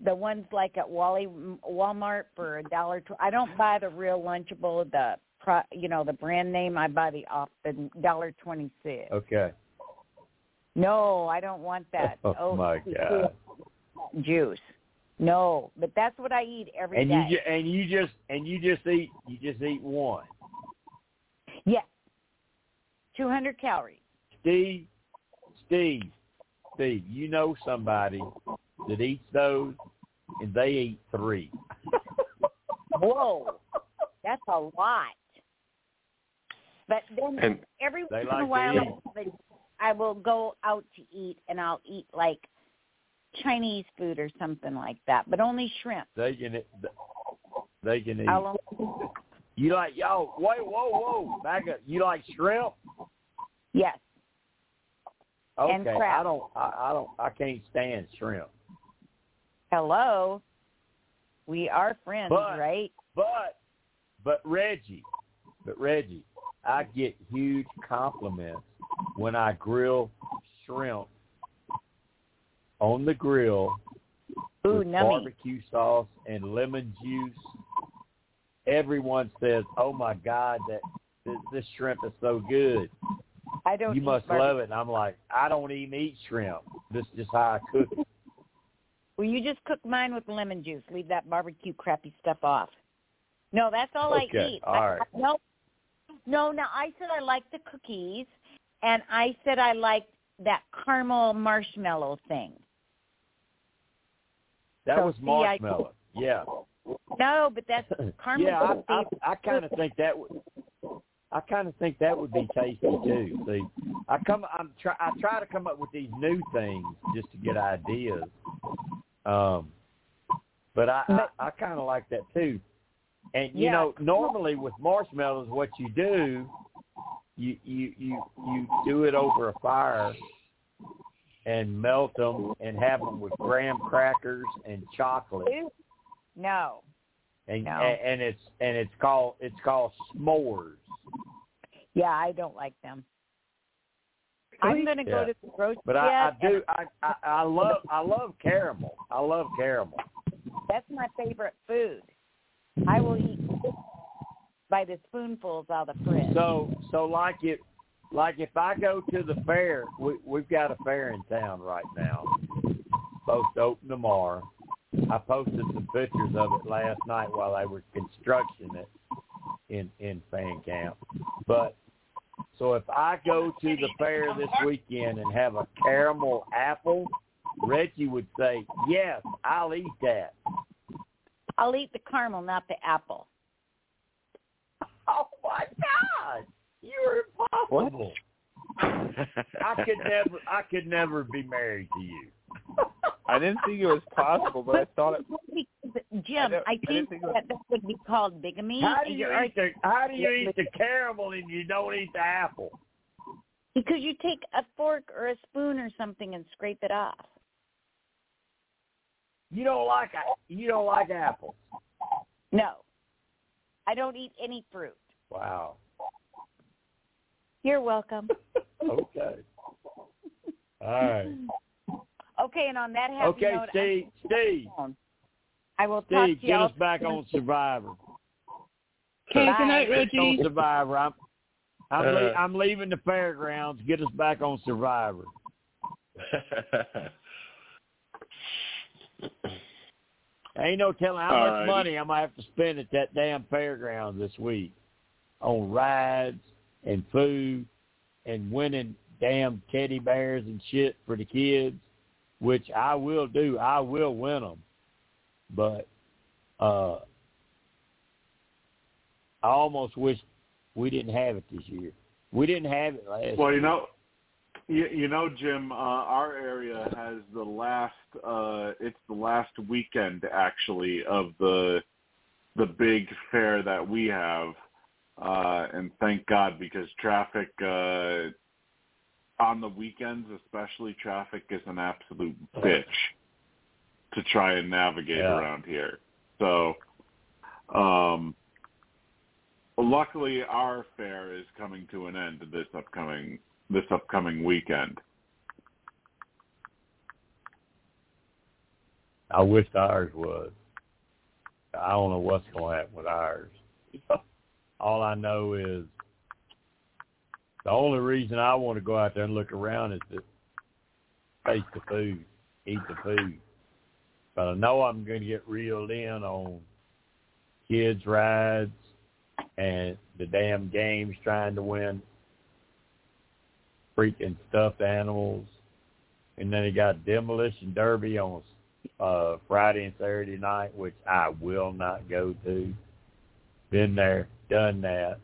the ones like at Wally Walmart for a dollar. Tw- I don't buy the real Lunchable, the pro, you know the brand name. I buy the off the dollar twenty six. Okay. No, I don't want that. (laughs) Oh, oh, my God. Juice. No, but that's what I eat every And day. you ju- and you just and you just eat you just eat one. yes, two hundred calories. Steve, Steve, Steve, you know somebody that eats those and they eat three. (laughs) Whoa, that's a lot. But then And every They once in a while. I will go out to eat, and I'll eat like Chinese food or something like that, but only shrimp. They can eat- they can eat. I'll (laughs) You like yo? Wait, whoa, whoa, back up. You like shrimp? yes, And Okay, crab. I don't. I, I don't. I can't stand shrimp. Hello. We are friends, But- right? But, but Reggie, but Reggie, I get huge compliments when I grill shrimp on the grill Ooh, with nummy. barbecue sauce and lemon juice. Everyone says, "Oh my God, that this, this shrimp is so good." I don't. You must barbecue. love it. And I'm like, I don't even eat shrimp. This is just how I cook it. Well, you just cook mine with lemon juice. Leave that barbecue crappy stuff off. No, that's all I eat. all I- right. no, no. Now I said I like the cookies, and I said I liked that caramel marshmallow thing. That So, was see, I- marshmallow. Yeah. No, but that's (laughs) caramel. yeah, I, I, I kind of think that would. I kind of think that would be tasty too. See, I come, I'm try, I try to come up with these new things just to get ideas. Um, but I, But- I, I kind of like that too. And you Yeah. know, normally with marshmallows, what you do, you you you you do it over a fire and melt them and have them with graham crackers and chocolate No. and No. and, and it's and it's called it's called s'mores. Yeah, I don't like them. I'm going to go Yeah. to the grocery. But I, I do I, I I love I love caramel. I love caramel. That's my favorite food. I will eat by the spoonfuls out of the fridge. So so like it like if I go to the fair, we we've got a fair in town right now. Supposed to open tomorrow. I posted some pictures of it last night while they were constructing it in in fan camp. But so if I go to the fair this weekend and have a caramel apple, Reggie would say, "Yes, I'll eat that." I'll eat the caramel, not the apple. (laughs) Oh my God, you're impossible. (laughs) I could never, I could never be married to you. (laughs) I didn't think it was possible, but I thought it. Because Jim, I, I think didn't think it was- that that would be called bigamy. How do you eat the How do you eat the caramel and you don't eat the apple? Because you take a fork or a spoon or something and scrape it off. You don't like a- you don't like apples. No, I don't eat any fruit. Wow. You're welcome. (laughs) Okay. All right. (laughs) Okay, and on that happy Okay, note, Steve. Steve. I'm- I will talk Steve, to get y'all. us back on Survivor. Okay, good night, Get us Reggie. on Survivor. I'm I'm, Uh, le- I'm leaving the fairgrounds. Get us back on Survivor. (laughs) Ain't no telling how All much righty. money I'm gonna have to spend at that damn fairground this week on rides and food and winning damn teddy bears and shit for the kids, which I will do. I will win them, but uh, I almost wish we didn't have it this year. We didn't have it last. Well, you year. know, you, you know, Jim, uh, our area has the last. Uh, it's the last weekend actually of the the big fair that we have, uh, and thank God because traffic uh, on the weekends, especially, traffic is an absolute bitch to try and navigate Yeah. around here. So, um, luckily, our fair is coming to an end this upcoming this upcoming weekend. I wish ours was. I don't know what's going to happen with ours. (laughs) All I know is the only reason I want to go out there and look around is to taste the food, eat the food. But I know I'm going to get reeled in on kids' rides and the damn games trying to win freaking stuffed animals. And then he got demolition derby on uh Friday and Saturday night, which I will not go to. Been there, done that.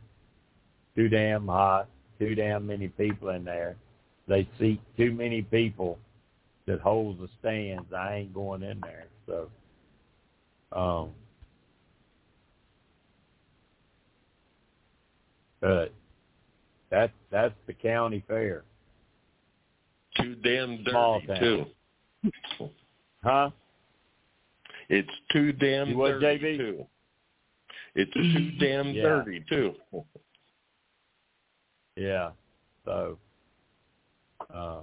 Too damn hot, too damn many people in there. They seat too many people that holds the stands. I ain't going in there. So um but that's that's the county fair. Too damn dirty too. Huh? It's too damn what, dirty JB? too. It's too (clears throat) damn Yeah. dirty too. Yeah. So, um,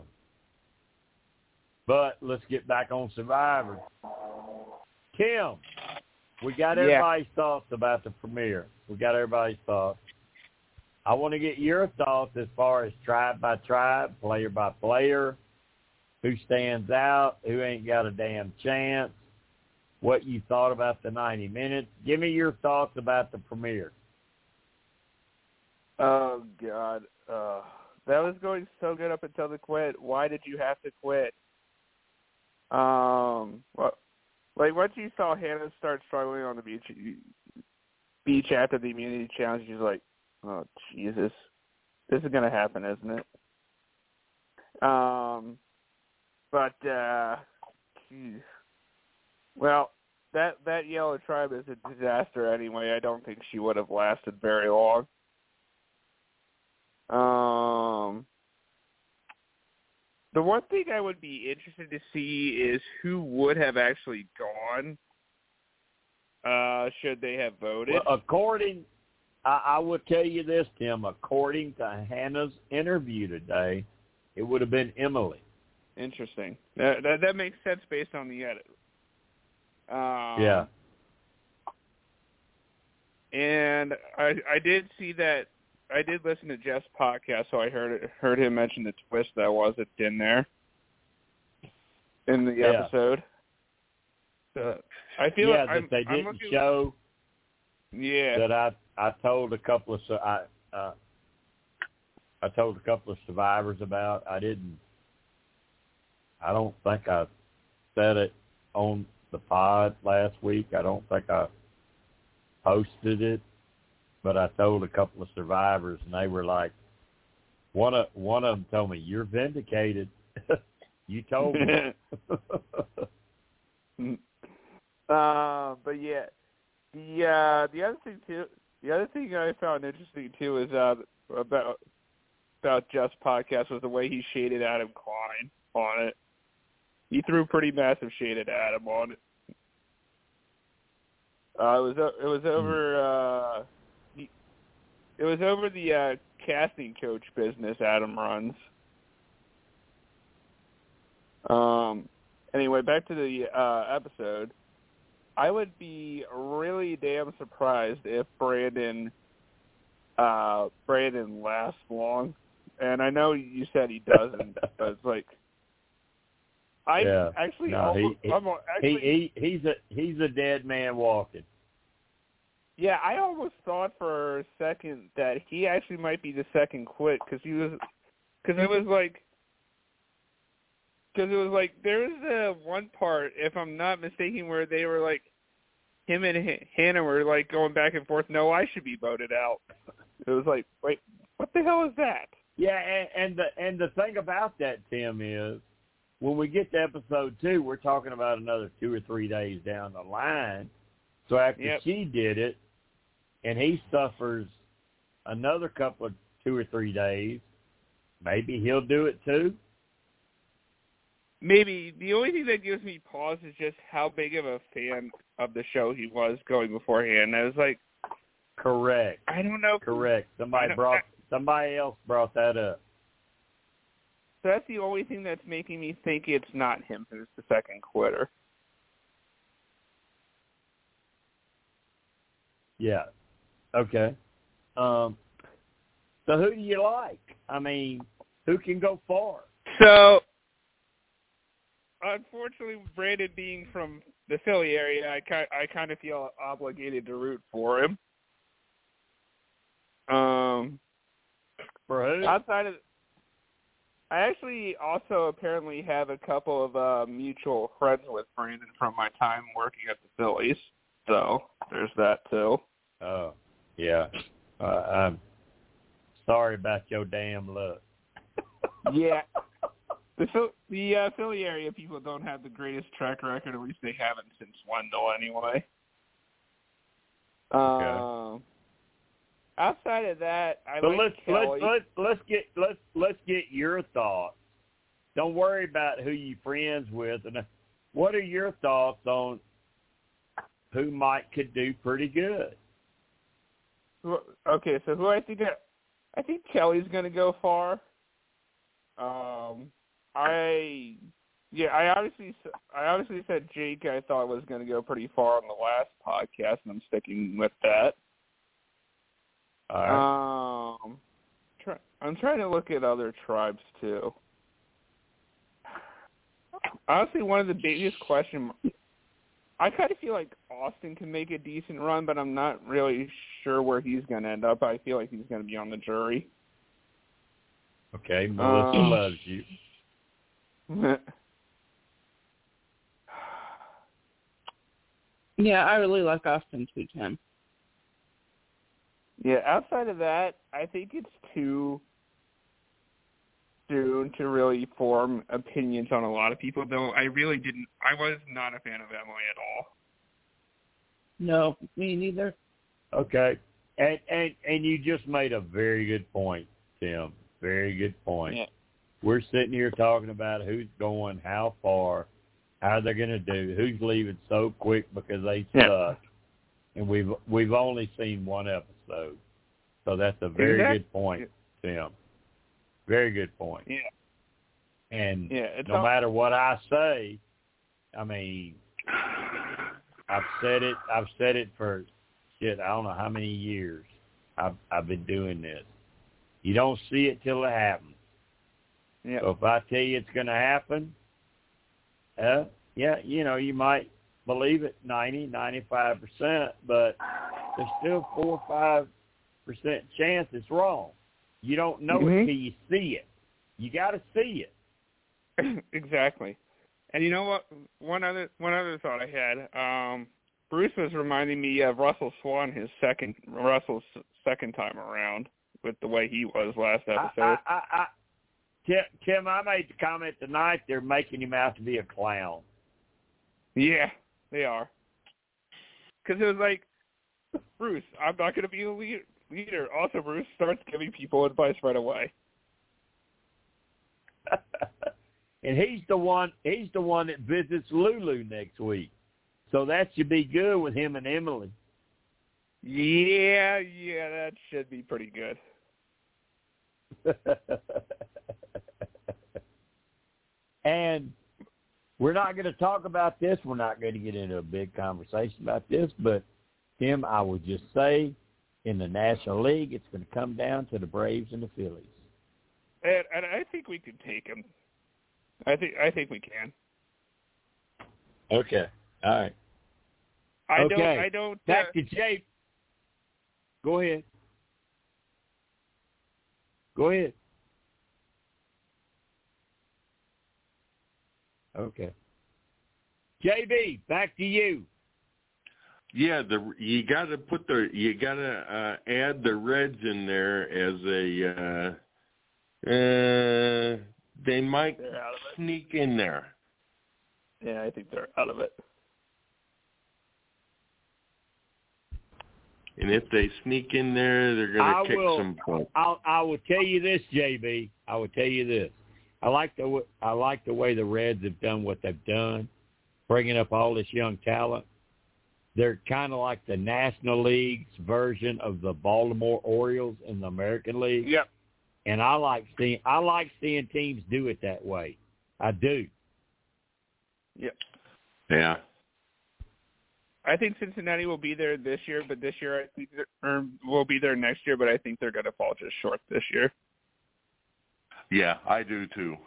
but let's get back on Survivor. Kim, we got Yeah. everybody's thoughts about the premiere. We got everybody's thoughts. I want to get your thoughts as far as tribe by tribe, player by player, who stands out, who ain't got a damn chance, what you thought about the 90 minutes. Give me your thoughts about the premiere. Oh God, uh, that was going so good up until the quit. Why did you have to quit? Um, what, like once you saw Hannah start struggling on the beach, you, beach after the immunity challenge, she's like, "Oh Jesus, this is gonna happen, isn't it?" Um, but uh, geez. well, that that yellow tribe is a disaster anyway. I don't think she would have lasted very long. Um, the one thing I would be interested to see is who would have actually gone. Uh, should they have voted? Well, according, I, I will tell you this, Tim. According to Hannah's interview today, it would have been Emily. Interesting. That, that that makes sense based on the edit. Um, yeah. And I I did see that I did listen to Jeff's podcast, so I heard heard him mention the twist that wasn't in there in the Yeah. episode. Uh, I feel yeah, like I'm, that they didn't looking, show Yeah, that I I told a couple of I uh, I told a couple of survivors about. I didn't. I don't think I said it on the pod last week. I don't think I posted it, but I told a couple of survivors, and they were like, one of one of them told me, "You're vindicated. (laughs) you told me." (laughs) Uh, but yeah, the uh, the other thing too, the other thing I found interesting too is uh, about about Jeff's podcast was the way he shaded Adam Klein on it. He threw pretty massive shade at Adam on it. Uh, it was it was over uh, it was over the uh, casting coach business Adam runs. Um. Anyway, back to the uh, episode. I would be really damn surprised if Brandon uh Brandon lasts long. And I know you said he doesn't, (laughs) but it's like I Yeah. actually No, almost, he- actually he, he he's a he's a dead man walking. Yeah, I almost thought for a second that he actually might be the second quit because he was because it was like because it was like there was a one part if I'm not mistaken where they were like him and H- Hannah were like going back and forth. No, I should be voted out. It was like wait, what the hell is that? Yeah, and, and the and the thing about that, Tim, is when we get to episode two, we're talking about another two or three days down the line. So after Yep. she did it, and he suffers another couple of two or three days, maybe he'll do it too. Maybe the only thing that gives me pause is just how big of a fan of the show he was going beforehand. I was like, Correct. I don't know. Correct. Somebody brought somebody else brought that up. So that's the only thing that's making me think it's not him who's the second quitter. Yeah. Okay. Um so who do you like? I mean, who can go far? So, unfortunately, Brandon being from the Philly area, I kind I kind of feel obligated to root for him. Um, For who? outside of, I actually also apparently have a couple of uh, mutual friends with Brandon from my time working at the Phillies. So there's that too. Oh, yeah. Uh, I'm sorry about your damn luck. Yeah. The the uh, Philly area people don't have the greatest track record. At least they haven't since Wendell, anyway. Um, outside of that, I But like let's Kellie. let's let's let's get let's let's get your thoughts. Don't worry about who you friends with, and uh, what are your thoughts on who might could do pretty good? Okay, so who I think I, I think Kellie's going to go far. Um, I yeah, I obviously I obviously said Jake. I thought was going to go pretty far on the last podcast, and I'm sticking with that. All right. Um, try, I'm trying to look at other tribes too. Honestly, one of the biggest question. I kind of feel like Austin can make a decent run, but I'm not really sure where he's going to end up. I feel like he's going to be on the jury. okay, Melissa um, loves you. (sighs) Yeah, I really like Austin too, Tim. yeah, outside of that, I think it's too soon to really form opinions on a lot of people. Though I really didn't. I was not a fan of Emily at all. No, me neither. Okay, and and and you just made a very good point, Tim. Very good point. Yeah. We're sitting here talking about who's going, how far, how they're going to do, who's leaving so quick because they Yeah. suck, and we've we've only seen one episode, so that's a very Exact- good point, Tim. Very good point. Yeah. And Yeah, no all- matter what I say, I mean, I've said it. I've said it for shit. I don't know how many years. I've I've been doing this. You don't see it till it happens. Yeah. So if I tell you it's going to happen, uh, yeah, you know, you might believe it ninety, ninety-five percent, but there's still four or five percent chance it's wrong. You don't know Mhm. it till you see it. You got to see it. (laughs) exactly. And you know what? One other one other thought I had. Um, Bruce was reminding me of Russell Swan, his second Russell's second time around, with the way he was last episode. I, I, I, Tim, Tim, I made the comment tonight. They're making him out to be a clown. yeah, they are. because it was like, Bruce, I'm not going to be a lead- leader. Also, Bruce starts giving people advice right away. (laughs) and he's the one. He's the one that visits Lulu next week. So that should be good with him and Emily. Yeah, yeah, that should be pretty good. (laughs) and we're not going to talk about this. We're not going to get into a big conversation about this. But Tim, I would just say, in the National League, it's going to come down to the Braves and the Phillies. And, and I think we can take him. I think I think we can. Okay. All right. I okay. don't. I don't. Back uh, to Jay. Go ahead. Go ahead. Okay. JB, back to you. Yeah, the you got to put the you got to uh, add the Reds in there as a uh, uh, they might sneak in there. Yeah, I think they're out of it. And if they sneak in there, they're going to kick will- some points. I'll, I will tell you this, JB. I will tell you this. I like the I like the way the Reds have done what they've done, bringing up all this young talent. They're kind of like the National League's version of the Baltimore Orioles in the American League. Yep. And I like seeing I like seeing teams do it that way. I do. Yep. Yeah. I think Cincinnati will be there this year, but this year I think they're, or will be there next year, but I think they're going to fall just short this year. Yeah, I do too.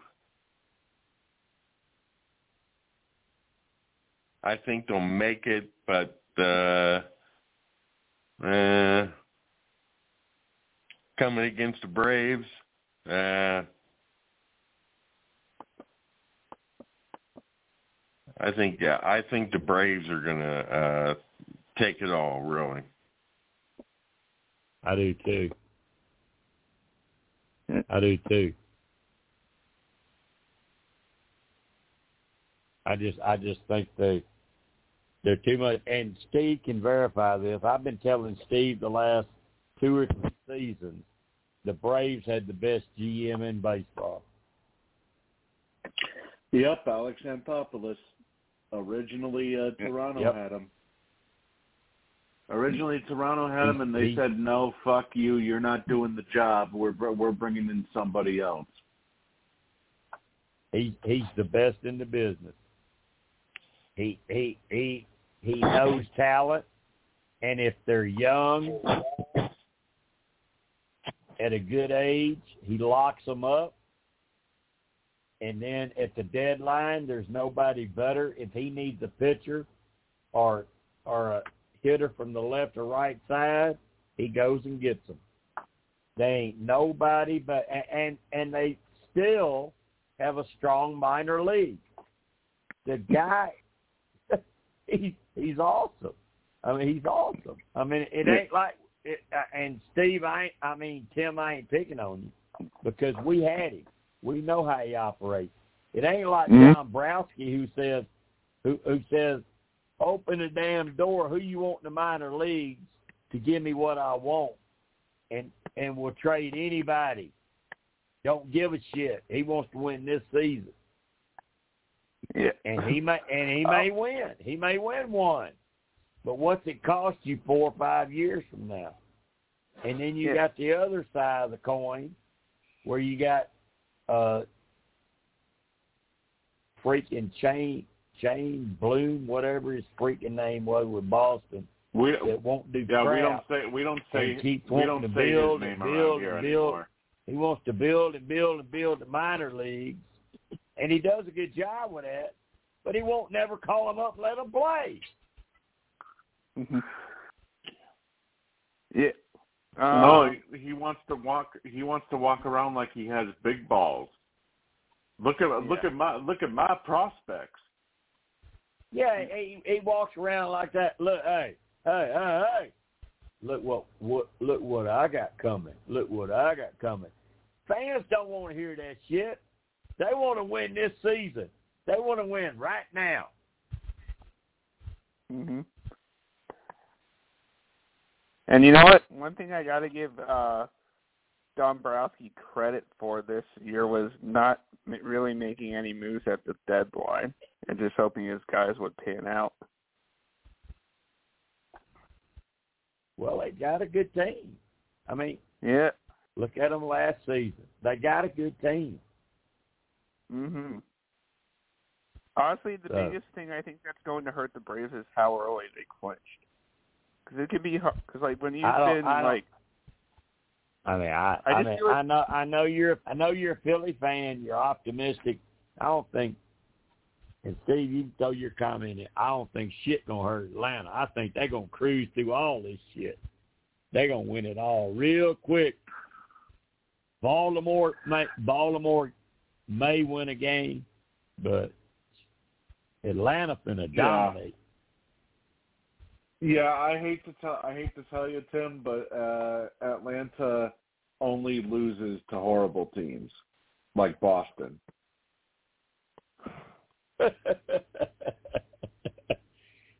I think they'll make it, but uh, uh, coming against the Braves, uh, I think yeah, I think the Braves are gonna uh, take it all. Really, I do too. I do too. I just I just think they they're too much and Steve can verify this. I've been telling Steve the last two or three seasons the Braves had the best GM in baseball. Yep, Alex Anthopoulos. Originally, uh, Toronto Yep. had him. Originally, Toronto had him, and they said, "No, fuck you. You're not doing the job. We're we're bringing in somebody else." He he's the best in the business. He he he he knows talent, and if they're young at a good age, he locks them up. And then at the deadline, there's nobody better. If he needs a pitcher or or a hitter from the left or right side, he goes and gets them. They ain't nobody but and and they still have a strong minor league. The guy, (laughs) he's he's awesome. I mean, he's awesome. I mean, it ain't like. It, uh, and Steve, I ain't, I mean Tim, I ain't picking on you because we had him. We know how he operates. It ain't like Mhm. Dombrowski who says, who who says, open the damn door. Who you want in the minor leagues to give me what I want, and and we'll trade anybody. Don't give a shit. He wants to win this season, Yeah. and he may and he may win. He may win one, but what's it cost you four or five years from now? And then you Yeah. got the other side of the coin, where you got uh freaking Chaim Chaim Bloom whatever his freaking name was with Boston We that won't do yeah, crap. we don't say we don't say keep we don't to say build his and build and build. anymore. He wants to build and build and build the minor leagues, and he does a good job with that. But he won't never call him up and let him play. Mhm. Yeah. Uh, no, he, he wants to walk. He wants to walk around like he has big balls. Look at look at my look at my prospects. Yeah, he, he walks around like that. Look, hey, hey, hey, hey. Look what what look what I got coming. Look what I got coming. Fans don't want to hear that shit. They want to win this season. They want to win right now. hmm And you know what? One thing I got to give uh Dombrowski credit for this year was not m- really making any moves at the deadline and just hoping his guys would pan out. Well, they got a good team. I mean, Yeah. look at them last season. They got a good team. Mhm. Honestly, the So- biggest thing I think that's going to hurt the Braves is how early they clinched. Because it could be because like when you've been I like I mean, I, I I, mean, like- I know, I know you're, I know you're a Philly fan. You're optimistic. I don't think, and Steve, you can throw your comment in. I don't think shit gonna hurt Atlanta. I think they're gonna cruise through all this shit. They're gonna win it all real quick. Baltimore, may, Baltimore may win a game, but Atlanta finna Yeah. dominate. Yeah, I hate to tell I hate to tell you, Tim, but uh, Atlanta only loses to horrible teams like Boston. (laughs)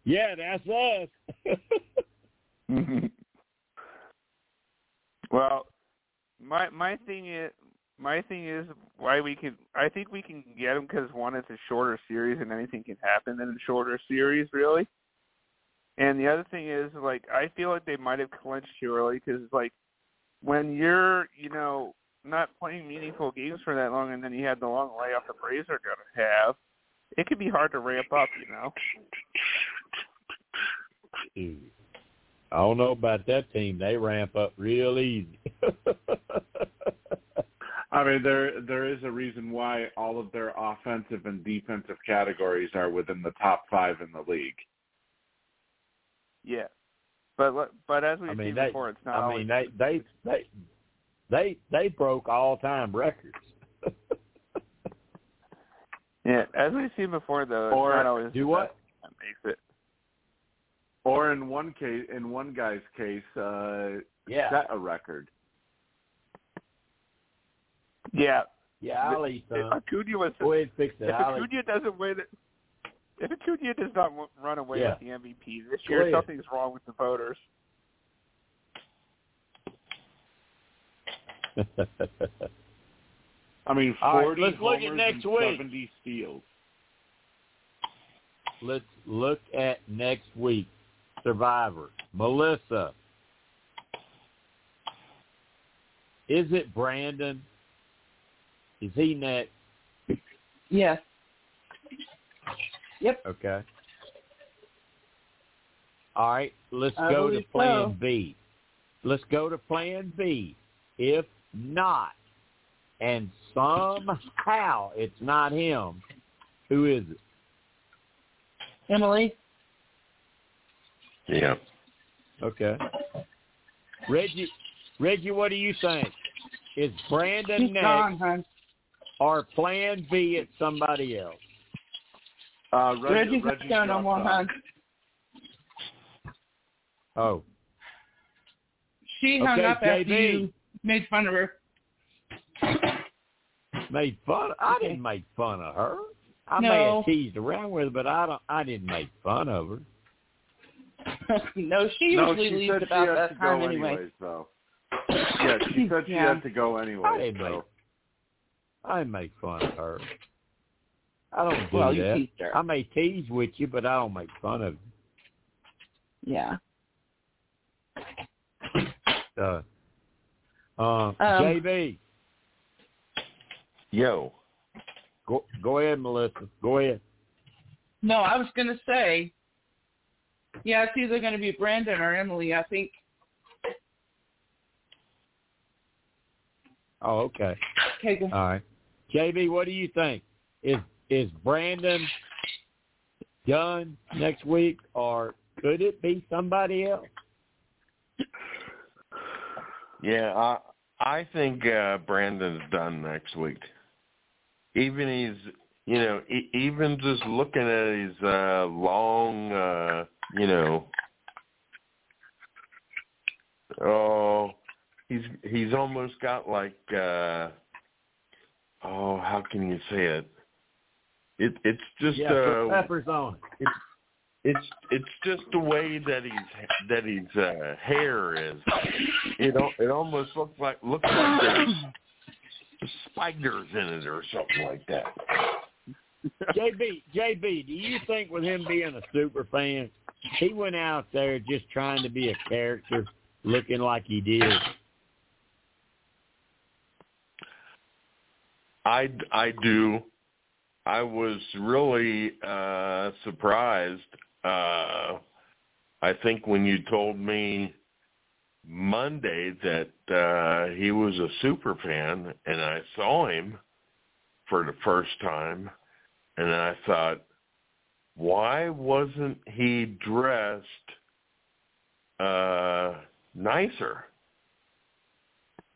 yeah, that's us. (laughs) (laughs) well, my my thing is my thing is why we can I think we can get them because one it's a shorter series and anything can happen in a shorter series really. And the other thing is like I feel like they might have clinched too early because like when you're you know not playing meaningful games for that long and then you have the long layoff the Braves are to have, it can be hard to ramp up, you know. I don't know about that team. They ramp up real easy. (laughs) I mean, there there is a reason why all of their offensive and defensive categories are within the top five in the league. Yeah. But but as we've I mean, seen they, before, it's not I always mean, they they they they they broke all time records. (laughs) Yeah, as we've seen before, though, it's Or not always do the what? best that makes it. Or in one case, in one guy's case, uh, Yeah. set a record. Yeah, Yeah, I'll eat if some. Acuna was Go ahead fix it. if I'll. Acuna doesn't win it, if Acuna does not run away Yeah. with the MVP this Go year, ahead. something's wrong with the voters. (laughs) I mean, All right, forty let's look at homers next and week. seventy steals. Let's look at next week. Survivor. Melissa. Is it Brandon? Is he next? Yes. Yep. Okay. All right, let's I go to plan so. B. Let's go to plan B. If not, and somehow it's not him, who is it? Emily. Yeah. Okay. Reggie, Reggie, what do you think? Is Brandon He's next, gone, hon. Or Plan B at somebody else? Uh, Reggie, Reggie's not Reggie's going no dropped more, off. hon. Oh, She hung Okay, up after JB. you made fun of her. made fun. I didn't make fun of her. I No. may have teased around with her, but I don't. I didn't make fun of her. (laughs) no, she No, usually she leaves said she about had that to time go anyway. anyways, though. Yeah, she said she Yeah. had to go I anyway. didn't make. So. I make fun of her. I don't do Well, you that. teased her. I may tease with you, but I don't make fun of Yeah. Uh, uh, Um, JB, Yo. go go ahead, Melissa. Go ahead. No, I was going to say, yeah, it's either going to be Brandon or Emily. I think. Oh, okay. Okay, go- All right. JB, what do you think? Is is Brandon done next week, or could it be somebody else? Yeah, I I think uh Brandon's done next week. Even he's, you know, e- even just looking at his uh long, uh, you know, oh, he's he's almost got like, uh oh, how can you say it? It it's just yeah, uh peppers on it. it's it's just the way that he's that his uh, hair is. It it almost looks like looks like there's spiders in it or something like that. JB, JB, do you think with him being a super fan, he went out there just trying to be a character, looking like he did? I I do. I was really uh surprised. Uh I think when you told me Monday that uh he was a super fan and I saw him for the first time and I thought why wasn't he dressed uh nicer?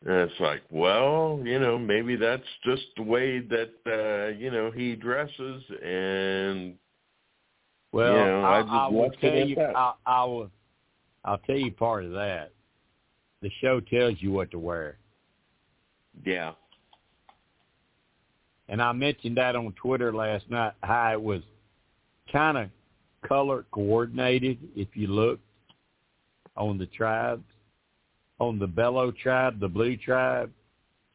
And it's like, well, you know, maybe that's just the way that uh, you know he dresses, and Well, you know, I I, just I will tell you, that. I, I will, I'll tell you part of that. The show tells you what to wear, yeah, and I mentioned that on Twitter last night. How it was kind of color coordinated. If you look on the tribes, on the Belo tribe, the Blue tribe,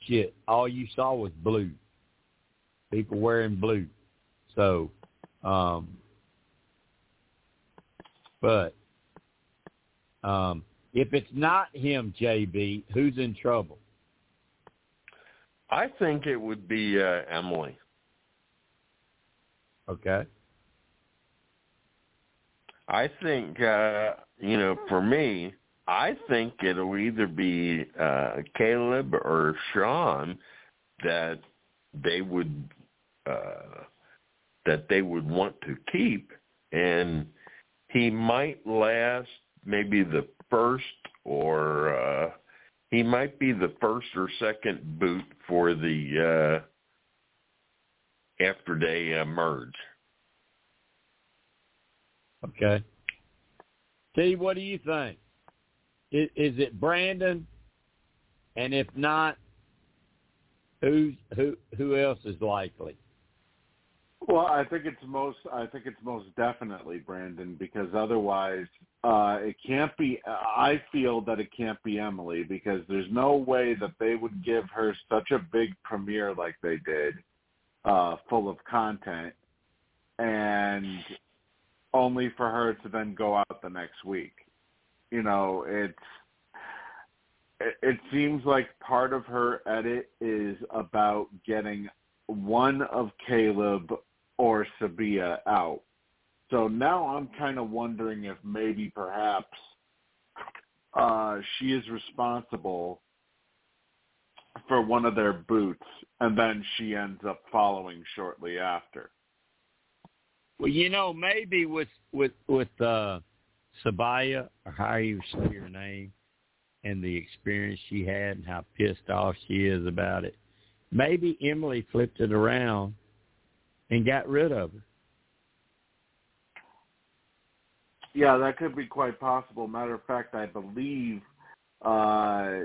shit, all you saw was blue. People wearing blue. So, um, but um, if it's not him, JB, who's in trouble? I think it would be uh, Emily. Okay. I think uh, you know, for me, I think it'll either be uh, Kaleb or Sean that they would uh, that they would want to keep, and he might last maybe the first or uh, he might be the first or second boot for the uh, after they uh, merge. Okay. Steve, what do you think? Is, is it Brandon? And if not, who's who? Who else is likely? Well, I think it's most. I think it's most definitely Brandon because otherwise, uh, it can't be. I feel that it can't be Emily because there's no way that they would give her such a big premiere like they did, uh, full of content, and only for her to then go out the next week. You know, it's it, seems like part of her edit is about getting one of Kaleb or Sabiyah out. So now I'm kind of wondering if maybe perhaps uh, she is responsible for one of their boots, and then she ends up following shortly after. Well, you know, maybe with with with uh, Sabiyah or how you say your name, and the experience she had and how pissed off she is about it. Maybe Emily flipped it around and got rid of her. Yeah, that could be quite possible. Matter of fact, I believe uh,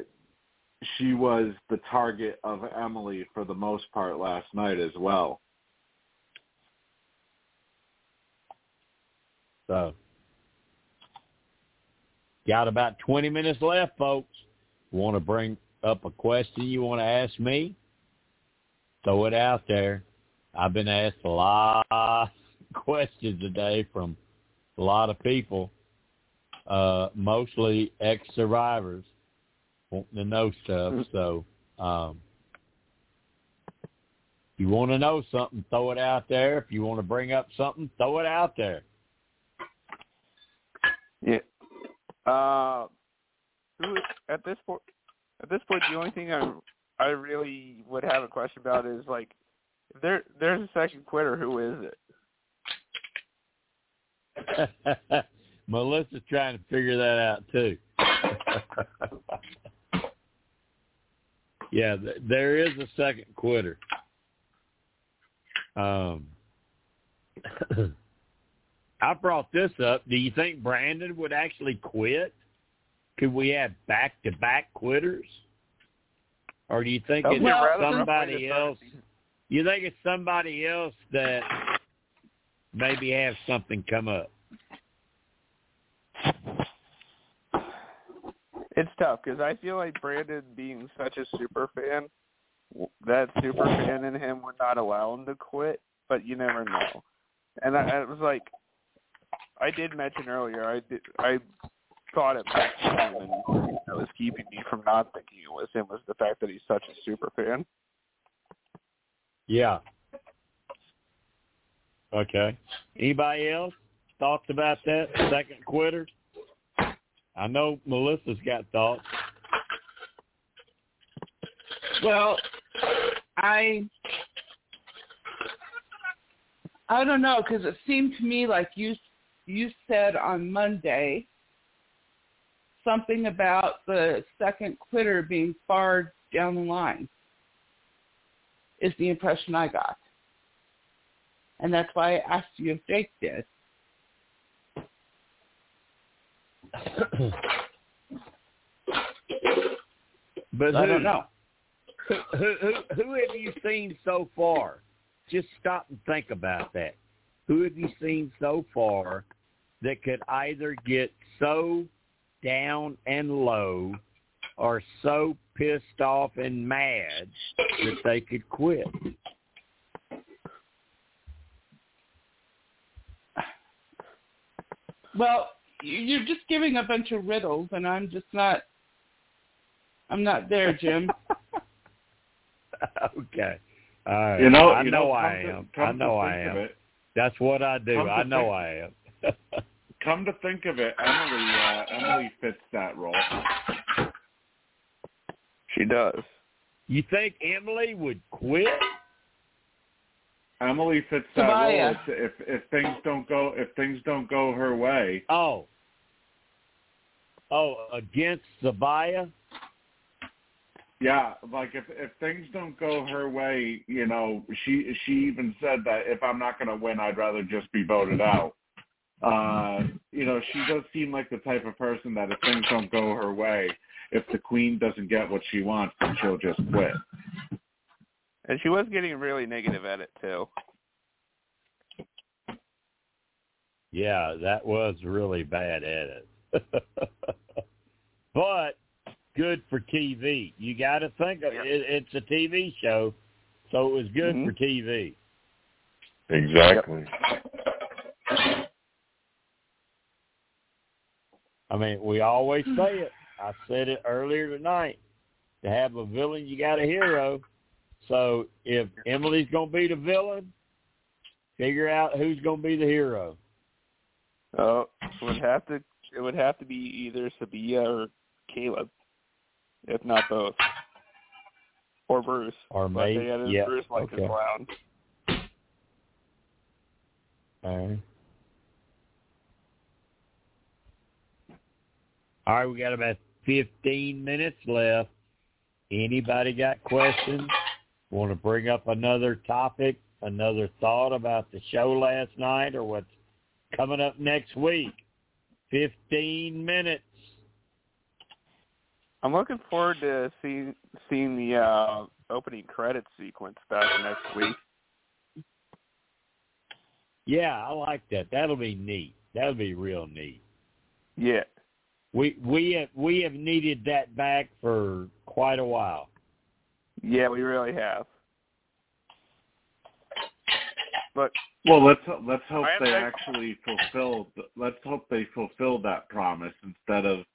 she was the target of Emily for the most part last night as well. So, got about 20 minutes left, folks. Want to bring up a question you want to ask me? Throw it out there. I've been asked a lot of (laughs) questions today from a lot of people, uh, mostly ex-survivors wanting to know stuff. So, um, if you want to know something, throw it out there. If you want to bring up something, throw it out there. Yeah. Uh, at this point? At this point, the only thing I I really would have a question about is like, there there's a second quitter, who is it? (laughs) Melissa's trying to figure that out too. (laughs) yeah, th- there is a second quitter. Um, (clears throat) I brought this up. Do you think Brandon would actually quit? Could we have back-to-back quitters? Or do you think it's well, somebody else? You think it's somebody else that maybe has something come up? It's tough because I feel like Brandon being such a super fan, that super fan in him would not allow him to quit. But you never know. And I, I was like, I did mention earlier, I did, I thought it might be him, and that was keeping me from not thinking it was him was the fact that he's such a super fan. Yeah. Okay. Anybody else thoughts about that second quitter? I know Melissa's got thoughts. Well, I I don't know because it seemed to me like you you said on Monday something about the second quitter being far down the line. Is the impression I got, and that's why I asked you if Jake did. (clears throat) but I who, don't know. Who, who, who, who have you seen so far? Just stop and think about that. Who have you seen so far that could either get so down and low or so pissed off and mad that they could quit? Well, you're just giving a bunch of riddles, and I'm just not. I'm not there, Jim. (laughs) okay. All right. You know, I you know, know, I come to- am. I know I am. it- That's what I do. Come I know think- I am. (laughs) Come to think of it, Emily uh, Emily fits that role. She does. You think Emily would quit? Emily fits that role Tobias. if, if if things don't go if things don't go her way. Oh. Oh, against Sabiyah? Yeah, like if if things don't go her way, you know, she she even said that if I'm not going to win, I'd rather just be voted out. Uh, you know, she does seem like the type of person that if things don't go her way, if the queen doesn't get what she wants, then she'll just quit. And she was getting really negative at it too. Yeah, that was really bad at it. (laughs) but good for TV. You got to think of it. It's a TV show, so it was good Mhm. for TV. Exactly. I mean, we always (sighs) say it. I said it earlier tonight. To have a villain, you got a hero. So if Emily's going to be the villain, figure out who's going to be the hero. Oh, it would have to it would have to be either Sabiyah or Kaleb, if not both, or Bruce. Or But maybe, they had yeah, Bruce like okay. a clown. All right. All right, we got about 15 minutes left. Anybody got questions? Want to bring up another topic, another thought about the show last night or what's coming up next week? 15 minutes. I'm looking forward to seeing seeing the uh, opening credits sequence back next week. Yeah, I like that. That'll be neat. That'll be real neat. Yeah. We we have we have needed that back for quite a while. Yeah, we really have. But Well, let's let's hope I they very- actually fulfill. Let's hope they fulfill that promise instead of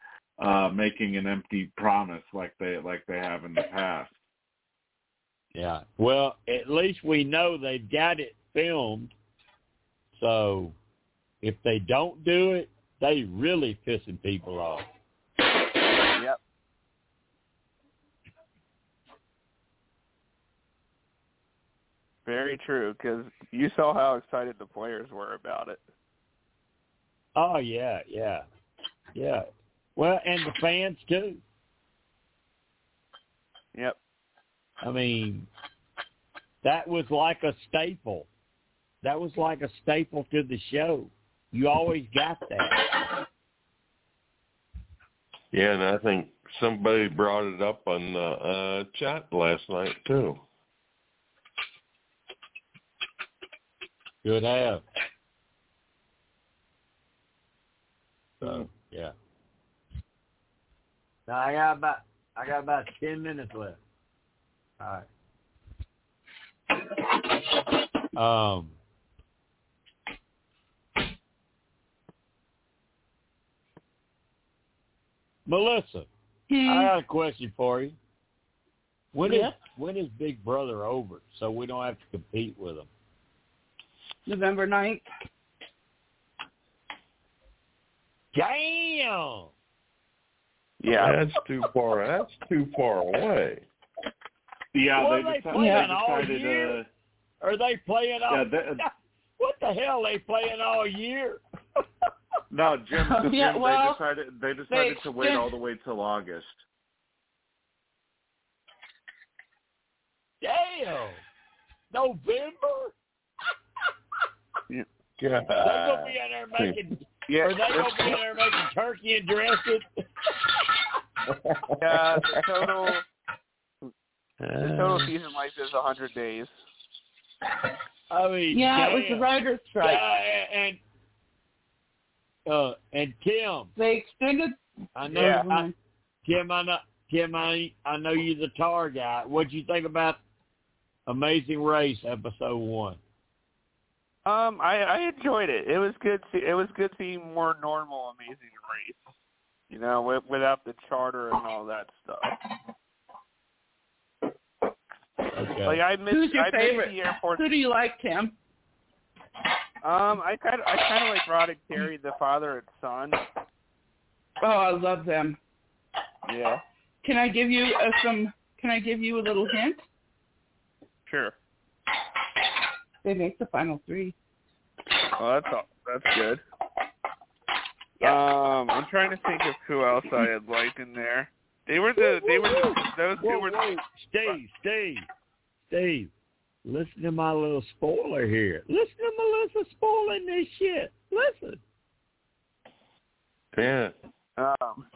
uh making an empty promise like they like they have in the past. Yeah. Well, at least we know they've got it filmed. So if they don't do it, they really pissing people off. yep. Very true, because you saw how excited the players were about it. Oh yeah, yeah. Yeah. Well, and the fans too. Yep. I mean, that was like a staple. That was like a staple to the show. You always got that. Yeah, and I think somebody brought it up on the uh, chat last night too. Good have. So yeah. No, I got about I got about ten minutes left. All right. Um. Melissa, Hmm. I got a question for you. When is Yeah. when is Big Brother over, so we don't have to compete with them? November 9th. Damn. Yeah. That's too far. That's too far away. Yeah, What they, are they decided, playing they all decided. year? Uh, Are they playing all? yeah, they, (laughs) what the hell? Are They playing all year? (laughs) no, Jim. (laughs) Jim Yeah, well, they decided they decided to wait extend- all the way till August. Damn. November? God. (laughs) They gonna be in there making? Yeah. Are they gonna be in there making turkey and dressing? (laughs) Yeah, the total the total Uh, season length is 100 days. I mean, Yeah, it was the writer's strike. Yeah, and uh, and Tim, They extended. I know, Yeah. I, Tim, I know, Tim, I, I know you're the tar guy. What'd you think about Amazing Race episode one? Um, I I enjoyed it. It was good. See, it was good seeing more normal Amazing Race. You know, with, without the charter and all that stuff. Okay. Like I missed. Who's your I favorite? missed the airport. Who do you like, Tim? Um, I kind of I kind of like Rod and Terry, the father and son. Oh, I love them. Yeah, Can I give you uh, some? Can I give you a little hint? sure. They make the final three. Oh, that's all, that's good. Um, I'm trying to think of who else I had liked in there. They were the they were the, those two were whoa, Steve, Steve, Steve, listen to my little spoiler here. Listen to Melissa spoiling this shit. Listen. yeah. um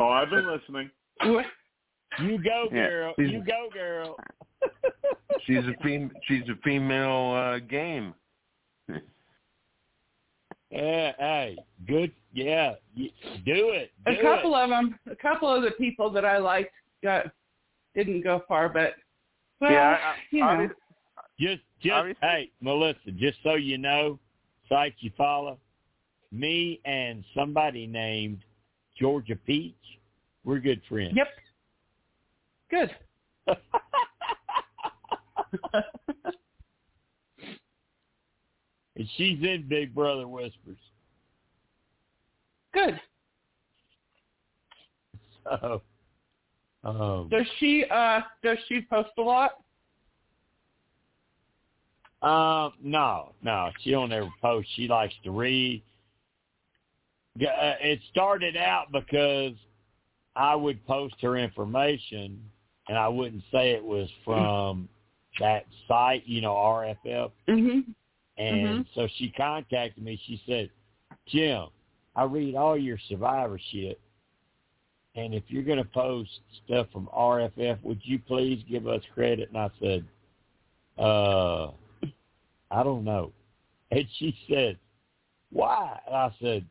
Oh, I've been listening. You go, Yeah. girl. You go, girl. (laughs) She's a fem- She's a female uh, game. (laughs) Yeah, hey, good. Yeah, do it. Do A couple it. of them, a couple of the people that I liked got didn't go far, but well, yeah, I, you know, obvi- Just, just, Obviously- hey, Melissa. Just so you know, site you follow, me and somebody named Georgia Peach, we're good friends. yep, good. (laughs) and she's in Big Brother Whispers. Good. (laughs) So, um, Does she uh does she post a lot? Um, no, no, she don't ever post. She likes to read. Uh, It started out because I would post her information, and I wouldn't say it was from that site, you know, RFF. Mhm. And so she contacted me. She said, Jim, I read all your survivor shit. And if you're going to post stuff from RFF, would you please give us credit? And I said, uh, I don't know. (laughs) And she said, why? And I said,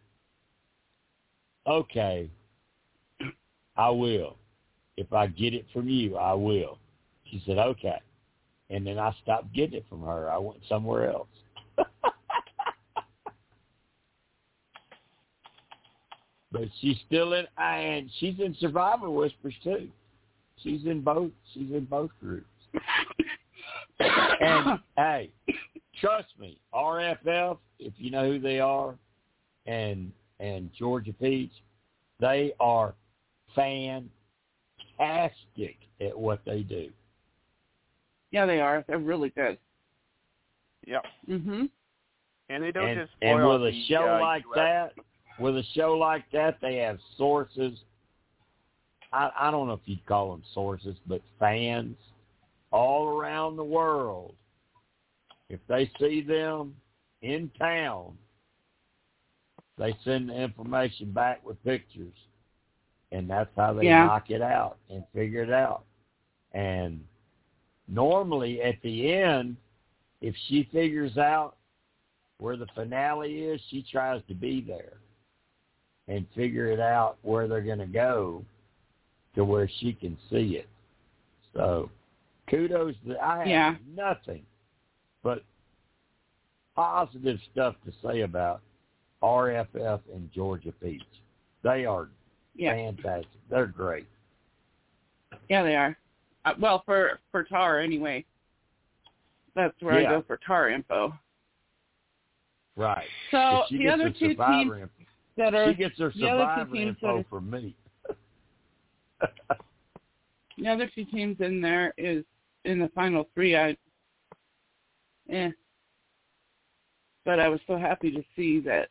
okay, I will. If I get it from you, I will. She said, okay. And then I stopped getting it from her. I went somewhere else. But she's still in, and she's in Survivor Whispers too. She's in both. She's in both groups. and hey, trust me, RFF, if you know who they are, and and Georgia Peach, they are fantastic at what they do. Yeah, they are. They're really good. Yep. Mhm. And they don't and, just and spoil with a the, show uh, like US. that, with a show like that, they have sources. I, I don't know if you'd call them sources, but fans all around the world. If they see them in town, they send the information back with pictures, and that's how they Yeah. knock it out and figure it out. And normally at the end, if she figures out where the finale is, she tries to be there. And figure it out where they're going to go to where she can see it. So kudos to I have Yeah. nothing but positive stuff to say about RFF and Georgia Peach. They are Yeah. fantastic. They're great. Yeah, they are. Uh, well, for for tar anyway. That's where Yeah. I go for tar info. Right. So the other two teams that are she gets her the other two survivor info from me. (laughs) the other two teams in there is in the final three. I, eh. But I was so happy to see that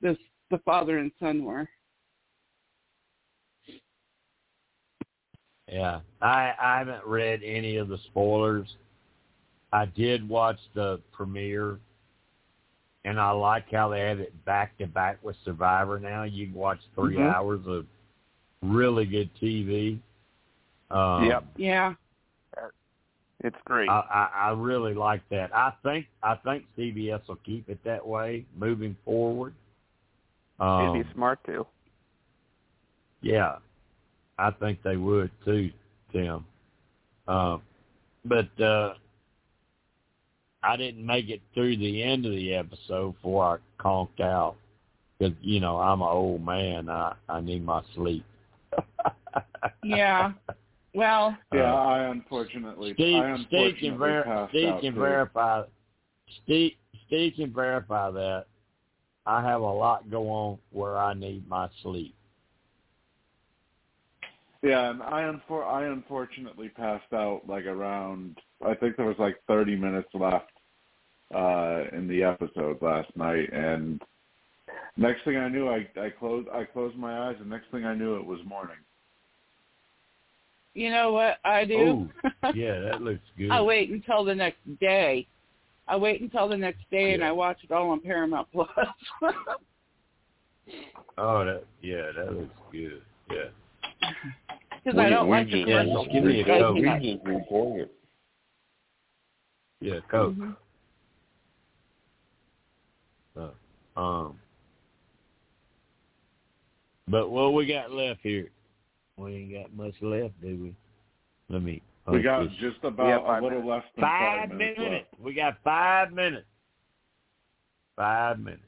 this the father and son were. Yeah, I I haven't read any of the spoilers. I did watch the premiere, and I like how they have it back to back with Survivor. Now you can watch 3 Mhm. hours of really good TV. Um, Yep. Yeah. It's great. I, I I really like that. I think I think CBS will keep it that way moving forward. Um, It'd be smart too. Yeah, I think they would too, Tim. Um, but uh, I didn't make it through the end of the episode before I conked out because you know I'm an old man. I I need my sleep. (laughs) Yeah. Well, Yeah, Uh, I unfortunately, Steve, I Steve can, ver- passed Steve out can verify. Steve, Steve can verify that. I have a lot go on where I need my sleep. Yeah, and I unfor- I unfortunately passed out like around. I think there was like 30 minutes left uh in the episode last night, and next thing I knew, I I closed I closed my eyes, and next thing I knew, it was morning. you know what I do? (laughs) Yeah, that looks good. I wait until the next day. I wait until the next day and I watch it all on Paramount Plus. (laughs) Oh, that yeah, that looks good. Yeah. Because I don't like the just, give me a Coke. we nuts. just recorded. Yeah, Coke. Mhm. Uh, um, but what we got left here? We ain't got much left, do we? Let me. We got this. just about Yeah, a five little minutes. less than five five minutes. minutes left. We got five minutes. Five minutes.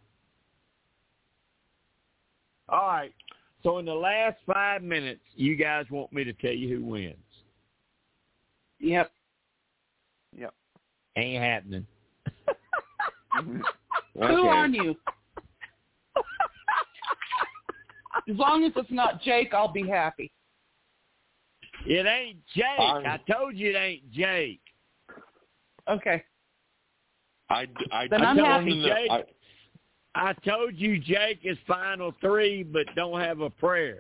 All right. So in the last five minutes, you guys want me to tell you who wins? Yep. Yep. Ain't happening. (laughs) Who Okay. on you? as long as it's not Jake, I'll be happy. It ain't Jake. I'm- I told you it ain't Jake. Okay. I, I, Then I I'm happy, wanted to- Jake. I, I told you Jake is final three, but don't have a prayer.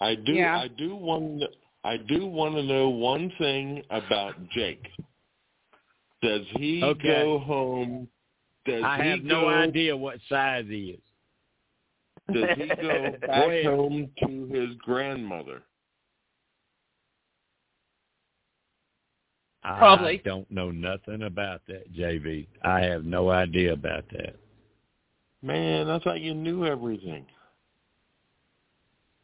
I do. Yeah. I do want. to- I do want to know one thing about Jake. Does he Okay. go home? Does I he have no go, idea what size he is. Does he go (laughs) Go back home to his grandmother? Probably. I don't know nothing about that, JV. I have no idea about that. Man, I thought you knew everything.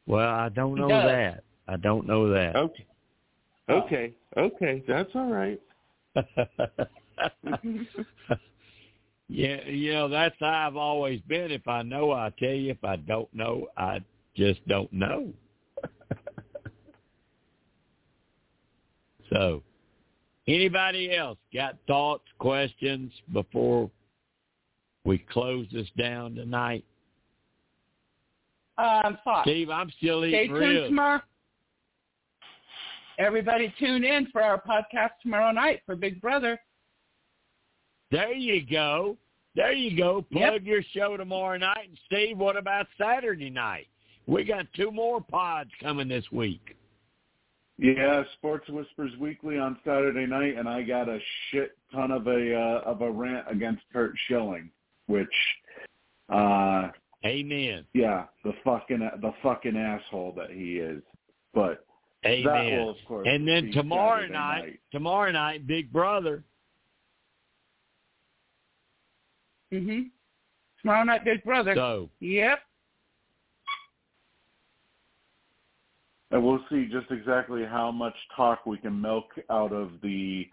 Well, I don't know does. that. I don't know that. Okay. Okay. Okay. That's all right. (laughs) (laughs) yeah, you know that's how I've always been. If I know, I tell you. If I don't know, I just don't know. (laughs) so, anybody else got thoughts, questions before we close this down tonight? Um, thoughts. Steve, I'm still Stay eating tuned ribs. tomorrow. Everybody tune in for our podcast tomorrow night for Big Brother. There you go. There you go. Yep. Plug your show tomorrow night. And Steve, what about Saturday night? We got two more pods coming this week. Yeah, Sports Whispers Weekly on Saturday night, and I got a shit ton of a uh, of a rant against Curt Schilling, which, uh, Amen. yeah, the fucking the fucking asshole that he is. But that Amen. will, of course, and then tomorrow night, night. tomorrow night, Big Brother. Mhm. Tomorrow night, Big Brother. So Yep. And we'll see just exactly how much talk we can milk out of the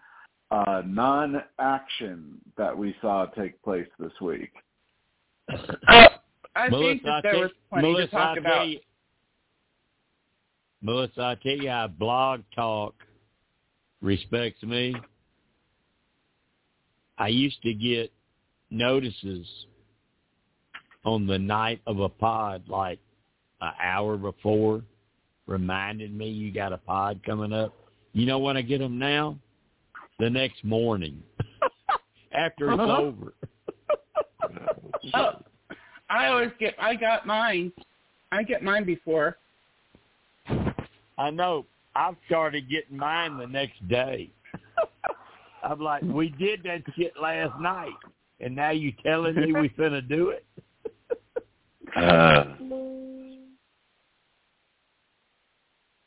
uh, non-action that we saw take place this week. I Melissa, think that I there tell- was plenty Melissa, to talk I about. you- Melissa, I tell you how Blog Talk respects me. I used to get notices on the night of a pod, like an hour before, reminded me you got a pod coming up. You know when I get them now? The next morning, (laughs) after it's Uh-huh. over. (laughs) Oh, I always get. I got mine. I get mine before. I know. I've started getting mine the next day. (laughs) I'm like, we did that shit last night, and now you telling me we finna do it? (laughs) Uh,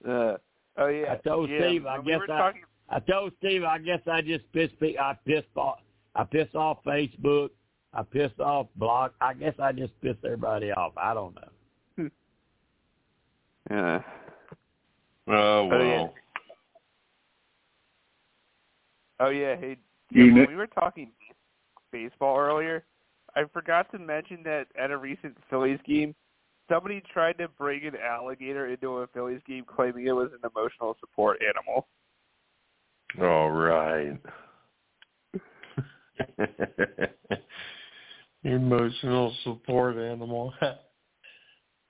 Uh, oh yeah. I told yeah, Steve, I when guess were I, talking I told Steve, I guess I just pissed, I pissed off, I pissed off Facebook, I pissed off Blog. I guess I just pissed everybody off. I don't know. (laughs) Yeah. oh well. yeah. Oh yeah, hey, You yeah, kn- when we were talking baseball earlier, I forgot to mention that at a recent Phillies game, somebody tried to bring an alligator into a Phillies game, claiming it was an emotional support animal. All right. (laughs) Emotional support animal. (laughs)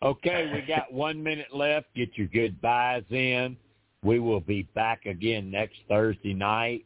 Okay, we got one minute left. Get your goodbyes in. We will be back again next Thursday night.